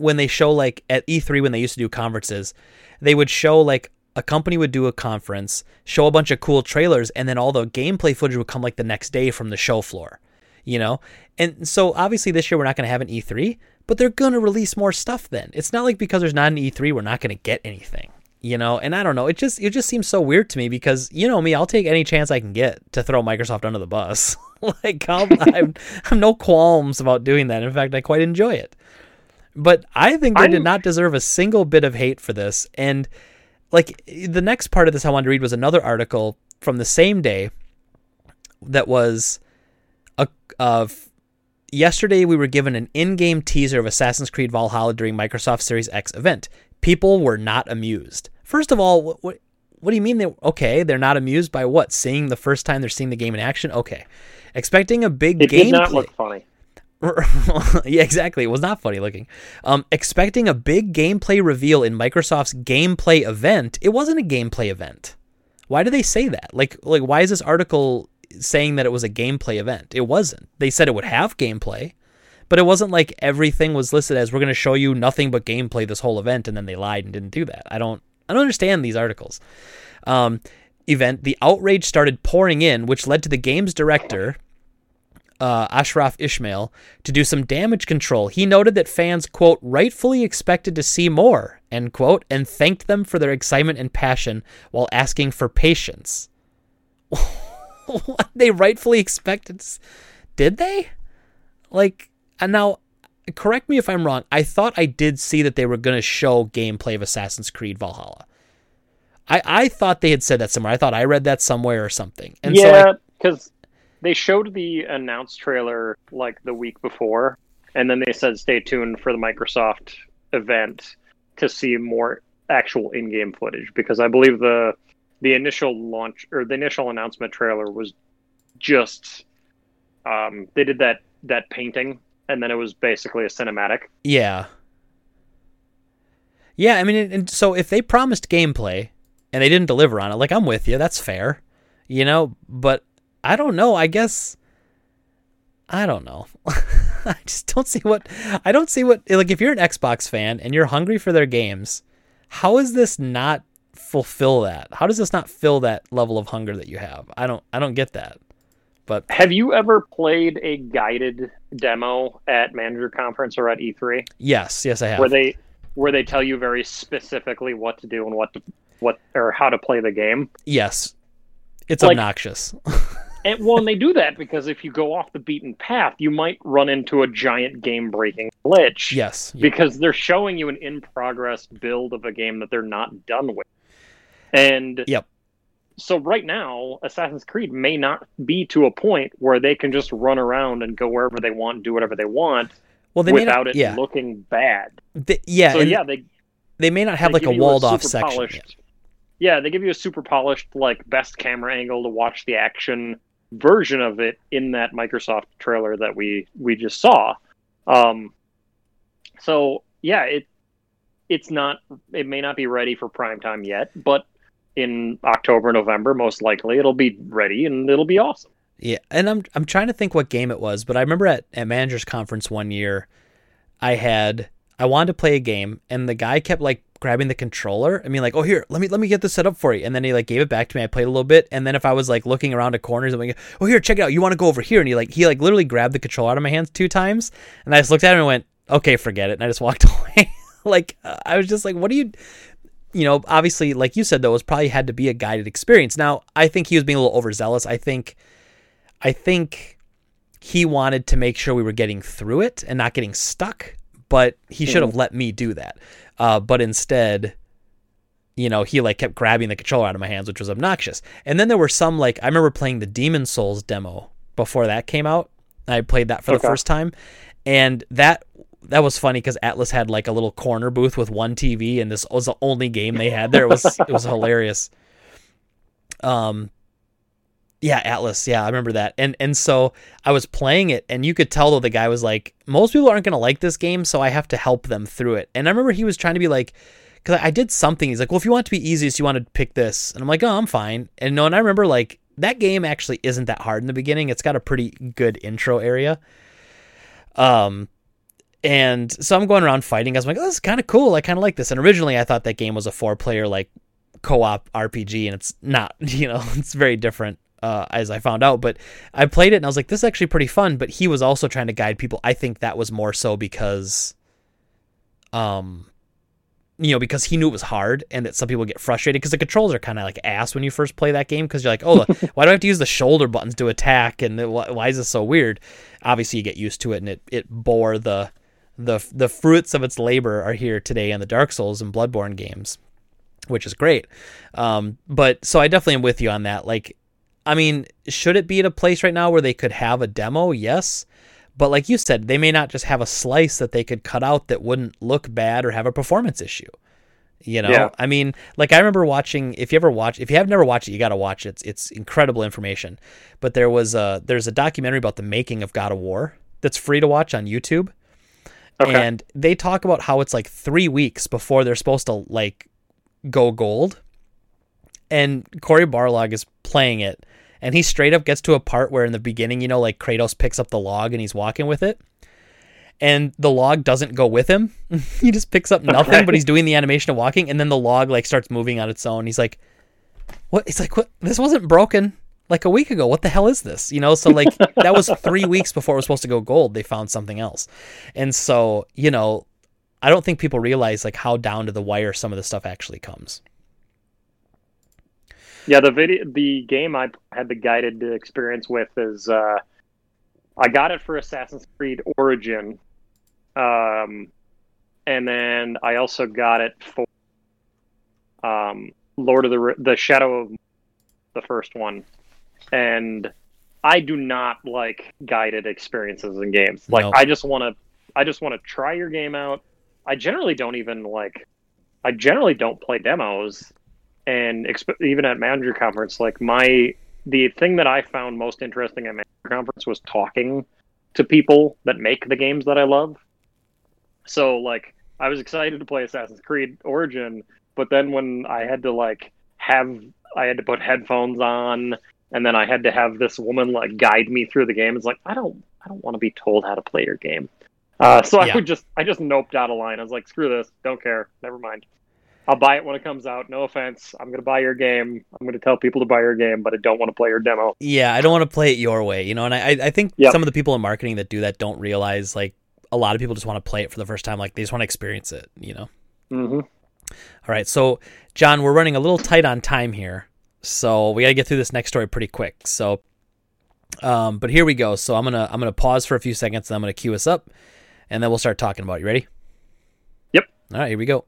when they show, like, at E3, when they used to do conferences, they would show, like, a company would do a conference, show a bunch of cool trailers, and then all the gameplay footage would come, like, the next day from the show floor, you know? And so obviously this year we're not going to have an E3, but they're going to release more stuff then. It's not like because there's not an E3, we're not going to get anything. You know, and I don't know. It just it just seems so weird to me because you know me, I'll take any chance I can get to throw Microsoft under the bus. like I'm, I'm no qualms about doing that. In fact, I quite enjoy it. But I think they did I'm- not deserve a single bit of hate for this. And like the next part of this I wanted to read was another article from the same day that was a of yesterday we were given an in-game teaser of Assassin's Creed Valhalla during Microsoft Series X event. People were not amused. First of all, what what, what do you mean they okay, they're not amused by what? Seeing the first time they're seeing the game in action? Okay. Expecting a big It game did not look funny. yeah, exactly. It was not funny looking. Um, expecting a big gameplay reveal in Microsoft's gameplay event. It wasn't a gameplay event. Why do they say that? Like, like why is this article saying that it was a gameplay event? It wasn't. They said it would have gameplay, but it wasn't like everything was listed as we're going to show you nothing but gameplay this whole event, and then they lied and didn't do that. I don't. I don't understand these articles. Um, event. The outrage started pouring in, which led to the game's director uh, Ashraf Ismail to do some damage control. He noted that fans, quote, rightfully expected to see more, end quote, and thanked them for their excitement and passion while asking for patience. what they rightfully expected? Did they? Like, and now, correct me if I'm wrong. I thought I did see that they were going to show gameplay of Assassin's Creed Valhalla. I, I thought they had said that somewhere. I thought I read that somewhere or something. And yeah, because they showed the announced trailer like the week before, and then they said stay tuned for the Microsoft event to see more actual in-game footage. Because I believe the the initial launch or the initial announcement trailer was just um, they did that that painting, and then it was basically a cinematic. Yeah. Yeah, I mean, and- so if they promised gameplay and they didn't deliver on it, like I'm with you, that's fair, you know. But I don't know. I guess I don't know. I just don't see what I don't see what like if you're an Xbox fan and you're hungry for their games, how is this not fulfill that? How does this not fill that level of hunger that you have? I don't I don't get that. But have you ever played a guided demo at manager conference or at E3? Yes, yes I have. Where they where they tell you very specifically what to do and what to what or how to play the game? Yes. It's like, obnoxious. and well, and they do that because if you go off the beaten path, you might run into a giant game breaking glitch. Yes. Because they're showing you an in progress build of a game that they're not done with. And Yep so right now assassin's creed may not be to a point where they can just run around and go wherever they want do whatever they want well they without not, it yeah. looking bad the, yeah so yeah they they may not have like a walled a off section yeah they give you a super polished like best camera angle to watch the action version of it in that microsoft trailer that we we just saw um so yeah it it's not it may not be ready for prime time yet but in October, November, most likely it'll be ready and it'll be awesome. Yeah, and I'm I'm trying to think what game it was, but I remember at, at managers conference one year, I had I wanted to play a game, and the guy kept like grabbing the controller. I mean, like, oh here, let me let me get this set up for you, and then he like gave it back to me. I played a little bit, and then if I was like looking around a corner, something, oh here, check it out. You want to go over here? And he like he like literally grabbed the controller out of my hands two times, and I just looked at him and went, okay, forget it, and I just walked away. like I was just like, what are you? you know, obviously, like you said, though, it was probably had to be a guided experience. Now, I think he was being a little overzealous. I think, I think he wanted to make sure we were getting through it and not getting stuck. But he should have mm-hmm. let me do that. Uh, but instead, you know, he like kept grabbing the controller out of my hands, which was obnoxious. And then there were some like I remember playing the Demon Souls demo before that came out. I played that for okay. the first time, and that that was funny because Atlus had like a little corner booth with one TV, and this was the only game they had there. It was it was hilarious. Um, yeah, Atlus. Yeah, I remember that. And and so I was playing it, and you could tell though the guy was like, most people aren't gonna like this game, so I have to help them through it. And I remember he was trying to be like, because I did something. He's like, well, if you want to be easiest, you want to pick this, and I'm like, oh, I'm fine. And no, and I remember like that game actually isn't that hard in the beginning. It's got a pretty good intro area. Um, and so I'm going around fighting. I was like, oh, this is kind of cool. I kind of like this. And originally, I thought that game was a four player like co-op RPG, and it's not. You know, it's very different. Uh, as I found out, but I played it and I was like, this is actually pretty fun. But he was also trying to guide people. I think that was more so because, um, you know, because he knew it was hard and that some people get frustrated because the controls are kind of like ass when you first play that game because you're like, oh, why do I have to use the shoulder buttons to attack and why is this so weird? Obviously, you get used to it and it it bore the the the fruits of its labor are here today in the Dark Souls and Bloodborne games, which is great. Um, but so I definitely am with you on that. Like, I mean, should it be at a place right now where they could have a demo? Yes. But like you said, they may not just have a slice that they could cut out that wouldn't look bad or have a performance issue. You know, yeah. I mean, like I remember watching. If you ever watch, if you have never watched it, you got to watch it. It's, it's incredible information. But there was a there's a documentary about the making of God of War that's free to watch on YouTube Okay. And they talk about how it's like three weeks before they're supposed to like go gold. And Cory Barlog is playing it, and he straight up gets to a part where in the beginning, you know, like Kratos picks up the log and he's walking with it. And the log doesn't go with him. he just picks up nothing, okay. but he's doing the animation of walking, and then the log like starts moving on its own. He's like, What? He's like, What? This wasn't broken like a week ago. What the hell is this? You know, so like that was three weeks before it was supposed to go gold. They found something else. And so, you know, I don't think people realize like how down to the wire some of the stuff actually comes. Yeah, the video, the game I had the guided experience with is uh, I got it for Assassin's Creed Origin, um, and then I also got it for um, Lord of the the Shadow of the first one and I do not like guided experiences in games. Like no. I just want to I just want to try your game out. I generally don't even like I generally don't play demos and exp- even at manager conference like my the thing that I found most interesting at manager conference was talking to people that make the games that I love. So like I was excited to play Assassin's Creed Origin, but then when I had to like have I had to put headphones on and then I had to have this woman like guide me through the game. It's like I don't I don't want to be told how to play your game. Uh, so I yeah. would just I just noped out a line. I was like, screw this, don't care, never mind. I'll buy it when it comes out. No offense. I'm gonna buy your game. I'm gonna tell people to buy your game, but I don't want to play your demo. Yeah, I don't want to play it your way, you know. And I, I think Yep. some of the people in marketing that do that don't realize like a lot of people just want to play it for the first time, like they just want to experience it, you know. hmm All right, so John, we're running a little tight on time here, so we got to get through this next story pretty quick. So, um, but here we go. So I'm gonna I'm gonna pause for a few seconds, and I'm gonna cue us up, and then we'll start talking about it. You ready? Yep. All right, here we go.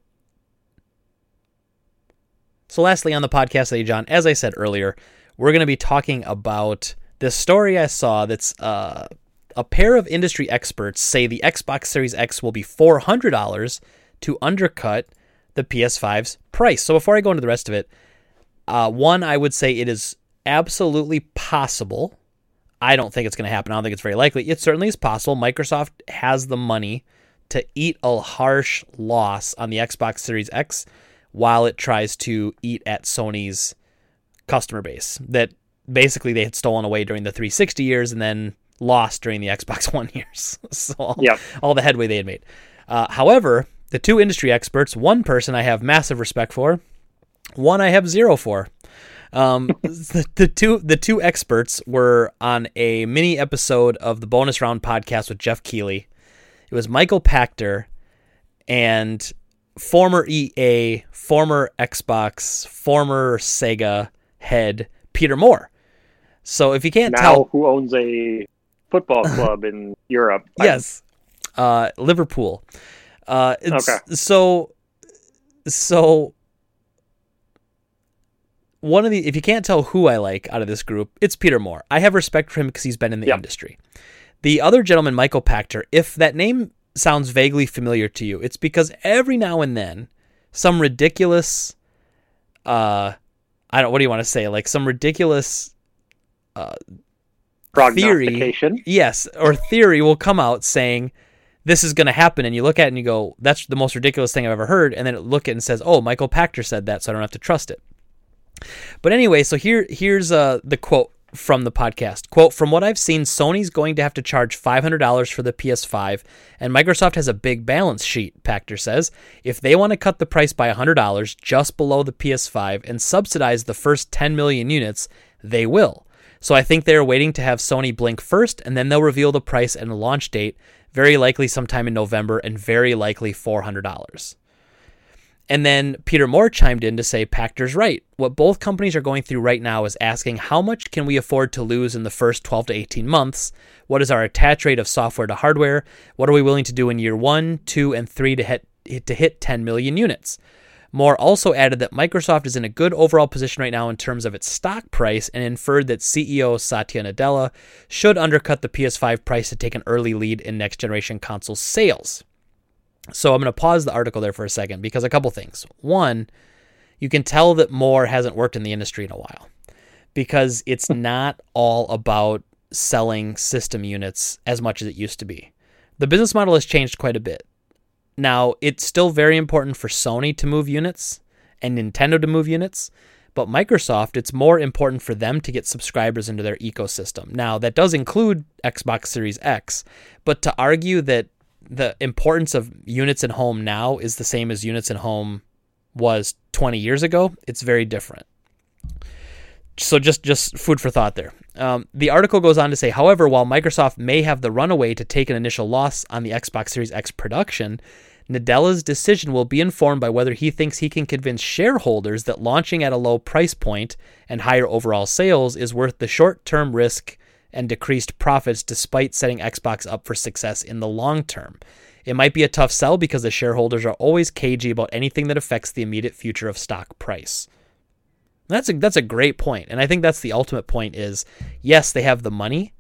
So, lastly, on the podcast today, John, as I said earlier, we're going to be talking about this story I saw that's uh, a pair of industry experts say the Xbox Series X will be $400 to undercut the PS5's price. So, before I go into the rest of it, uh, one, I would say it is absolutely possible. I don't think it's going to happen. I don't think it's very likely. It certainly is possible. Microsoft has the money to eat a harsh loss on the Xbox Series X while it tries to eat at Sony's customer base that basically they had stolen away during the 360 years and then lost during the Xbox One years. so all, Yep. all the headway they had made. Uh, however, the two industry experts, one person I have massive respect for, one I have zero for. Um, the, the two the two experts were on a mini episode of the bonus round podcast with Geoff Keighley. It was Michael Pachter and former EA, former Xbox, former Sega head Peter Moore. So if you can't Now, tell, who owns a football club in Europe? Yes, uh, Liverpool. Uh, Okay. So, so one of the if you can't tell who I like out of this group, it's Peter Moore. I have respect for him because he's been in the Yep. industry. The other gentleman, Michael Pachter, if that name sounds vaguely familiar to you, it's because every now and then some ridiculous uh I don't what do you want to say? Like some ridiculous theory prognostication. yes, or theory will come out saying this is going to happen, and you look at it and you go, "That's the most ridiculous thing I've ever heard," and then it look at it and says, "Oh, Michael Pachter said that, so I don't have to trust it." But anyway, so here here's uh, the quote from the podcast. Quote, from what I've seen, Sony's going to have to charge $500 for the PS5, and Microsoft has a big balance sheet, Pachter says. If they want to cut the price by $100 just below the PS5 and subsidize the first 10 million units, they will. So I think they're waiting to have Sony blink first, and then they'll reveal the price and launch date, very likely sometime in November, and very likely $400. And then Peter Moore chimed in to say Pachter's right. What both companies are going through right now is asking how much can we afford to lose in the first 12 to 18 months? What is our attach rate of software to hardware? What are we willing to do in year 1, 2, and 3 to hit to hit 10 million units? Moore also added that Microsoft is in a good overall position right now in terms of its stock price and inferred that CEO Satya Nadella should undercut the PS5 price to take an early lead in next generation console sales. So I'm going to pause the article there for a second because a couple things. One, you can tell that Moore hasn't worked in the industry in a while because it's hmm. not all about selling system units as much as it used to be. The business model has changed quite a bit. Now, it's still very important for Sony to move units and Nintendo to move units, but Microsoft, it's more important for them to get subscribers into their ecosystem. Now, that does include Xbox Series X, but to argue that the importance of units in home now is the same as units in home was 20 years ago, it's very different. So just just food for thought there. Um, the article goes on to say, however, while Microsoft may have the runaway to take an initial loss on the Xbox Series X production, Nadella's decision will be informed by whether he thinks he can convince shareholders that launching at a low price point and higher overall sales is worth the short-term risk and decreased profits despite setting Xbox up for success in the long term. It might be a tough sell because the shareholders are always cagey about anything that affects the immediate future of stock price. That's a that's a great point, and I think that's the ultimate point. Is yes, they have the money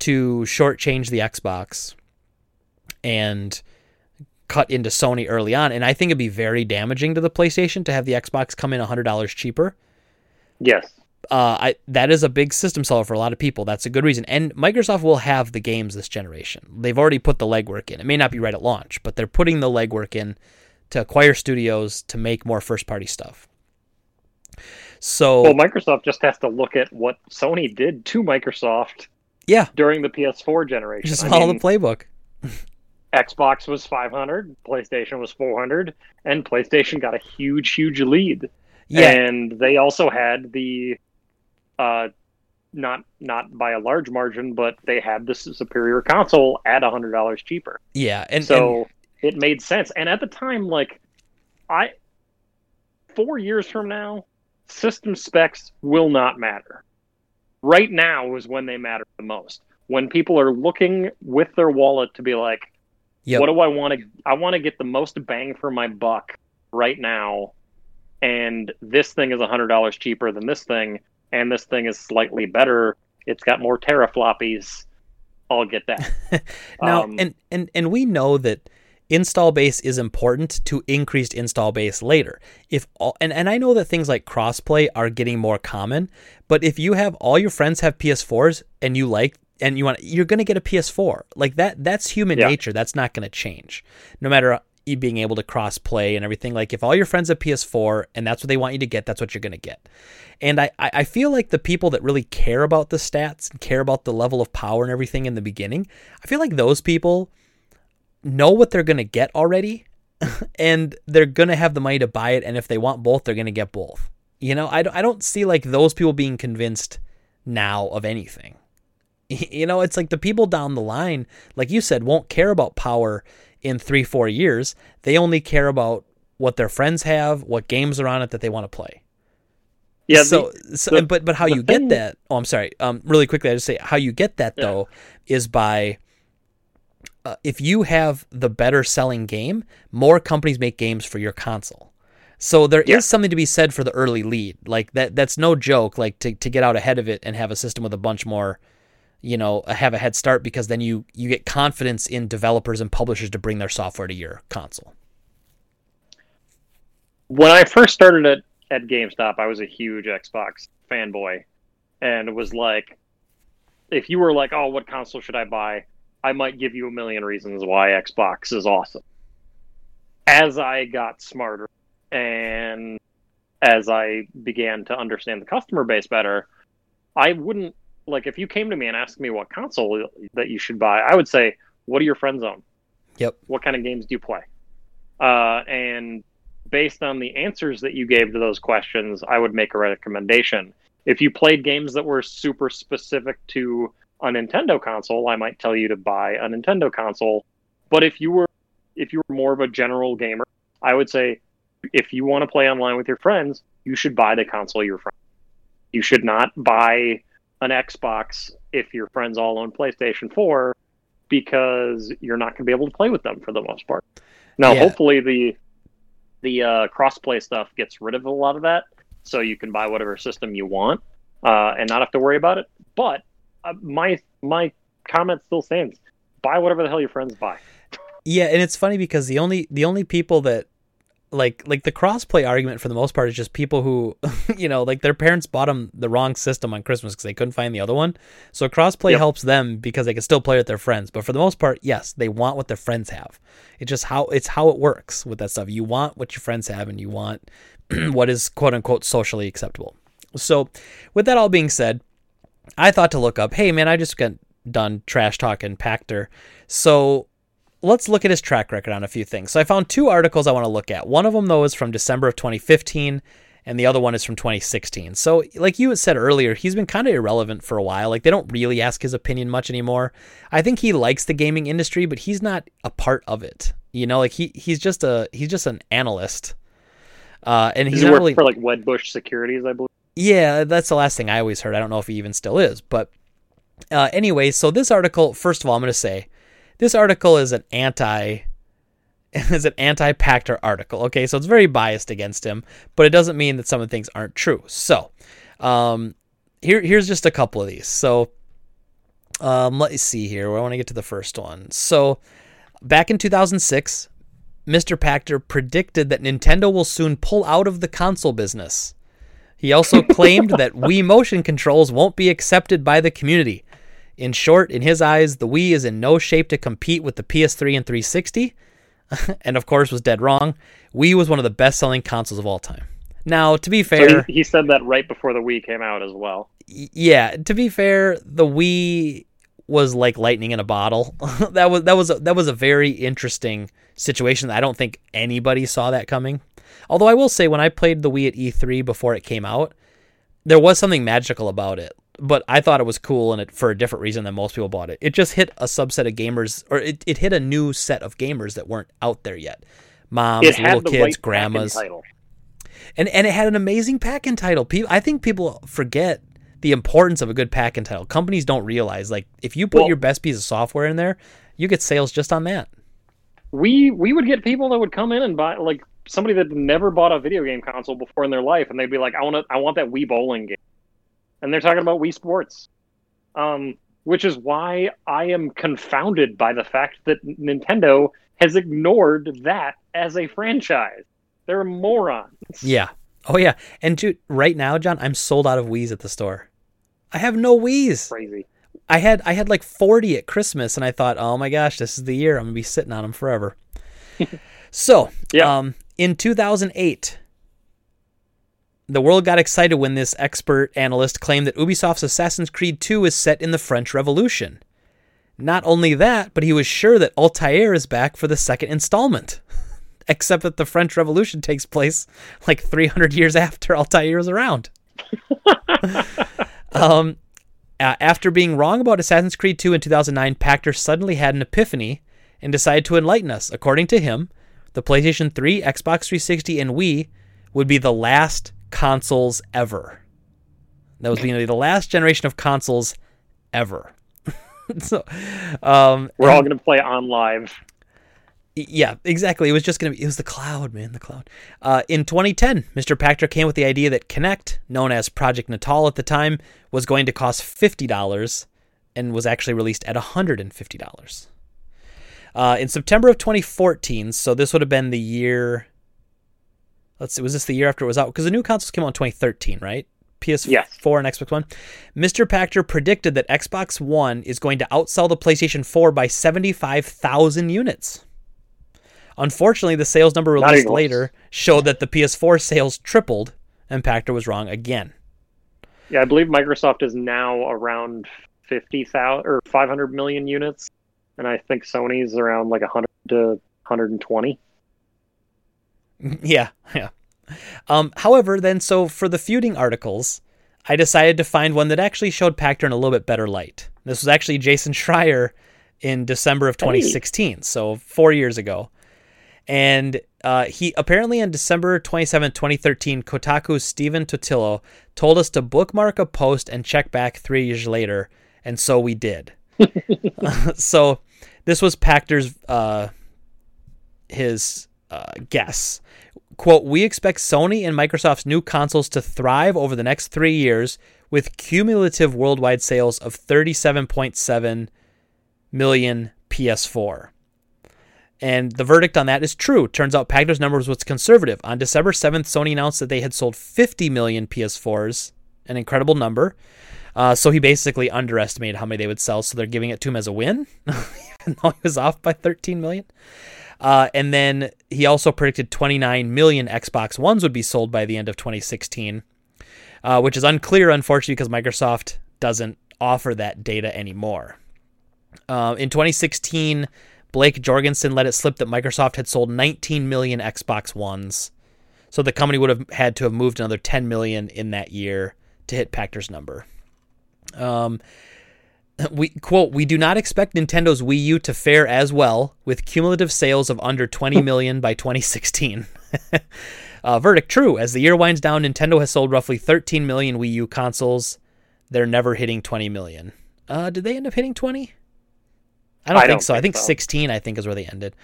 to shortchange the Xbox and cut into Sony early on, and I think it'd be very damaging to the PlayStation to have the Xbox come in hundred dollars cheaper. Yes. Uh, I that is a big system seller for a lot of people. That's a good reason, and Microsoft will have the games this generation. They've already put the legwork in. It may not be right at launch, but they're putting the legwork in to acquire studios to make more first party stuff. So Well, Microsoft just has to look at what Sony did to Microsoft yeah, during the PS4 generation. just I follow mean, the playbook. Xbox was 500, PlayStation was 400, and PlayStation got a huge, huge lead. Yeah. And they also had the, uh, not not by a large margin, but they had the superior console at a hundred dollars cheaper. Yeah, and so and, it made sense. And at the time, like I, four years from now, system specs will not matter. Right now is when they matter the most. When people are looking with their wallet to be like, Yep. what do I want to? I want to get the most bang for my buck right now, and this thing is a hundred dollars cheaper than this thing, and this thing is slightly better. It's got more terafloppies. I'll get that. now, Um, and and and we know that install base is important to increased install base later. If all, and and I know that things like crossplay are getting more common, but if you have all your friends have PS4s and you like and you want you're going to get a PS4. Like that that's human Yeah. nature. That's not going to change. No matter being able to cross play and everything like if all your friends have PS4 and that's what they want you to get, that's what you're to get. And I, I feel like the people that really care about the stats and care about the level of power and everything in the beginning, I feel like those people know what they're to get already and they're to have the money to buy it. And if they want both, they're to get both. You know, I, I don't see like those people being convinced now of anything. You know, it's like the people down the line, like you said, won't care about power in three, four years. They only care about what their friends have, what games are on it that they want to play. yeah. the- so, so the- but but how you thing- get that? Oh, I'm sorry. Um, really quickly, I just say how you get that Yeah. though is by uh, if you have the better selling game, more companies make games for your console. So there is Yeah. something to be said for the early lead. Like that that's no joke like to to get out ahead of it and have a system with a bunch more you know, have a head start because then you you get confidence in developers and publishers to bring their software to your console. when I first started at, at GameStop, I was a huge Xbox fanboy and it was like, if you were like, oh, what console should I buy? I might give you a million reasons why Xbox is awesome. As I got smarter and as I began to understand the customer base better, I wouldn't like if you came to me and asked me what console that you should buy, I would say, what do your friends own? Yep. What kind of games do you play? Uh, and based on the answers that you gave to those questions, I would make a recommendation. If you played games that were super specific to a Nintendo console, I might tell you to buy a Nintendo console. But if you were if you were more of a general gamer, I would say if you want to play online with your friends, you should buy the console your friends. You should not buy an Xbox if your friends all own PlayStation 4 because you're not going to be able to play with them for the most part. Now, Yeah. hopefully the the uh, crossplay stuff gets rid of a lot of that, so you can buy whatever system you want uh, and not have to worry about it. But uh, my my comment still stands: buy whatever the hell your friends buy. Yeah, and it's funny because the only the only people that like like the crossplay argument for the most part is just people who you know like their parents bought them the wrong system on Christmas because they couldn't find the other one. So crossplay Yep. helps them because they can still play with their friends. But for the most part, yes, they want what their friends have. It's just how it's how it works with that stuff. You want what your friends have, and you want what is quote unquote socially acceptable. So, with that all being said, I thought to look up. Hey man, I just got done trash talking Pachter. So let's look at his track record on a few things. So I found two articles I want to look at. One of them though is from December of 2015 and the other one is from 2016. So like you had said earlier, he's been kind of irrelevant for a while. Like they don't really ask his opinion much anymore. I think he likes the gaming industry, but he's not a part of it. You know, like he he's just a he's just an analyst. Uh, and Does he's he not really for like Wedbush Securities, I believe? yeah, that's the last thing I always heard. I don't know if he even still is, but uh, anyway, so this article, first of all, I'm going to say this article is an anti is an anti-Pachter article. Okay, so it's very biased against him, but it doesn't mean that some of the things aren't true. So, um, here here's just a couple of these. So, um, let's see here. I want to get to the first one. So, back in 2006, Mr. Pachter predicted that Nintendo will soon pull out of the console business. He also claimed that Wii motion controls won't be accepted by the community. In short, in his eyes, the Wii is in no shape to compete with the PS3 and 360, and of course was dead wrong. Wii was one of the best-selling consoles of all time. Now, to be So fair, he, he said that right before the Wii came out as well. yeah, to be fair, the Wii was like lightning in a bottle. that was that was a, that was a very interesting situation. I don't think anybody saw that coming. Although I will say, when I played the Wii at E3 before it came out, there was something magical about it. But I thought it was cool, and it for a different reason than most people bought it. It just hit a subset of gamers, or it, it hit a new set of gamers that weren't out there yet. Moms, little kids, right grandmas and and it had an amazing pack-in title. People, I think people forget the importance of a good pack-in title. Companies don't realize like if you put Well- your best piece of software in there, you get sales just on that. we we would get people that would come in and buy like somebody that never bought a video game console before in their life, and they'd be like, "I want to, I want that Wii bowling game," and they're talking about Wii Sports, um, which is why I am confounded by the fact that Nintendo has ignored that as a franchise. They're morons. Yeah. Oh yeah. And dude, right now, John, I'm sold out of Wii's at the store. I have no Wii's. Crazy. I had I had like 40 at Christmas, and I thought, oh my gosh, this is the year I'm gonna be sitting on them forever. so, Yeah. um, in 2008, the world got excited when this expert analyst claimed that Ubisoft's Assassin's Creed 2 is set in the French Revolution. Not only that, but he was sure that Altair is back for the second installment. Except that the French Revolution takes place like 300 years after Altair is around. um, after being wrong about Assassin's Creed 2 in 2009, Pachter suddenly had an epiphany and decided to enlighten us. According to him, the PlayStation 3, Xbox 360, and Wii would be the last consoles ever. That was going the last generation of consoles ever. so, um, We're all going to play on live. yeah, exactly. It was just gonna be. It was the cloud, man. The cloud. Uh, in 2010, Mr. Pachter came with the idea that Kinect, known as Project Natal at the time, was going to cost fifty dollars, and was actually released at hundred and fifty dollars. Uh, in September of 2014, so this would have been the year. Let's see, was this the year after it was out? Because the new consoles came out in 2013, right? PS4 Yes. and Xbox One. Mr. Pachter predicted that Xbox One is going to outsell the PlayStation 4 by 75,000 units. Unfortunately, the sales number released later showed that the PS4 sales tripled, and Pachter was wrong again. Yeah, I believe Microsoft is now around fifty thousand or five hundred million units, and I think Sony's around like hundred to hundred and twenty. yeah, yeah. Um, however, then, so for the feuding articles, I decided to find one that actually showed Pachter in a little bit better light. This was actually Jason Schreier in December of 2016, so four years ago. And uh, he apparently on December 27, 2013, Kotaku's Stephen Totilo told us to bookmark a post and check back three years later, and so we did. so this was Pachter's uh, his uh, guess. Quote, we expect Sony and Microsoft's new consoles to thrive over the next three years with cumulative worldwide sales of 37.7 million PS4. And the verdict on that is true. Turns out Pachter's numbers was conservative. On December 7th, Sony announced that they had sold 50 million PS4s, an incredible number. Uh, so he basically underestimated how many they would sell, so they're giving it to him as a win, even though he was off by 13 million. Uh, and then he also predicted 29 million Xbox Ones would be sold by the end of 2016, uh, which is unclear, unfortunately, because Microsoft doesn't offer that data anymore. Uh, in 2016, Blake Jorgensen let it slip that Microsoft had sold 19 million Xbox Ones. So the company would have had to have moved another 10 million in that year to hit Pachter's number. Um, we quote, we do not expect Nintendo's Wii U to fare as well with cumulative sales of under 20 million by 2016. uh, verdict true. As the year winds down, Nintendo has sold roughly 13 million Wii U consoles. They're never hitting 20 million. Uh, did they end up hitting 20? I don't I think don't so. I think think so. 16, I think, is where they ended.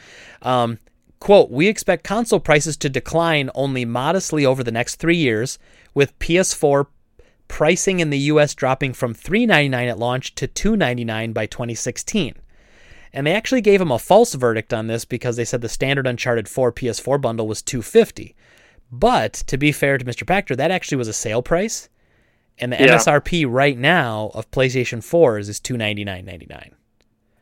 Um, quote, we expect console prices to decline only modestly over the next three years, with PS4 pricing in the US dropping from 399 at launch to 299 by 2016. And they actually gave him a false verdict on this because they said the standard Uncharted 4 PS4 bundle was 250. But to be fair to Mr. Pachter, that actually was a sale price. And the Yeah. MSRP right now of PlayStation 4s is $299.99.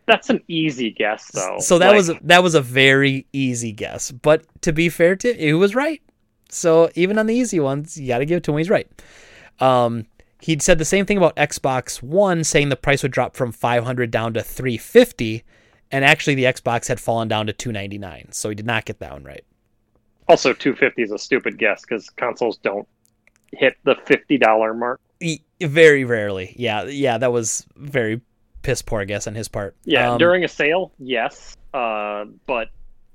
That's an easy guess, though. So that Like, was that was a very easy guess. But to be fair to he was right. So even on the easy ones, you got to give it to him. He's right. Um, He'd said the same thing about Xbox One, saying the price would drop from 500 down to 350, and actually the Xbox had fallen down to 299. So he did not get that one right. Also, 250 is a stupid guess because consoles don't hit the $50 mark. Very rarely. Yeah, yeah, that was very piss poor guess on his part. Yeah, Um, during a sale, yes, uh, but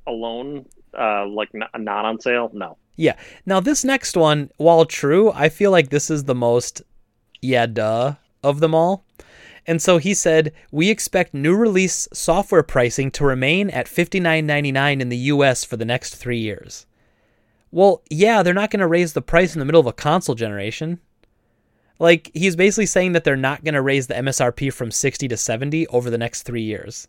alone, uh, like n- not on sale, no. Yeah. Now this next one, while true, I feel like this is the most yeah duh of them all. And so he said, "We expect new release software pricing to remain at $59.99 in the US for the next 3 years." Well, yeah, they're not going to raise the price in the middle of a console generation. Like he's basically saying that they're not going to raise the MSRP from 60 to 70 over the next 3 years.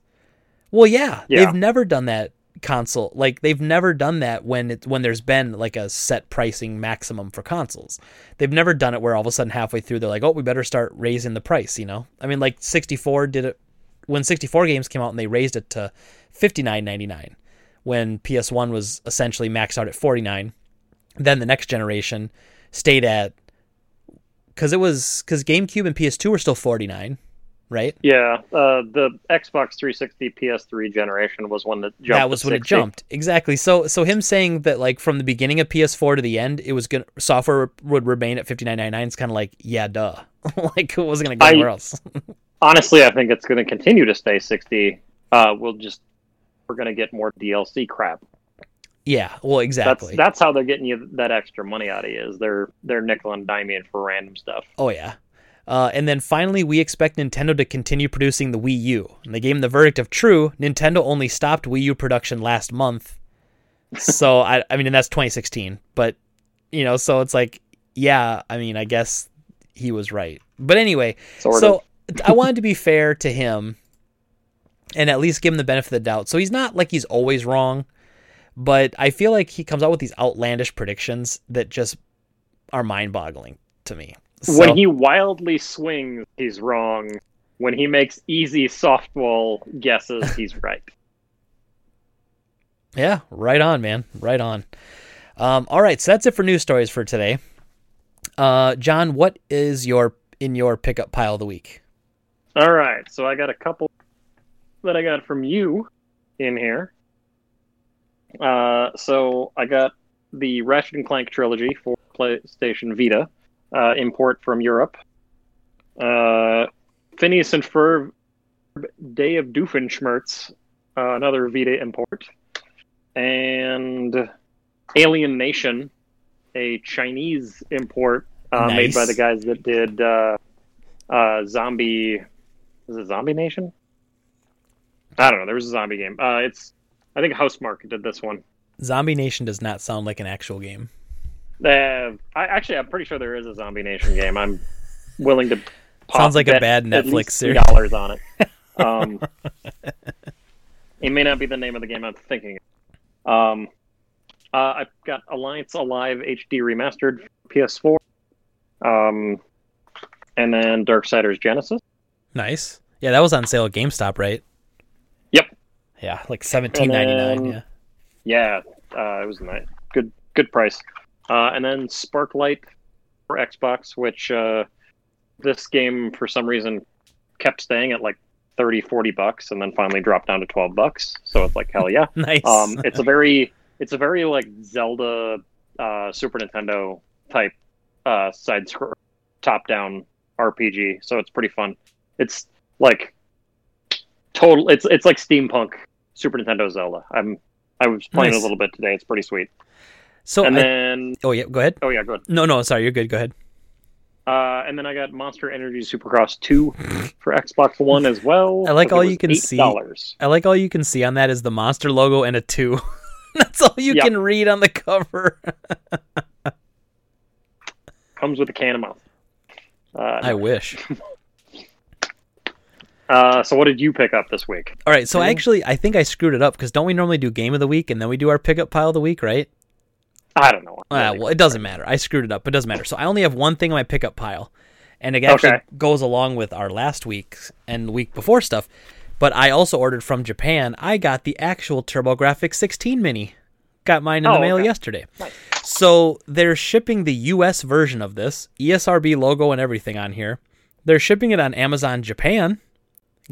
Well, yeah, Yeah. they've never done that console. Like they've never done that when it when there's been like a set pricing maximum for consoles. They've never done it where all of a sudden halfway through they're like, "Oh, we better start raising the price," you know? I mean, like 64 did it when 64 games came out and they raised it to 59.99 when PS1 was essentially maxed out at 49. Then the next generation stayed at cuz it was cuz GameCube and PS2 were still 49, right? Yeah, uh, the Xbox 360 PS3 generation was one that jumped. that was when it jumped exactly so so him saying that like from the beginning of ps4 to the end it was gonna software would remain at 59.99 it's kind of like yeah duh like it wasn't gonna go I- anywhere else Honestly, I think it's going to continue to stay 60. Uh, we'll just we're going to get more DLC crap. yeah well That's exactly that's how they're getting you that extra money out of you. Is they're they're nickel and diming for random stuff. oh yeah uh, and then finally, we expect Nintendo to continue producing the Wii U. And they gave them the verdict of true. Nintendo only stopped Wii U production last month. So, I, I mean, and that's 2016. But, you know, so it's like, yeah, I mean, I guess he was right. But anyway, Sort so. I wanted to be fair to him and at least give him the benefit of the doubt. So he's not like he's always wrong, but I feel like he comes out with these outlandish predictions that just are mind boggling to me. So, When he wildly swings, he's wrong. When he makes easy softball guesses, he's right. yeah, right on, man. Right on. Um, all right, so that's it for news stories for today. Uh, John, what is your in your pickup pile of the week? All right, so I got a couple that I got from you in here. Uh, so I got the Ratchet and Clank trilogy for PlayStation Vita, uh, import from Europe. Uh, Phineas and Ferb Day of Doofenshmirtz, uh, another Vita import, and Alienation, a Chinese import uh, made by the guys that did uh, uh, Zombie. Is it Zombie Nation? I don't know. There was a zombie game. Uh, it's I think Housemarque did this one. Zombie Nation does not sound like an actual game. Uh, I actually I'm pretty sure there is a Zombie Nation game. I'm willing to. Sounds like a bad Netflix series. dollars on it. Um, it may not be the name of the game I'm thinking. of. Um, uh, I've got Alliance Alive HD remastered for PS4. Um, and then Darksiders Genesis. Nice. Yeah, that was on sale at GameStop, right? Yep. Yeah, like seventeen ninety nine. Yeah. Yeah, uh, it was nice. Good, good price. Uh, and then Sparklite for Xbox, which uh, this game for some reason kept staying at like 30, 40 bucks, and then finally dropped down to twelve bucks. So it's like hell yeah. Nice. Um, it's a very, it's a very like Zelda, uh, Super Nintendo type uh, side scroll, top down RPG. So it's pretty fun. It's like total. It's it's like steampunk Super Nintendo Zelda. I'm I was playing Nice. a little bit today. It's pretty sweet. So, and I- then oh yeah, go ahead. oh yeah, go ahead. No, no, sorry, you're good. Go ahead. Uh, and then I got Monster Energy Supercross two for Xbox One as well. I like all you can see. $8. I like all you can see on that is the monster logo and a two. That's all you Yep. can read on the cover. Comes with a can of mouth. Uh, I wish. uh, so what did you pick up this week? All right, so Mhm. actually, I think I screwed it up because don't we normally do game of the week and then we do our pickup pile of the week, right? I don't know. Ah, well, it doesn't matter. I screwed it up. It doesn't matter. So I only have one thing in my pickup pile, and it actually Okay. goes along with our last week and week before stuff. But I also ordered from Japan. I got the actual TurboGrafx 16 Mini, Got mine in Oh, the mail okay. yesterday. Nice. So they're shipping the US version of this, ESRB logo and everything on here. They're shipping it on Amazon Japan.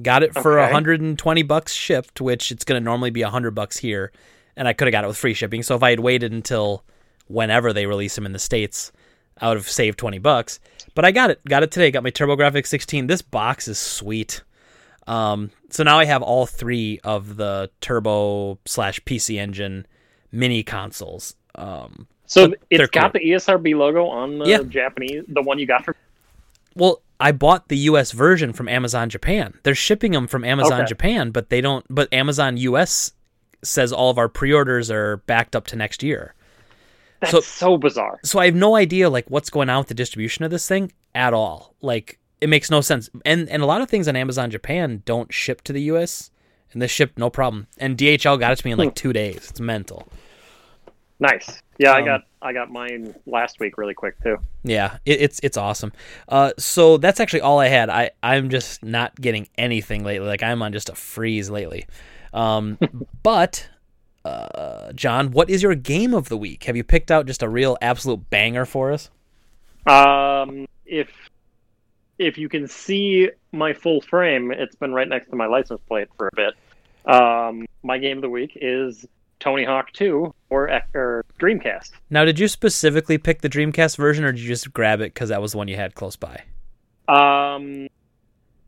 Got it for Okay. 120 bucks shipped, which it's going to normally be 100 bucks here, and I could have got it with free shipping. So if I had waited until whenever they release them in the states, I would have saved 20 bucks. But I got it. Got it today. Got my TurboGrafx 16. This box is sweet. Um, so now I have all three of the Turbo slash PC Engine mini consoles. Um, So it's got the E ESRB logo on the Yeah. Japanese, the one you got from. well, I bought the US version from Amazon Japan. They're shipping them from Amazon Okay. Japan, but they don't. But Amazon US says all of our pre-orders are backed up to next year. That's So- so, bizarre. So I have no idea like what's going on with the distribution of this thing at all. Like it makes no sense. And and a lot of things on Amazon Japan don't ship to the US, and this shipped no problem. And DHL got it to me in like two days. It's mental. Nice. Yeah, I Um, got I got mine last week really quick too. Yeah, it, it's it's awesome. Uh, so that's actually all I had. I I'm just not getting anything lately. Like I'm on just a freeze lately. Um, but uh, John, what is your game of the week? Have you picked out just a real absolute banger for us? Um, if if you can see my full frame, it's been right next to my license plate for a bit. Um, my game of the week is Tony Hawk 2 or, or Dreamcast. Now, did you specifically pick the Dreamcast version, or did you just grab it because that was the one you had close by? Um,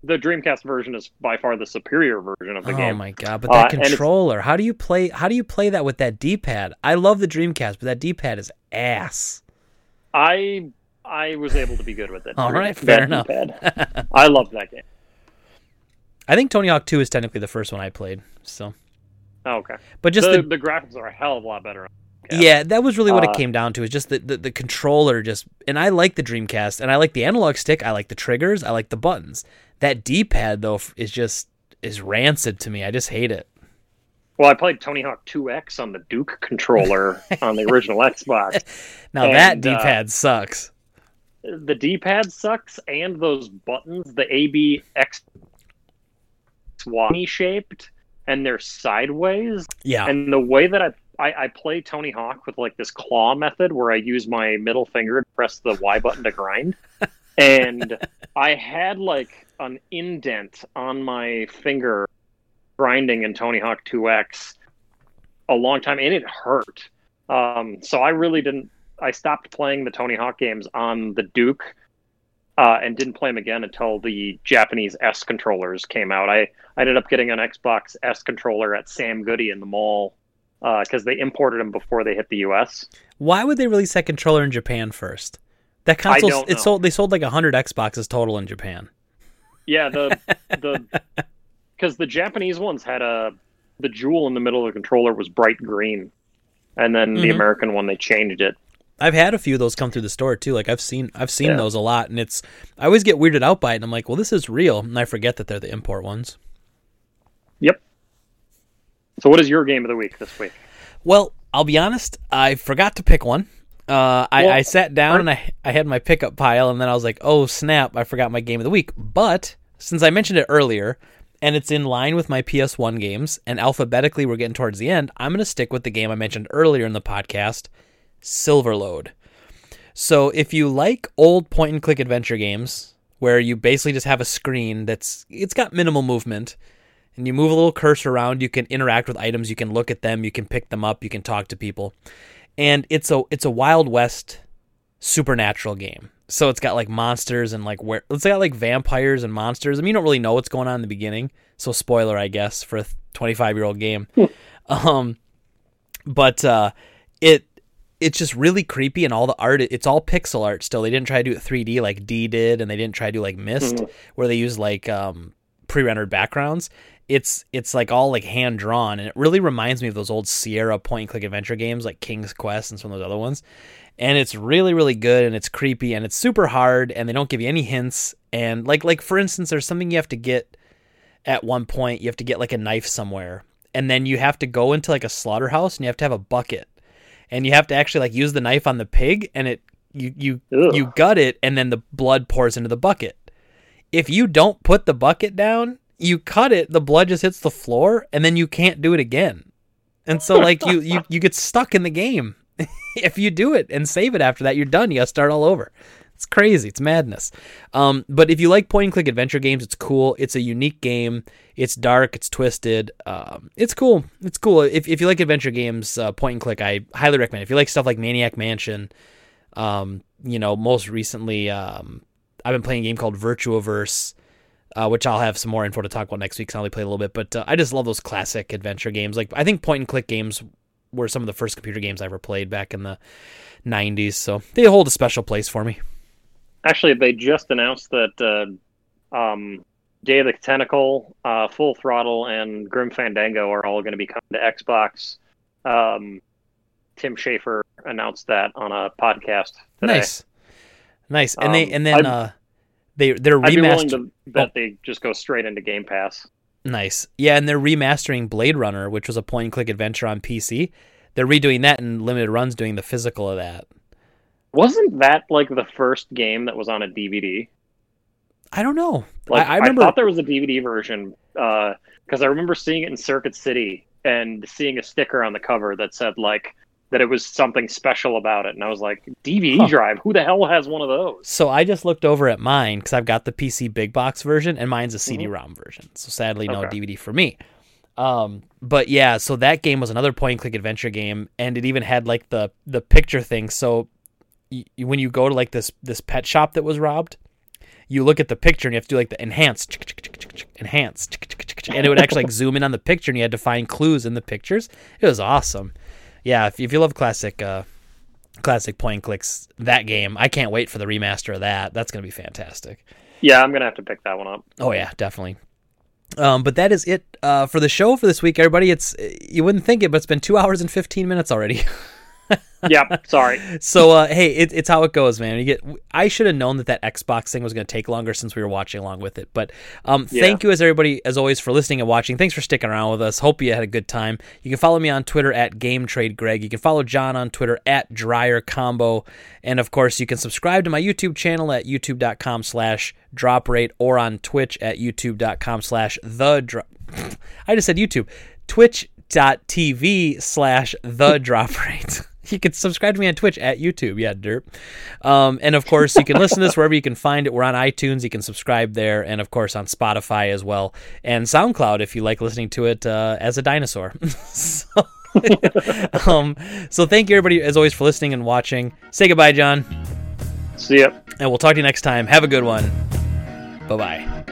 the Dreamcast version is by far the superior version of the oh game. Oh my god! But Uh, that it's- controller, how do you play? How do you play that with that D-pad? I love the Dreamcast, but that D-pad is ass. I I was able to be good with it. All right, fair enough. I love that game. I think Tony Hawk 2 is technically the first one I played. So, Oh, okay. but just the, the, the graphics are a hell of a lot better. yeah, that was really what it Uh, came down to. Is just the, the the controller just, and I like the Dreamcast, and I like the analog stick. I like the triggers. I like the buttons. That D-pad though is just is rancid to me. I just hate it. Well, I played Tony Hawk 2X on the Duke controller on the original Xbox. Now And, that uh, D-pad sucks. The D-pad sucks, and those buttons, the A, B, X, Y shaped, and they're sideways. Yeah. And the way that I, I I play Tony Hawk with like this claw method, where I use my middle finger to press the Y button to grind, and I had like an indent on my finger grinding in Tony Hawk 2X a long time, and it hurt. Um, so I really didn't. I stopped playing the Tony Hawk games on the Duke, uh, and didn't play them again until the Japanese S controllers came out. I, I ended up getting an Xbox S controller at Sam Goody in the mall because they imported them before they hit the U.S. Why would they release that controller in Japan first? That console, it know. sold. They sold like hundred Xboxes total in Japan. Yeah, the the because the Japanese ones had a the jewel in the middle of the controller was bright green, and then the Mhm. American one they changed it. I've had a few of those come through the store too. Like I've seen, I've seen Yeah. those a lot, and it's. I always get weirded out by it, and I'm like, well, this is real, and I forget that they're the import ones. Yep. So, what is your game of the week this week? Well, I'll be honest, I forgot to pick one. Uh, I, Well, I sat down and I, I had my pickup pile, and then I was like, oh snap, I forgot my game of the week. But since I mentioned it earlier, and it's in line with my PS1 games, and alphabetically we're getting towards the end, I'm going to stick with the game I mentioned earlier in the podcast, Silverload. So if you like old point and click adventure games where you basically just have a screen that's it's got minimal movement and you move a little cursor around, you can interact with items, you can look at them, you can pick them up, you can talk to people. And it's a it's a Wild West supernatural game. So it's got like monsters and like where it's got like vampires and monsters. I mean, you don't really know what's going on in the beginning. So spoiler, I guess, for a 25 year old game. um, but uh, it it's just really creepy and all the art it's all pixel art still. They didn't try to do it 3D like D did, and they didn't try to do like Myst Mhm. where they use like um, pre-rendered backgrounds. It's it's like all like hand drawn, and it really reminds me of those old Sierra point and click adventure games like King's Quest and some of those other ones. And it's really really good, and it's creepy, and it's super hard, and they don't give you any hints. And like like for instance, there's something you have to get at one point. You have to get like a knife somewhere, and then you have to go into like a slaughterhouse, and you have to have a bucket, and you have to actually like use the knife on the pig, and it you you Ugh. you gut it, and then the blood pours into the bucket. If you don't put the bucket down, you cut it, the blood just hits the floor, and then you can't do it again. And so like you you you get stuck in the game. if you do it and save it after that, you're done. You got to start all over. It's crazy. It's madness. Um, but if you like point and click adventure games, it's cool. It's a unique game. It's dark. It's twisted. Um, it's cool. It's cool. If, if you like adventure games, uh, point and click, I highly recommend. If you like stuff like Maniac Mansion, um, you know, most recently, um, I've been playing a game called Virtuaverse, uh, which I'll have some more info to talk about next week. Cause I only played a little bit, but uh, I just love those classic adventure games. Like I think point and click games were some of the first computer games I ever played back in the 90s, so they hold a special place for me. Actually, they just announced that uh, um, Day of the Tentacle, uh, Full Throttle, and Grim Fandango are all going to be coming to Xbox. Um, Tim Schafer announced that on a podcast today. Nice, nice, and um, they and then uh, they they're remastered. I'd be willing to bet oh. they just go straight into Game Pass. Nice, yeah, and they're remastering Blade Runner, which was a point and click adventure on PC. They're redoing that and limited runs, doing the physical of that. Wasn't that like the first game that was on a DVD? I don't know. Like, I, I, remember I thought there was a DVD version because uh, I remember seeing it in Circuit City and seeing a sticker on the cover that said like that it was something special about it, and I was like, DVD huh. drive? Who the hell has one of those? So I just looked over at mine because I've got the PC big box version, and mine's a CD-ROM mm-hmm. version. So sadly, no okay. DVD for me. Um, but yeah, so that game was another point and click adventure game, and it even had like the the picture thing. So when you go to like this this pet shop that was robbed, you look at the picture and you have to do like the enhance, enhance, and it would actually like zoom in on the picture and you had to find clues in the pictures. It was awesome. Yeah, if, if you love classic uh, classic point and clicks, that game, I can't wait for the remaster of that. That's gonna be fantastic. Yeah, I'm gonna have to pick that one up. Oh yeah, definitely. Um, but that is it uh, for the show for this week, everybody. It's you wouldn't think it, but it's been two hours and fifteen minutes already. yeah, sorry. So uh, hey, it, it's how it goes, man. You get. I should have known that that Xbox thing was going to take longer since we were watching along with it. But um, yeah. thank you as everybody as always for listening and watching. Thanks for sticking around with us. Hope you had a good time. You can follow me on Twitter at Game Trade Greg. You can follow John on Twitter at Dryer Combo, and of course you can subscribe to my YouTube channel at youtube.com/slash Drop Rate or on Twitch at youtube.com/slash The Drop. I just said YouTube. Twitch.tv slash The Drop Rate. You can subscribe to me on Twitch at YouTube. Yeah, derp. Um, and of course, you can listen to this wherever you can find it. We're on iTunes. You can subscribe there, and of course on Spotify as well, and SoundCloud if you like listening to it uh, as a dinosaur. so, um, so thank you everybody as always for listening and watching. Say goodbye, John. See ya. And we'll talk to you next time. Have a good one. Bye bye.